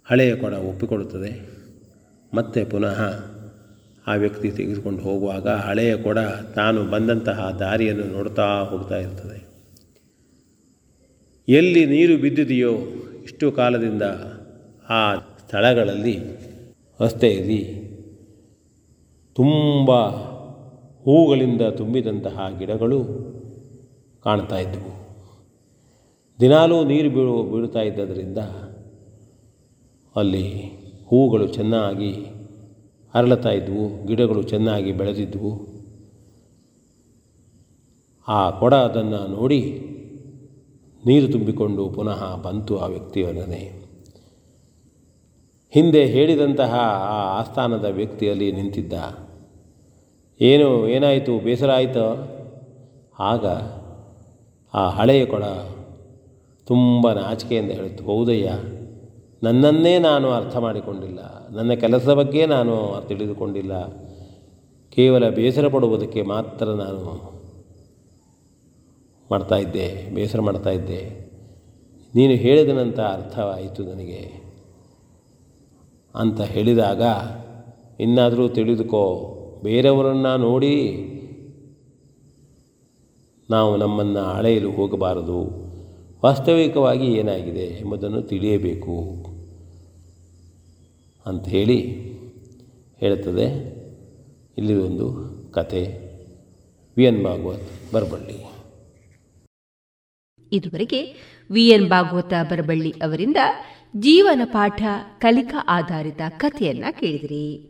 ಹಳೆಯ ಕೊಡ ಒಪ್ಪಿಕೊಡುತ್ತದೆ ಮತ್ತೆ ಪುನಃ ಆ ವ್ಯಕ್ತಿ ತೆಗೆದುಕೊಂಡು ಹೋಗುವಾಗ ಹಳೆಯ ಕೊಡ ತಾನು ಬಂದಂತಹ ದಾರಿಯನ್ನು ನೋಡ್ತಾ ಹೋಗ್ತಾ ಇರ್ತದೆ ಎಲ್ಲಿ ನೀರು ಬಿದ್ದಿದೆಯೋ ಇಷ್ಟು ಕಾಲದಿಂದ ಆ ಸ್ಥಳಗಳಲ್ಲಿ ರಸ್ತೆಯಲ್ಲಿ ತುಂಬ ಹೂಗಳಿಂದ ತುಂಬಿದಂತಹ ಗಿಡಗಳು ಕಾಣ್ತಾ ಇದ್ದವು. ದಿನಾಲೂ ನೀರು ಬೀಳು ಬೀಳ್ತಾ ಇದ್ದದರಿಂದ ಅಲ್ಲಿ ಹೂಗಳು ಚೆನ್ನಾಗಿ ಅರಳುತ್ತಾ ಇದ್ವು ಗಿಡಗಳು ಚೆನ್ನಾಗಿ ಬೆಳೆದಿದ್ದವು. ಆ ಕೊಡ ಅದನ್ನು ನೋಡಿ ನೀರು ತುಂಬಿಕೊಂಡು ಪುನಃ ಬಂತು ಆ ವ್ಯಕ್ತಿಯೊಡನೆ ಹಿಂದೆ ಹೇಳಿದಂತಹ ಆ ಆಸ್ಥಾನದ ವ್ಯಕ್ತಿಯಲ್ಲಿ ನಿಂತಿದ್ದ. ಏನು, ಏನಾಯಿತು? ಬೇಸರ ಆಯಿತೋ? ಆಗ ಆ ಹಳೆಯ ಕೊಡ ತುಂಬ ನಾಚಿಕೆಯಿಂದ ಹೇಳಿತು ಹೌದಯ್ಯ, ನನ್ನನ್ನೇ ನಾನು ಅರ್ಥ ಮಾಡಿಕೊಂಡಿಲ್ಲ. ನನ್ನ ಕೆಲಸದ ಬಗ್ಗೆ ನಾನು ತಿಳಿದುಕೊಂಡಿಲ್ಲ. ಕೇವಲ ಬೇಸರ ಪಡುವುದಕ್ಕೆ ಮಾತ್ರ ನಾನು ಮಾಡ್ತಾಯಿದ್ದೆ ಬೇಸರ ಮಾಡ್ತಾಯಿದ್ದೆ ನೀನು ಹೇಳಿದನಂತ ಅರ್ಥವಾಯಿತು ನನಗೆ. ಅಂತ ಹೇಳಿದಾಗ, ಇನ್ನಾದರೂ ತಿಳಿದುಕೋ, ಬೇರೆಯವರನ್ನು ನೋಡಿ ನಾವು ನಮ್ಮನ್ನು ಅಳೆಯಲು ಹೋಗಬಾರದು. ವಾಸ್ತವಿಕವಾಗಿ ಏನಾಗಿದೆ ಎಂಬುದನ್ನು ತಿಳಿಯಬೇಕು ಅಂತ ಹೇಳಿ ಹೇಳುತ್ತದೆ. ಇಲ್ಲಿ ಒಂದು ಕತೆ ವಿ ಎನ್ ಭಾಗವತ್ ಬರಬಳ್ಳಿ. ಇದುವರೆಗೆ ವಿ ಎನ್ ಭಾಗವತ ಬರಬಳ್ಳಿ ಅವರಿಂದ ಜೀವನ ಪಾಠ ಕಲಿಕಾ ಆಧಾರಿತ ಕಥೆಯನ್ನ ಕೇಳಿದ್ರಿ.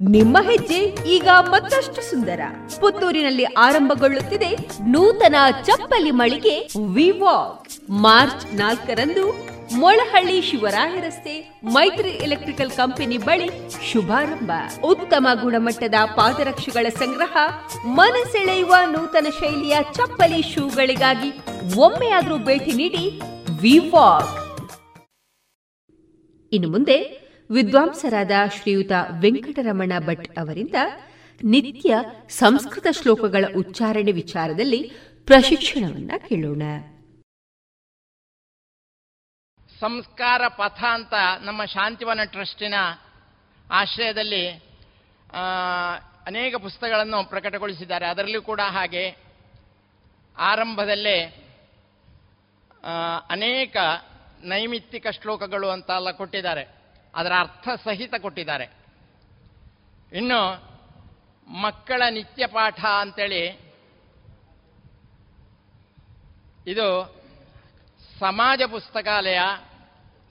ನಿಮ್ಮ ಹೆಜ್ಜೆ ಈಗ ಮತ್ತಷ್ಟು ಸುಂದರ. ಪುತ್ತೂರಿನಲ್ಲಿ ಆರಂಭಗೊಳ್ಳುತ್ತಿದೆ ನೂತನ ಚಪ್ಪಲಿ ಮಳಿಗೆ ವಿವಾಕ್ ಮಾರ್ಚ್ ನಾಲ್ಕರಂದು ಮೊಳಹಳ್ಳಿ ಶಿವರಾಯ ರಸ್ತೆ ಮೈತ್ರಿ ಎಲೆಕ್ಟ್ರಿಕಲ್ ಕಂಪನಿ ಬಳಿ ಶುಭಾರಂಭ. ಉತ್ತಮ ಗುಣಮಟ್ಟದ ಪಾದರಕ್ಷೆಗಳ ಸಂಗ್ರಹ, ಮನಸೆಳೆಯುವ ನೂತನ ಶೈಲಿಯ ಚಪ್ಪಲಿ ಶೂಗಳಿಗಾಗಿ ಒಮ್ಮೆಯಾದರೂ ಭೇಟಿ ನೀಡಿ ವಿವಾಕ್ ಇನ್ನು ಮುಂದೆ ವಿದ್ವಾಂಸರಾದ ಶ್ರೀಯುತ ವೆಂಕಟರಮಣ ಭಟ್ ಅವರಿಂದ ನಿತ್ಯ ಸಂಸ್ಕೃತ ಶ್ಲೋಕಗಳ ಉಚ್ಚಾರಣೆ ವಿಚಾರದಲ್ಲಿ ಪ್ರಶಿಕ್ಷಣವನ್ನ ಕೇಳೋಣ. ಸಂಸ್ಕಾರ ಪಥ ಅಂತ ನಮ್ಮ ಶಾಂತಿವನ ಟ್ರಸ್ಟಿನ ಆಶ್ರಯದಲ್ಲಿ ಅನೇಕ ಪುಸ್ತಕಗಳನ್ನು ಪ್ರಕಟಗೊಳಿಸಿದ್ದಾರೆ. ಅದರಲ್ಲೂ ಕೂಡ ಹಾಗೆ ಆರಂಭದಲ್ಲೇ ಅನೇಕ ನೈಮಿತ್ತಿಕ ಶ್ಲೋಕಗಳು ಅಂತೆಲ್ಲ ಕೊಟ್ಟಿದ್ದಾರೆ. ಅದರ ಅರ್ಥ ಸಹಿತ ಕೊಟ್ಟಿದ್ದಾರೆ. ಇನ್ನು ಮಕ್ಕಳ ನಿತ್ಯ ಪಾಠ ಅಂತೇಳಿ ಇದು ಸಮಾಜ ಪುಸ್ತಕಾಲಯ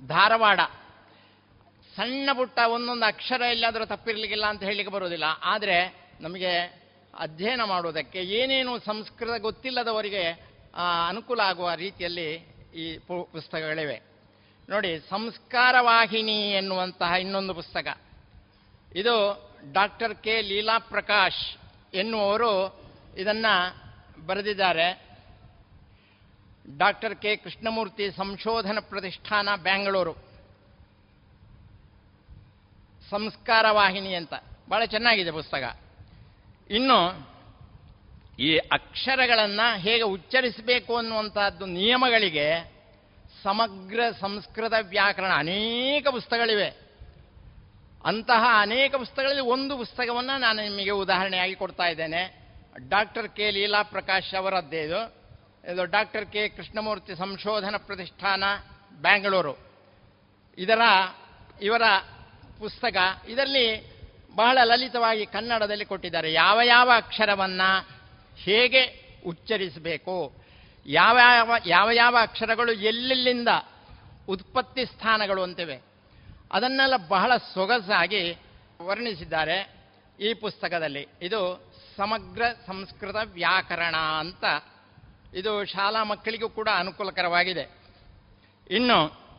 ಧಾರವಾಡ. ಸಣ್ಣ ಪುಟ್ಟ ಒಂದೊಂದು ಅಕ್ಷರ ಎಲ್ಲಾದರೂ ತಪ್ಪಿರಲಿಕ್ಕಿಲ್ಲ ಅಂತ ಹೇಳಲಿಕ್ಕೆ ಬರೋದಿಲ್ಲ ಆದರೆ ನಮಗೆ ಅಧ್ಯಯನ ಮಾಡುವುದಕ್ಕೆ ಏನೇನು ಸಂಸ್ಕೃತ ಗೊತ್ತಿಲ್ಲದವರಿಗೆ ಅನುಕೂಲ ಆಗುವ ರೀತಿಯಲ್ಲಿ ಈ ಪುಸ್ತಕಗಳಿವೆ. ನೋಡಿ ಸಂಸ್ಕಾರ ವಾಹಿನಿ ಎನ್ನುವಂತಹ ಇನ್ನೊಂದು ಪುಸ್ತಕ. ಇದು ಡಾಕ್ಟರ್ ಕೆ. ಲೀಲಾ ಪ್ರಕಾಶ್ ಎನ್ನುವರು ಇದನ್ನು ಬರೆದಿದ್ದಾರೆ. Doctor K. ಕೃಷ್ಣಮೂರ್ತಿ ಸಂಶೋಧನಾ ಪ್ರತಿಷ್ಠಾನ ಬೆಂಗಳೂರು ಸಂಸ್ಕಾರ ವಾಹಿನಿ ಅಂತ. ಭಾಳ ಚೆನ್ನಾಗಿದೆ ಪುಸ್ತಕ. ಇನ್ನು ಈ ಅಕ್ಷರಗಳನ್ನು ಹೇಗೆ ಉಚ್ಚರಿಸಬೇಕು ಅನ್ನುವಂಥದ್ದು ನಿಯಮಗಳಿಗೆ ಸಮಗ್ರ ಸಂಸ್ಕೃತ ವ್ಯಾಕರಣ ಅನೇಕ ಪುಸ್ತಕಗಳಿವೆ. ಅಂತಹ ಅನೇಕ ಪುಸ್ತಕಗಳಲ್ಲಿ ಒಂದು ಪುಸ್ತಕವನ್ನು ನಾನು ನಿಮಗೆ ಉದಾಹರಣೆಯಾಗಿ ಕೊಡ್ತಾ ಇದ್ದೇನೆ. ಡಾಕ್ಟರ್ ಕೆ ಲೀಲಾ ಪ್ರಕಾಶ್ ಅವರದ್ದೇ ಇದು. ಇದು ಡಾಕ್ಟರ್ ಕೆ ಕೃಷ್ಣಮೂರ್ತಿ ಸಂಶೋಧನಾ ಪ್ರತಿಷ್ಠಾನ, ಬ್ಯಾಂಗಳೂರು. ಇದರ, ಇವರ ಪುಸ್ತಕ ಇದರಲ್ಲಿ ಬಹಳ ಲಲಿತವಾಗಿ ಕನ್ನಡದಲ್ಲಿ ಕೊಟ್ಟಿದ್ದಾರೆ. ಯಾವ ಯಾವ ಅಕ್ಷರವನ್ನು ಹೇಗೆ ಉಚ್ಚರಿಸಬೇಕು? ಯಾವ ಯಾವ ಯಾವ ಯಾವ ಅಕ್ಷರಗಳು ಎಲ್ಲೆಲ್ಲಿಂದ ಉತ್ಪತ್ತಿ ಸ್ಥಾನಗಳು ಅಂತಿವೆ? ಅದನ್ನೆಲ್ಲ ಬಹಳ ಸೊಗಸಾಗಿ ವರ್ಣಿಸಿದ್ದಾರೆ ಈ ಪುಸ್ತಕದಲ್ಲಿ. ಇದು ಸಮಗ್ರ ಸಂಸ್ಕೃತ ವ್ಯಾಕರಣ ಅಂತ. ಇದು ಶಾಲಾ ಮಕ್ಕಳಿಗೂ ಕೂಡ ಅನುಕೂಲಕರವಾಗಿದೆ. ಇನ್ನು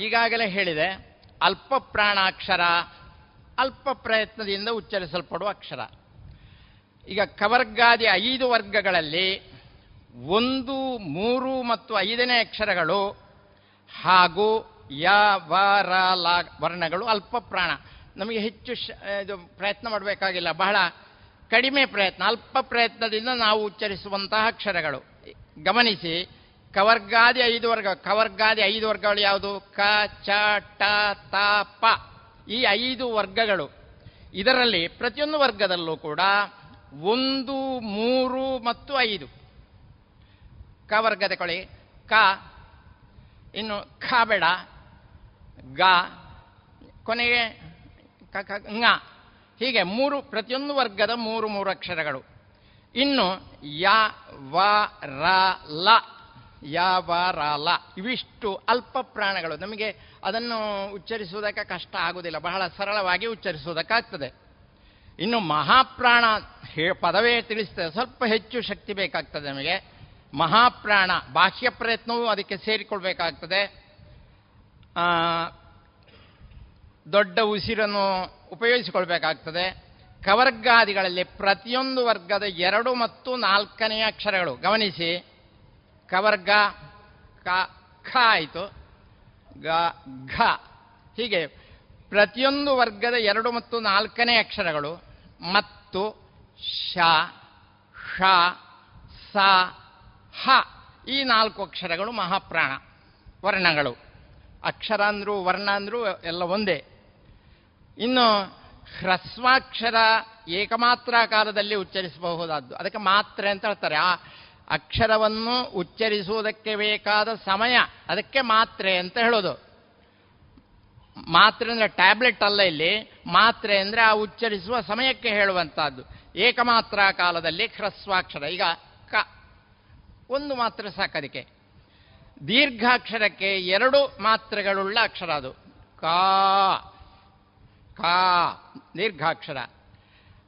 ಈಗಾಗಲೇ ಹೇಳಿದೆ ಅಲ್ಪ ಪ್ರಾಣಾಕ್ಷರ ಅಲ್ಪ ಪ್ರಯತ್ನದಿಂದ ಉಚ್ಚರಿಸಲ್ಪಡುವ ಅಕ್ಷರ. ಈಗ ಕವರ್ಗಾದಿ ಐದು ವರ್ಗಗಳಲ್ಲಿ ಒಂದು, ಮೂರು ಮತ್ತು ಐದನೇ ಅಕ್ಷರಗಳು ಹಾಗೂ ಯ, ವ, ರ, ಲ ವರ್ಣಗಳು ಅಲ್ಪ ಪ್ರಾಣ. ನಮಗೆ ಹೆಚ್ಚು ಇದು ಪ್ರಯತ್ನ ಮಾಡಬೇಕಾಗಿಲ್ಲ. ಬಹಳ ಕಡಿಮೆ ಪ್ರಯತ್ನ. ಅಲ್ಪ ಪ್ರಯತ್ನದಿಂದ ನಾವು ಉಚ್ಚರಿಸುವಂತಹ ಅಕ್ಷರಗಳು. ಗಮನಿಸಿ, ಕವರ್ಗಾದಿ ಐದು ವರ್ಗ, ಕವರ್ಗಾದಿ ಐದು ವರ್ಗಗಳು ಯಾವುದು? ಕ, ಚ, ಟ, ತ, ಪ. ಈ ಐದು ವರ್ಗಗಳು ಇದರಲ್ಲಿ ಪ್ರತಿಯೊಂದು ವರ್ಗದಲ್ಲೂ ಕೂಡ ಒಂದು, ಮೂರು ಮತ್ತು ಐದು. ಕ ವರ್ಗದ ಕೊಳಿ. ಕ, ಇನ್ನು ಖ ಬೇಡ. ಗ, ಕೊನೆಗೆ ಕ ಂಗ. ಹೀಗೆ ಮೂರು, ಪ್ರತಿಯೊಂದು ವರ್ಗದ ಮೂರು ಮೂರು ಅಕ್ಷರಗಳು. ಇನ್ನು ಯ, ವ, ರ, ಲ. ಯ, ವ, ರ, ಲ. ಇವಿಷ್ಟು ಅಲ್ಪ ಪ್ರಾಣಗಳು. ನಮಗೆ ಅದನ್ನು ಉಚ್ಚರಿಸುವುದಕ್ಕೆ ಕಷ್ಟ ಆಗುವುದಿಲ್ಲ. ಬಹಳ ಸರಳವಾಗಿ ಉಚ್ಚರಿಸುವುದಕ್ಕಾಗ್ತದೆ. ಇನ್ನು ಮಹಾಪ್ರಾಣ ಹೇ ಪದವೇ ತಿಳಿಸ್ತದೆ ಸ್ವಲ್ಪ ಹೆಚ್ಚು ಶಕ್ತಿ ಬೇಕಾಗ್ತದೆ ನಮಗೆ. ಮಹಾಪ್ರಾಣ, ಬಾಹ್ಯ ಪ್ರಯತ್ನವೂ ಅದಕ್ಕೆ ಸೇರಿಕೊಳ್ಬೇಕಾಗ್ತದೆ. ದೊಡ್ಡ ಉಸಿರನ್ನು ಉಪಯೋಗಿಸಿಕೊಳ್ಬೇಕಾಗ್ತದೆ. ಕವರ್ಗಾದಿಗಳಲ್ಲಿ ಪ್ರತಿಯೊಂದು ವರ್ಗದ ಎರಡು ಮತ್ತು ನಾಲ್ಕನೆಯ ಅಕ್ಷರಗಳು. ಗಮನಿಸಿ. ಕವರ್ಗ, ಕ, ಖ ಆಯಿತು. ಗ, ಘ. ಹೀಗೆ ಪ್ರತಿಯೊಂದು ವರ್ಗದ ಎರಡು ಮತ್ತು ನಾಲ್ಕನೇ ಅಕ್ಷರಗಳು. ಮತ್ತು ಶ, ಷ, ಸ, ಹ. ಈ ನಾಲ್ಕು ಅಕ್ಷರಗಳು ಮಹಾಪ್ರಾಣ, ವರ್ಣಗಳು. ಅಕ್ಷರ ಅಂದರೂ ವರ್ಣ ಅಂದರೂ ಎಲ್ಲ ಒಂದೇ. ಇನ್ನು ಹ್ರಸ್ವಾಕ್ಷರ ಏಕಮಾತ್ರ ಕಾಲದಲ್ಲಿ ಉಚ್ಚರಿಸಬಹುದಾದ್ದು. ಅದಕ್ಕೆ ಮಾತ್ರೆ ಅಂತ ಹೇಳ್ತಾರೆ. ಆ ಅಕ್ಷರವನ್ನು ಉಚ್ಚರಿಸುವುದಕ್ಕೆ ಬೇಕಾದ ಸಮಯ, ಅದಕ್ಕೆ ಮಾತ್ರೆ ಅಂತ ಹೇಳೋದು. ಮಾತ್ರೆ ಅಂದರೆ ಟ್ಯಾಬ್ಲೆಟ್ ಅಲ್ಲ ಇಲ್ಲಿ. ಮಾತ್ರೆ ಅಂದರೆ ಆ ಉಚ್ಚರಿಸುವ ಸಮಯಕ್ಕೆ ಹೇಳುವಂತಹದ್ದು. ಏಕಮಾತ್ರ ಕಾಲದಲ್ಲಿ ಹ್ರಸ್ವಾಕ್ಷರ. ಈಗ ಕ, ಒಂದು ಮಾತ್ರೆ ಸಾಕು ಅದಕ್ಕೆ ದೀರ್ಘಾಕ್ಷರಕ್ಕೆ ಎರಡು ಮಾತ್ರೆಗಳುಳ್ಳ ಅಕ್ಷರ ಅದು. ಕಾ ಕಾ, ದೀರ್ಘಾಕ್ಷರ.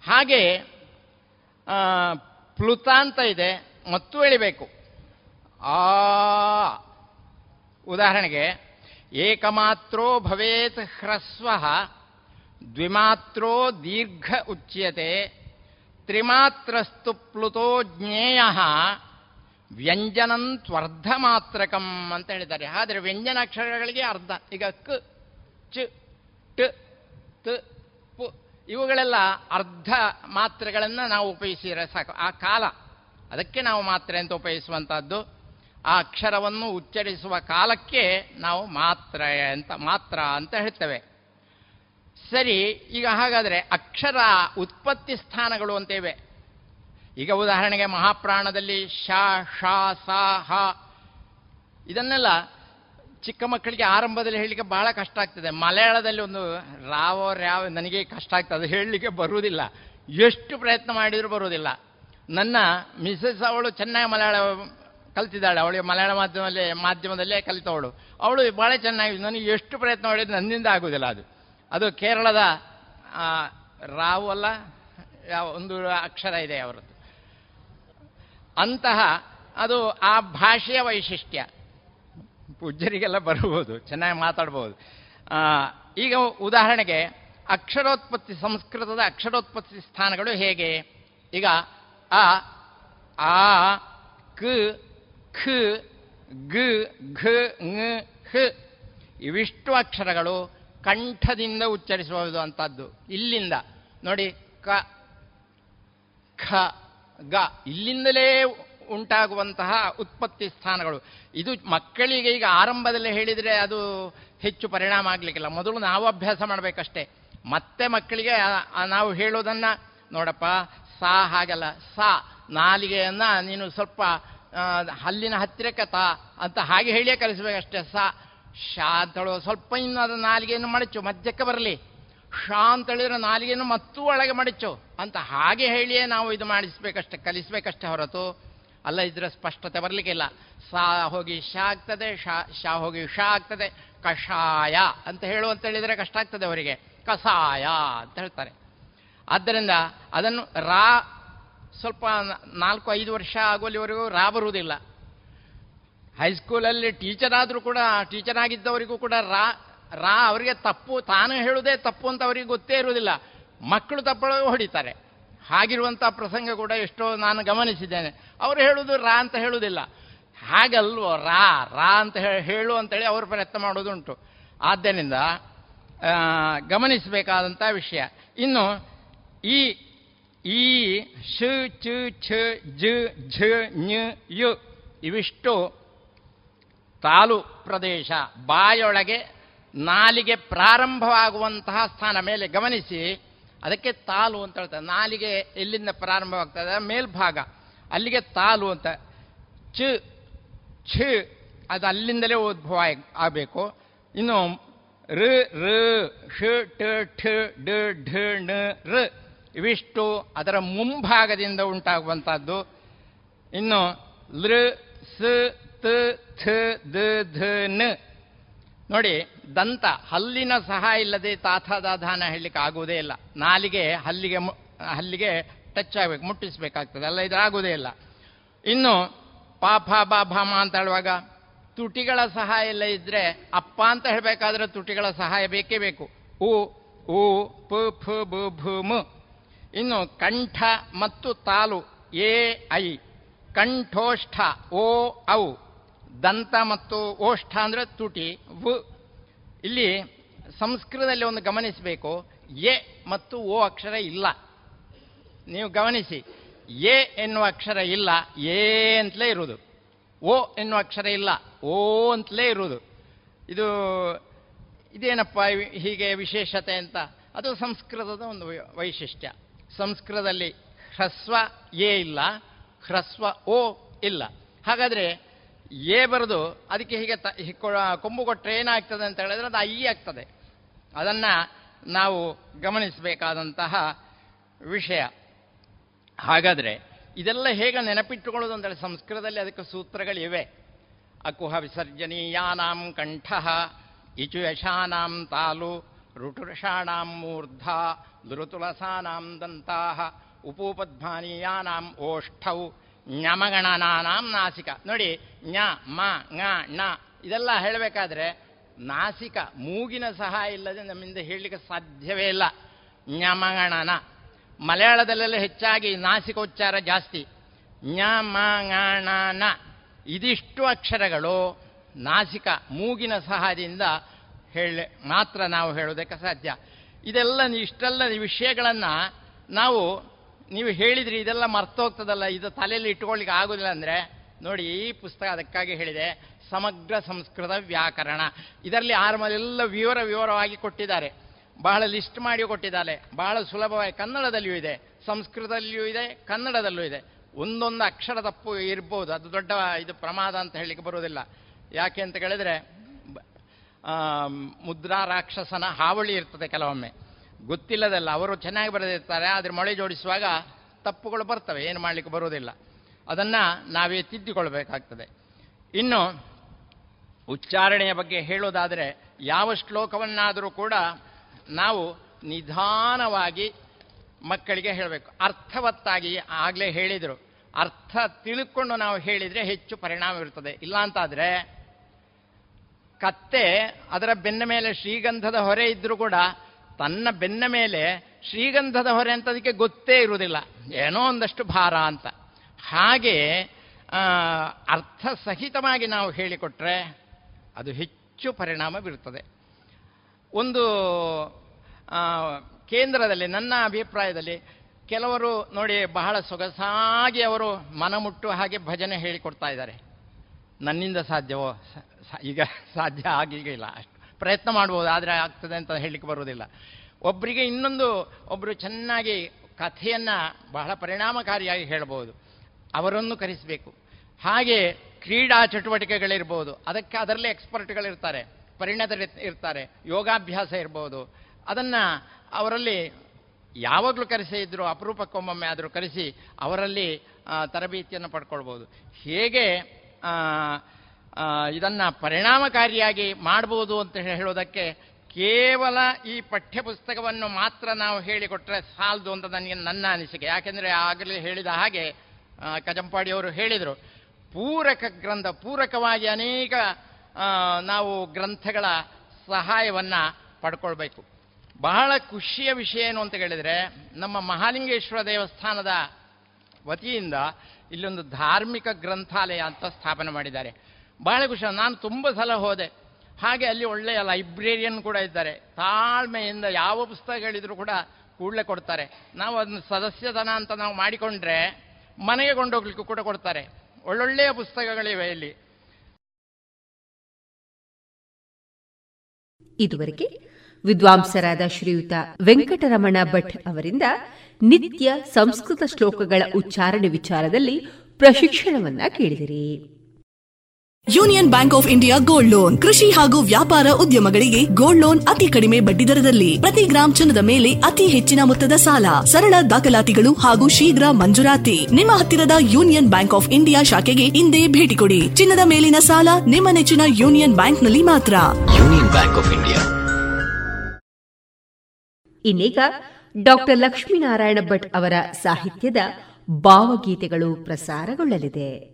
ಹಾಗೆ ಪ್ಲುತ ಅಂತ ಇದೆ. ಮತ್ತು ಎಳಿಬೇಕು. ಆ, ಉದಾಹರಣೆಗೆ, ಏಕಮಾತ್ರೋ ಭವೇತ್ ಹ್ರಸ್ವ ದ್ವಿಮಾತ್ರೋ ದೀರ್ಘ ಉಚ್ಯತೆ, ತ್ರಿಮಾತ್ರಸ್ತು ಪ್ಲುತೋ ಜ್ಞೇಯ ವ್ಯಂಜನಂತ್ವರ್ಧ ಮಾತ್ರಕಂ ಅಂತ ಹೇಳಿದ್ದಾರೆ. ಆದರೆ ವ್ಯಂಜನಾಕ್ಷರಗಳಿಗೆ ಅರ್ಧ. ಈಗ ಕ್, ಚ, ಟ, ತ, ಪು ಇವುಗಳೆಲ್ಲ ಅರ್ಧ ಮಾತ್ರೆಗಳನ್ನು ನಾವು ಉಪಯೋಗಿಸಿದರೆ ಸಾಕು. ಆ ಕಾಲ, ಅದಕ್ಕೆ ನಾವು ಮಾತ್ರೆ ಅಂತ ಉಪಯೋಗಿಸುವಂಥದ್ದು ಆ ಅಕ್ಷರವನ್ನು ಉಚ್ಚರಿಸುವ ಕಾಲಕ್ಕೆ ನಾವು ಮಾತ್ರೆ ಅಂತ, ಮಾತ್ರ ಅಂತ ಹೇಳ್ತೇವೆ. ಸರಿ, ಈಗ ಹಾಗಾದರೆ ಅಕ್ಷರ ಉತ್ಪತ್ತಿ ಸ್ಥಾನಗಳು ಅಂತೇವೆ. ಈಗ ಉದಾಹರಣೆಗೆ ಮಹಾಪ್ರಾಣದಲ್ಲಿ ಶ ಶ ಸ, ಹ. ಇದನ್ನೆಲ್ಲ ಚಿಕ್ಕ ಮಕ್ಕಳಿಗೆ ಆರಂಭದಲ್ಲಿ ಹೇಳಲಿಕ್ಕೆ ಬಹಳ ಕಷ್ಟ ಆಗ್ತದೆ. ಮಲಯಾಳದಲ್ಲಿ ಒಂದು ರಾವ ರಾವ್ ನನಗೆ ಕಷ್ಟ ಆಗ್ತದೆ, ಅದು ಹೇಳಲಿಕ್ಕೆ ಬರುವುದಿಲ್ಲ. ಎಷ್ಟು ಪ್ರಯತ್ನ ಮಾಡಿದರೂ ಬರುವುದಿಲ್ಲ. ನನ್ನ ಮಿಸಸ್ ಅವಳು ಚೆನ್ನಾಗಿ ಮಲಯಾಳ ಕಲ್ತಿದ್ದಾಳೆ. ಅವಳಿಗೆ ಮಲಯಾಳ ಮಾಧ್ಯಮದಲ್ಲಿ, ಮಾಧ್ಯಮದಲ್ಲೇ ಕಲಿತವಳು. ಅವಳು ಭಾಳ ಚೆನ್ನಾಗಿ, ನನಗೆ ಎಷ್ಟು ಪ್ರಯತ್ನ ಮಾಡಿದ್ರು ನನ್ನಿಂದ ಆಗೋದಿಲ್ಲ ಅದು. ಅದು ಕೇರಳದ ಆ, ರಾವು ಅಲ್ಲ ಯಾವ ಒಂದು ಅಕ್ಷರ ಇದೆ ಅವರದ್ದು. ಅಂತಹ ಅದು ಆ ಭಾಷೆಯ ವೈಶಿಷ್ಟ್ಯ. ಪೂಜ್ಯರಿಗೆಲ್ಲ ಬರ್ಬೋದು ಚೆನ್ನಾಗಿ ಮಾತಾಡ್ಬೋದು ಈಗ ಉದಾಹರಣೆಗೆ ಅಕ್ಷರೋತ್ಪತ್ತಿ ಸಂಸ್ಕೃತದ ಅಕ್ಷರೋತ್ಪತ್ತಿ ಸ್ಥಾನಗಳು ಹೇಗೆ? ಈಗ ಅ ಆ ಕ ಖ ಗ ಘ ಇವಿಷ್ಟು ಅಕ್ಷರಗಳು ಕಂಠದಿಂದ ಉಚ್ಚರಿಸುವುದು ಅಂತದ್ದು ಇಲ್ಲಿಂದ. ನೋಡಿ, ಕ, ಖ, ಗ. ಇಲ್ಲಿಂದಲೇ ಉಂಟಾಗುವಂತಹ ಉತ್ಪತ್ತಿ ಸ್ಥಾನಗಳು. ಇದು ಮಕ್ಕಳಿಗೆ ಈಗ ಆರಂಭದಲ್ಲಿ ಹೇಳಿದರೆ ಅದು ಹೆಚ್ಚು ಪರಿಣಾಮ ಆಗಲಿಕ್ಕಿಲ್ಲ. ಮೊದಲು ನಾವು ಅಭ್ಯಾಸ ಮಾಡಬೇಕಷ್ಟೇ. ಮತ್ತೆ ಮಕ್ಕಳಿಗೆ ನಾವು ಹೇಳೋದನ್ನು, ನೋಡಪ್ಪ, ಸಾ ಹಾಗಲ್ಲ. ಸಾ, ನಾಲಿಗೆಯನ್ನು ನೀನು ಸ್ವಲ್ಪ ಹಲ್ಲಿನ ಹತ್ತಿರಕ್ಕೆ ತಾ ಅಂತ ಹಾಗೆ ಹೇಳಿಯೇ ಕಲಿಸಬೇಕಷ್ಟೇ. ಸಾ ಶಾ ಸ್ವಲ್ಪ ಇನ್ನು ಅದು ನಾಲಿಗೆಯನ್ನು ಮಡಚು, ಮಧ್ಯಕ್ಕೆ ಬರಲಿ. ಶಾ ಅಂತ ಹೇಳಿದ್ರೆ ನಾಲಿಗೆಯನ್ನು ಮತ್ತೂ ಒಳಗೆ ಮಡಚು. ಅಂತ ಹಾಗೆ ಹೇಳಿಯೇ ನಾವು ಇದು ಮಾಡಿಸ್ಬೇಕಷ್ಟೆ, ಕಲಿಸ್ಬೇಕಷ್ಟೇ ಹೊರತು. ಅಲ್ಲ, ಇದ್ರೆ ಸ್ಪಷ್ಟತೆ ಬರಲಿಕ್ಕಿಲ್ಲ ಸಾ ಹೋಗಿ ಶಾ ಆಗ್ತದೆ ಶಾ ಶಾ ಹೋಗಿ ಶಾ ಆಗ್ತದೆ ಕಷಾಯ ಅಂತ ಹೇಳು ಅಂತ ಹೇಳಿದರೆ ಕಷ್ಟ ಆಗ್ತದೆ ಅವರಿಗೆ. ಕಸಾಯ ಅಂತ ಹೇಳ್ತಾರೆ. ಆದ್ದರಿಂದ ಅದನ್ನು ರಾ ಸ್ವಲ್ಪ ನಾಲ್ಕು ಐದು ವರ್ಷ ಆಗೋಲಿವರೆಗೂ ರಾ ಬರುವುದಿಲ್ಲ. ಹೈಸ್ಕೂಲಲ್ಲಿ ಟೀಚರ್ ಆದರೂ ಕೂಡ ಟೀಚರ್ ಆಗಿದ್ದವರಿಗೂ ಕೂಡ ರಾ ರಾ ಅವರಿಗೆ ತಪ್ಪು, ತಾನು ಹೇಳುವುದೇ ತಪ್ಪು ಅಂತ ಅವರಿಗೆ ಗೊತ್ತೇ ಇರುವುದಿಲ್ಲ. ಮಕ್ಕಳು ತಪ್ಪಳು ಹೊಡಿತಾರೆ. ಹಾಗಿರುವಂಥ ಪ್ರಸಂಗ ಕೂಡ ಎಷ್ಟೋ ನಾನು ಗಮನಿಸಿದ್ದೇನೆ. ಅವರು ಹೇಳುವುದು ರಾ ಅಂತ ಹೇಳುವುದಿಲ್ಲ. ಹಾಗಲ್ವೋ, ರಾ ರಾ ಅಂತ ಹೇಳು ಅಂತೇಳಿ ಅವರು ಪ್ರಯತ್ನ ಮಾಡೋದುಂಟು ಆದ್ದರಿಂದ ಗಮನಿಸಬೇಕಾದಂಥ ವಿಷಯ. ಇನ್ನು, ಈ ಈ, ಶು, ಚ, ಛ, ಜ, ಝ, ಞ, ಯು ಇವಿಷ್ಟು ತಾಲು ಪ್ರದೇಶ ಬಾಯೊಳಗೆ ನಾಲಿಗೆ ಪ್ರಾರಂಭವಾಗುವಂತಹ ಸ್ಥಾನ ಮೇಲೆ ಗಮನಿಸಿ, ಅದಕ್ಕೆ ತಾಲು ಅಂತ ಹೇಳ್ತಾರೆ. ನಾಲಿಗೆ ಎಲ್ಲಿಂದ ಪ್ರಾರಂಭವಾಗ್ತದೆ? ಮೇಲ್ಭಾಗ. ಅಲ್ಲಿಗೆ ತಾಲು ಅಂತ. ಚ, ಛ, ಅದು ಅಲ್ಲಿಂದಲೇ ಉದ್ಭವ ಆಗಬೇಕು. ಇನ್ನು ಋ ಋ ಷ ಟ ಠ ಡ ಢ, ಣ ಋ ಇವಿಷ್ಟು ಅದರ ಮುಂಭಾಗದಿಂದ ಉಂಟಾಗುವಂಥದ್ದು. ಇನ್ನು ಲೃ, ಸ ಥ, ದ, ಧ, ನ. ನೋಡಿ, ದಂತ, ಹಲ್ಲಿನ ಸಹಾಯ ಇಲ್ಲದೆ ತಾಥ ದಾಧಾನ ಹೇಳಲಿಕ್ಕೆ ಆಗುವುದೇ ಇಲ್ಲ. ನಾಲಿಗೆ ಹಲ್ಲಿಗೆ ಹಲ್ಲಿಗೆ ಟಚ್ ಆಗಬೇಕು, ಮುಟ್ಟಿಸಬೇಕಾಗ್ತದೆ. ಅಲ್ಲ, ಇದು ಆಗುವುದೇ ಇಲ್ಲ. ಇನ್ನು, ಪಾಪ ಬಾ ಭಾಮ ಅಂತ ಹೇಳುವಾಗ, ತುಟಿಗಳ ಸಹಾಯ ಇಲ್ಲ ಇದ್ರೆ ಅಪ್ಪ ಅಂತ ಹೇಳಬೇಕಾದ್ರೆ ತುಟಿಗಳ ಸಹಾಯ ಬೇಕೇ ಬೇಕು. ಉ ಉ, ಪ, ಫ, ಬ ಮ. ಇನ್ನು, ಕಂಠ ಮತ್ತು ತಾಲು, ಎ, ಐ. ಕಂಠೋಷ್ಠ, ಓ, ಔ. ದಂತ ಮತ್ತು ಓಷ್ಠ ಅಂದರೆ ತುಟಿ, ವ್. ಇಲ್ಲಿ ಸಂಸ್ಕೃತದಲ್ಲಿ ಒಂದು ಗಮನಿಸಬೇಕು. ಎ ಮತ್ತು ಓ ಅಕ್ಷರ ಇಲ್ಲ. ನೀವು ಗಮನಿಸಿ. ಎ ಎನ್ನುವ ಅಕ್ಷರ ಇಲ್ಲ. ಎ ಅಂತಲೇ ಇರುವುದು. ಓ ಎನ್ನುವ ಅಕ್ಷರ ಇಲ್ಲ. ಓ ಅಂತಲೇ ಇರುವುದು. ಇದು ಇದೇನಪ್ಪ ಹೀಗೆ ವಿಶೇಷತೆ ಅಂತ? ಅದು ಸಂಸ್ಕೃತದ ಒಂದು ವೈಶಿಷ್ಟ್ಯ. ಸಂಸ್ಕೃತದಲ್ಲಿ ಹ್ರಸ್ವ ಎ ಇಲ್ಲ, ಹ್ರಸ್ವ ಓ ಇಲ್ಲ. ಹಾಗಾದರೆ ಎ ಬರೆದು ಅದಕ್ಕೆ ಹೀಗೆ ತ ಹಿ- ಕೊ- ಕೊಂಬು ಕೊಟ್ಟರೆ ಏನಾಗ್ತದೆ ಅಂತ ಹೇಳಿದ್ರೆ ಅದು ಐ ಆಗ್ತದೆ. ಅದನ್ನು ನಾವು ಗಮನಿಸಬೇಕಾದಂತಹ ವಿಷಯ. ಹಾಗಾದರೆ ಇದೆಲ್ಲ ಹೇಗೆ ನೆನಪಿಟ್ಟುಕೊಳ್ಳೋದು ಅಂತೇಳಿ ಸಂಸ್ಕೃತದಲ್ಲಿ ಅದಕ್ಕೆ ಸೂತ್ರಗಳಿವೆ. ಅಕುಹ ವಿಸರ್ಜನೀಯಾನಾಂ ಇಚು ಯಶಾನಾಂ ತಾಲು ಋಟುರಷಾಣಾಂ ಮೂರ್ಧ ದುರುತುಲಸಾನಾಂ ದಂತಾಹ ಉಪೂಪದ್ಮಾನೀಯಾನಾಂ ಓಷ್ಠೌ ಞಮಗಣನಾನಾಂ ನಾಸಿಕ. ನೋಡಿ ಞ ಮ ಣ ಣ, ಇದೆಲ್ಲ ಹೇಳಬೇಕಾದ್ರೆ ನಾಸಿಕ ಮೂಗಿನ ಸಹಾಯ ಇಲ್ಲದೆ ನಮ್ಮಿಂದ ಹೇಳಲಿಕ್ಕೆ ಸಾಧ್ಯವೇ ಇಲ್ಲ. ಞಮಗಣನ ಮಲಯಾಳದಲ್ಲೆಲ್ಲ ಹೆಚ್ಚಾಗಿ ನಾಸಿಕೋಚ್ಚಾರ ಜಾಸ್ತಿ. ಞ ಮ ಣ ಇದಿಷ್ಟು ಅಕ್ಷರಗಳು ನಾಸಿಕ ಮೂಗಿನ ಸಹಾಯದಿಂದ ಹೇಳಿ, ಮಾತ್ರ ನಾವು ಹೇಳೋದಕ್ಕೆ ಸಾಧ್ಯ. ಇದೆಲ್ಲ ಇಷ್ಟೆಲ್ಲ ವಿಷಯಗಳನ್ನು ನಾವು ನೀವು ಹೇಳಿದ್ರಿ ಇದೆಲ್ಲ ಮರ್ತೋಗ್ತದಲ್ಲ ಇದು ತಲೆಯಲ್ಲಿ ಇಟ್ಕೊಳ್ಳಿಕ್ಕೆ ಆಗೋದಿಲ್ಲ ಅಂದರೆ, ನೋಡಿ ಈ ಪುಸ್ತಕ ಅದಕ್ಕಾಗಿ ಹೇಳಿದೆ, ಸಮಗ್ರ ಸಂಸ್ಕೃತ ವ್ಯಾಕರಣ. ಇದರಲ್ಲಿ ಆರ್ಮಲೆಲ್ಲ ವಿವರ ವಿವರವಾಗಿ ಕೊಟ್ಟಿದ್ದಾರೆ. ಬಹಳ ಲಿಸ್ಟ್ ಮಾಡಿ ಕೊಟ್ಟಿದ್ದಾರೆ ಬಹಳ ಸುಲಭವಾಗಿ ಕನ್ನಡದಲ್ಲಿಯೂ ಇದೆ, ಸಂಸ್ಕೃತದಲ್ಲಿಯೂ ಇದೆ, ಕನ್ನಡದಲ್ಲೂ ಇದೆ. ಒಂದೊಂದು ಅಕ್ಷರ ತಪ್ಪು ಇರ್ಬೋದು. ಅದು ದೊಡ್ಡ ಇದು ಪ್ರಮಾದ ಅಂತ ಹೇಳಲಿಕ್ಕೆ ಬರೋದಿಲ್ಲ ಯಾಕೆ ಅಂತ ಕೇಳಿದ್ರೆ ಮುದ್ರಾ ರಾಕ್ಷಸನ ಹಾವಳಿ ಇರ್ತದೆ ಕೆಲವೊಮ್ಮೆ. ಗೊತ್ತಿಲ್ಲದಲ್ಲ, ಅವರು ಚೆನ್ನಾಗಿ ಬರೆದಿರ್ತಾರೆ, ಆದರೆ ಮೊಳೆ ಜೋಡಿಸುವಾಗ ತಪ್ಪುಗಳು ಬರ್ತವೆ, ಏನು ಮಾಡಲಿಕ್ಕೆ ಬರುವುದಿಲ್ಲ. ಅದನ್ನು ನಾವೇ ತಿದ್ದಿಕೊಳ್ಬೇಕಾಗ್ತದೆ. ಇನ್ನು, ಉಚ್ಚಾರಣೆಯ ಬಗ್ಗೆ ಹೇಳೋದಾದರೆ, ಯಾವ ಶ್ಲೋಕವನ್ನಾದರೂ ಕೂಡ ನಾವು ನಿಧಾನವಾಗಿ ಮಕ್ಕಳಿಗೆ ಹೇಳಬೇಕು. ಅರ್ಥವತ್ತಾಗಿ ಆಗಲೇ ಹೇಳಿದರು. ಅರ್ಥ ತಿಳ್ಕೊಂಡು ನಾವು ಹೇಳಿದರೆ ಹೆಚ್ಚು ಪರಿಣಾಮ ಇರ್ತದೆ ಇಲ್ಲ ಅಂತಾದರೆ ಕತ್ತೆ ಅದರ ಬೆನ್ನ ಮೇಲೆ ಶ್ರೀಗಂಧದ ಹೊರೆ ಇದ್ದರೂ ಕೂಡ ತನ್ನ ಬೆನ್ನ ಮೇಲೆ ಶ್ರೀಗಂಧದ ಹೊರೆ ಅಂತ ಅದಕ್ಕೆ ಗೊತ್ತೇ ಇರುವುದಿಲ್ಲ. ಏನೋ ಒಂದಷ್ಟು ಭಾರ ಅಂತ. ಹಾಗೆ ಅರ್ಥ ಸಹಿತವಾಗಿ ನಾವು ಹೇಳಿಕೊಟ್ರೆ ಅದು ಹೆಚ್ಚು ಪರಿಣಾಮ ಬೀರುತ್ತದೆ ಒಂದು ಕೇಂದ್ರದಲ್ಲಿ, ನನ್ನ ಅಭಿಪ್ರಾಯದಲ್ಲಿ ಕೆಲವರು ನೋಡಿ ಬಹಳ ಸೊಗಸಾಗಿ ಅವರು ಮನಮುಟ್ಟು ಹಾಗೆ ಭಜನೆ ಹೇಳಿಕೊಡ್ತಾ ಇದ್ದಾರೆ. ನನ್ನಿಂದ ಸಾಧ್ಯವೋ? ಈಗ ಸಾಧ್ಯ ಆಗಿಲ್ಲ ಅಷ್ಟು. ಪ್ರಯತ್ನ ಮಾಡ್ಬೋದು, ಆದರೆ ಆಗ್ತದೆ ಅಂತ ಹೇಳಲಿಕ್ಕೆ ಬರುವುದಿಲ್ಲ. ಒಬ್ಬರಿಗೆ ಇನ್ನೊಂದು ಒಬ್ಬರು ಚೆನ್ನಾಗಿ ಕಥೆಯನ್ನು ಬಹಳ ಪರಿಣಾಮಕಾರಿಯಾಗಿ ಹೇಳ್ಬೋದು, ಅವರನ್ನು ಕರೆಸಬೇಕು. ಹಾಗೆ ಕ್ರೀಡಾ ಚಟುವಟಿಕೆಗಳಿರ್ಬೋದು, ಅದಕ್ಕೆ ಅದರಲ್ಲೇ ಎಕ್ಸ್ಪರ್ಟ್ಗಳಿರ್ತಾರೆ ಪರಿಣತರು ಇರ್ತಾರೆ, ಯೋಗಾಭ್ಯಾಸ ಇರ್ಬೋದು, ಅದನ್ನು ಅವರಲ್ಲಿ ಯಾವಾಗಲೂ ಕರೆಸೇ ಇದ್ದರೂ ಅಪರೂಪಕ್ಕೊಮ್ಮೊಮ್ಮೆ ಆದರೂ ಕರೆಸಿ ಅವರಲ್ಲಿ ತರಬೇತಿಯನ್ನು ಪಡ್ಕೊಳ್ಬೋದು. ಹೇಗೆ ಇದನ್ನು ಪರಿಣಾಮಕಾರಿಯಾಗಿ ಮಾಡ್ಬೋದು ಅಂತ ಹೇಳೋದಕ್ಕೆ ಕೇವಲ ಈ ಪಠ್ಯಪುಸ್ತಕವನ್ನು ಮಾತ್ರ ನಾವು ಹೇಳಿಕೊಟ್ರೆ ಸಾಲದು ಅಂತ ನನಗೆ ನನ್ನ ಅನಿಸಿಕೆ. ಯಾಕೆಂದರೆ ಆಗಲೇ ಹೇಳಿದ ಹಾಗೆ ಕಜಂಪಾಡಿಯವರು ಹೇಳಿದರು, ಪೂರಕ ಗ್ರಂಥ, ಪೂರಕವಾಗಿ ಅನೇಕ ನಾವು ಗ್ರಂಥಗಳ ಸಹಾಯವನ್ನು ಪಡ್ಕೊಳ್ಬೇಕು. ಬಹಳ ಖುಷಿಯ ವಿಷಯ ಏನು ಅಂತ ಹೇಳಿದರೆ ನಮ್ಮ ಮಹಾಲಿಂಗೇಶ್ವರ ದೇವಸ್ಥಾನದ ವತಿಯಿಂದ ಇಲ್ಲೊಂದು ಧಾರ್ಮಿಕ ಗ್ರಂಥಾಲಯ ಅಂತ ಸ್ಥಾಪನೆ ಮಾಡಿದ್ದಾರೆ. ಬಹಳ ಖುಷಿ ನಾನು ತುಂಬ ಸಲ ಹೋದೆ. ಹಾಗೆ ಅಲ್ಲಿ ಒಳ್ಳೆಯ ಲೈಬ್ರೇರಿಯನ್ ಕೂಡ ಇದ್ದಾರೆ. ತಾಳ್ಮೆಯಿಂದ ಯಾವ ಪುಸ್ತಕಗಳಿದ್ರು ಕೂಡ ಕೂಡಲೇ ಕೊಡ್ತಾರೆ. ನಾವು ಅದನ್ನು ಸದಸ್ಯತನ ಅಂತ ನಾವು ಮಾಡಿಕೊಂಡ್ರೆ ಮನೆಗೆ ಕೊಂಡೋಗ್ಲಿಕ್ಕೆ ಕೂಡ ಕೊಡ್ತಾರೆ. ಒಳ್ಳೊಳ್ಳೆಯ ಪುಸ್ತಕಗಳಿವೆ ಇಲ್ಲಿ. ಇದುವರೆಗೆ ವಿದ್ವಾಂಸರಾದ ಶ್ರೀಯುತ ವೆಂಕಟರಮಣ ಭಟ್ ಅವರಿಂದ ನಿತ್ಯ ಸಂಸ್ಕೃತ ಶ್ಲೋಕಗಳ ಉಚ್ಚಾರಣೆ ವಿಚಾರದಲ್ಲಿ ಪ್ರಶಿಕ್ಷಣವನ್ನ ಕೇಳಿದಿರಿ. Union Bank of India gold loan. ಕೃಷಿ ಹಾಗೂ ವ್ಯಾಪಾರ ಉದ್ಯಮಗಳಿಗೆ ಗೋಲ್ಡ್ ಲೋನ್ ಅತಿ ಕಡಿಮೆ ಬಡ್ಡಿ ದರದಲ್ಲಿ. ಪ್ರತಿ ಗ್ರಾಂ ಚಿನ್ನದ ಮೇಲೆ ಅತಿ ಹೆಚ್ಚಿನ ಮೊತ್ತದ ಸಾಲ. ಸರಳ ದಾಖಲಾತಿಗಳು ಹಾಗೂ ಶೀಘ್ರ ಮಂಜೂರಾತಿ. ನಿಮ್ಮ ಹತ್ತಿರದ ಯೂನಿಯನ್ ಬ್ಯಾಂಕ್ ಆಫ್ ಇಂಡಿಯಾ ಶಾಖೆಗೆ ಇಂದೇ ಭೇಟಿ ಕೊಡಿ. ಚಿನ್ನದ ಮೇಲಿನ ಸಾಲ ನಿಮ್ಮ ನೆಚ್ಚಿನ ಯೂನಿಯನ್ ಬ್ಯಾಂಕ್ನಲ್ಲಿ ಮಾತ್ರ. Union Bank of India. ಇನ್ನೀಗ ಡಾಕ್ಟರ್ ಲಕ್ಷ್ಮೀನಾರಾಯಣ ಭಟ್ ಅವರ ಸಾಹಿತ್ಯದ ಭಾವಗೀತೆಗಳು ಪ್ರಸಾರಗೊಳ್ಳಲಿದೆ.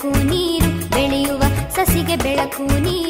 ಬೆಳಕು ನೀರು ಬೆಳೆಯುವ ಸಸಿಗೆ ಬೆಳಕು ನೀರು.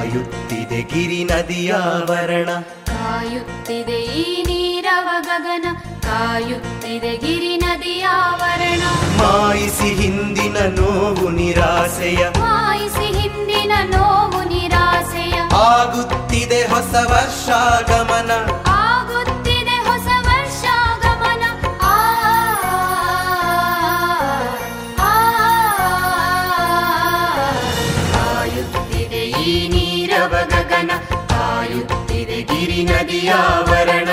ಕಾಯುತ್ತಿದೆ ಗಿರಿ ನದಿಯ ವರಣ ಕಾಯುತ್ತಿದೆ ಈ ನೀರವ ಗಗನ ಕಾಯುತ್ತಿದೆ ಗಿರಿ ನದಿಯ ವರಣ ಮಾಯಿಸಿ ಹಿಂದಿನ ನೋವು ನಿರಾಸೆಯ. ಮಾಯಿಸಿ ಹಿಂದಿನ ನೋವು ನಿರಾಸೆಯ. ಆಗುತ್ತಿದೆ ಹೊಸ ವರ್ಷಾಗಮನ. യാവരണ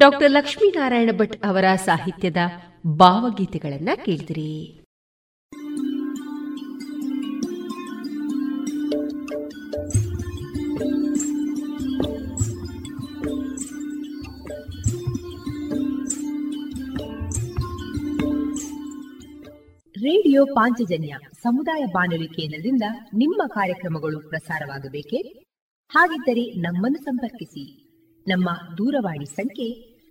ಡಾಕ್ಟರ್ ಲಕ್ಷ್ಮೀನಾರಾಯಣ ಭಟ್ ಅವರ ಸಾಹಿತ್ಯದ ಭಾವಗೀತೆಗಳನ್ನ ಕೇಳಿದಿರಿ. ರೇಡಿಯೋ ಪಾಂಚಜನ್ಯ ಸಮುದಾಯ ಬಾನುಲಿ ಕೇಂದ್ರದಿಂದ ನಿಮ್ಮ ಕಾರ್ಯಕ್ರಮಗಳು ಪ್ರಸಾರವಾಗಬೇಕೆ? ಹಾಗಿದ್ದರೆ ನಮ್ಮನ್ನು ಸಂಪರ್ಕಿಸಿ. ನಮ್ಮ ದೂರವಾಣಿ ಸಂಖ್ಯೆ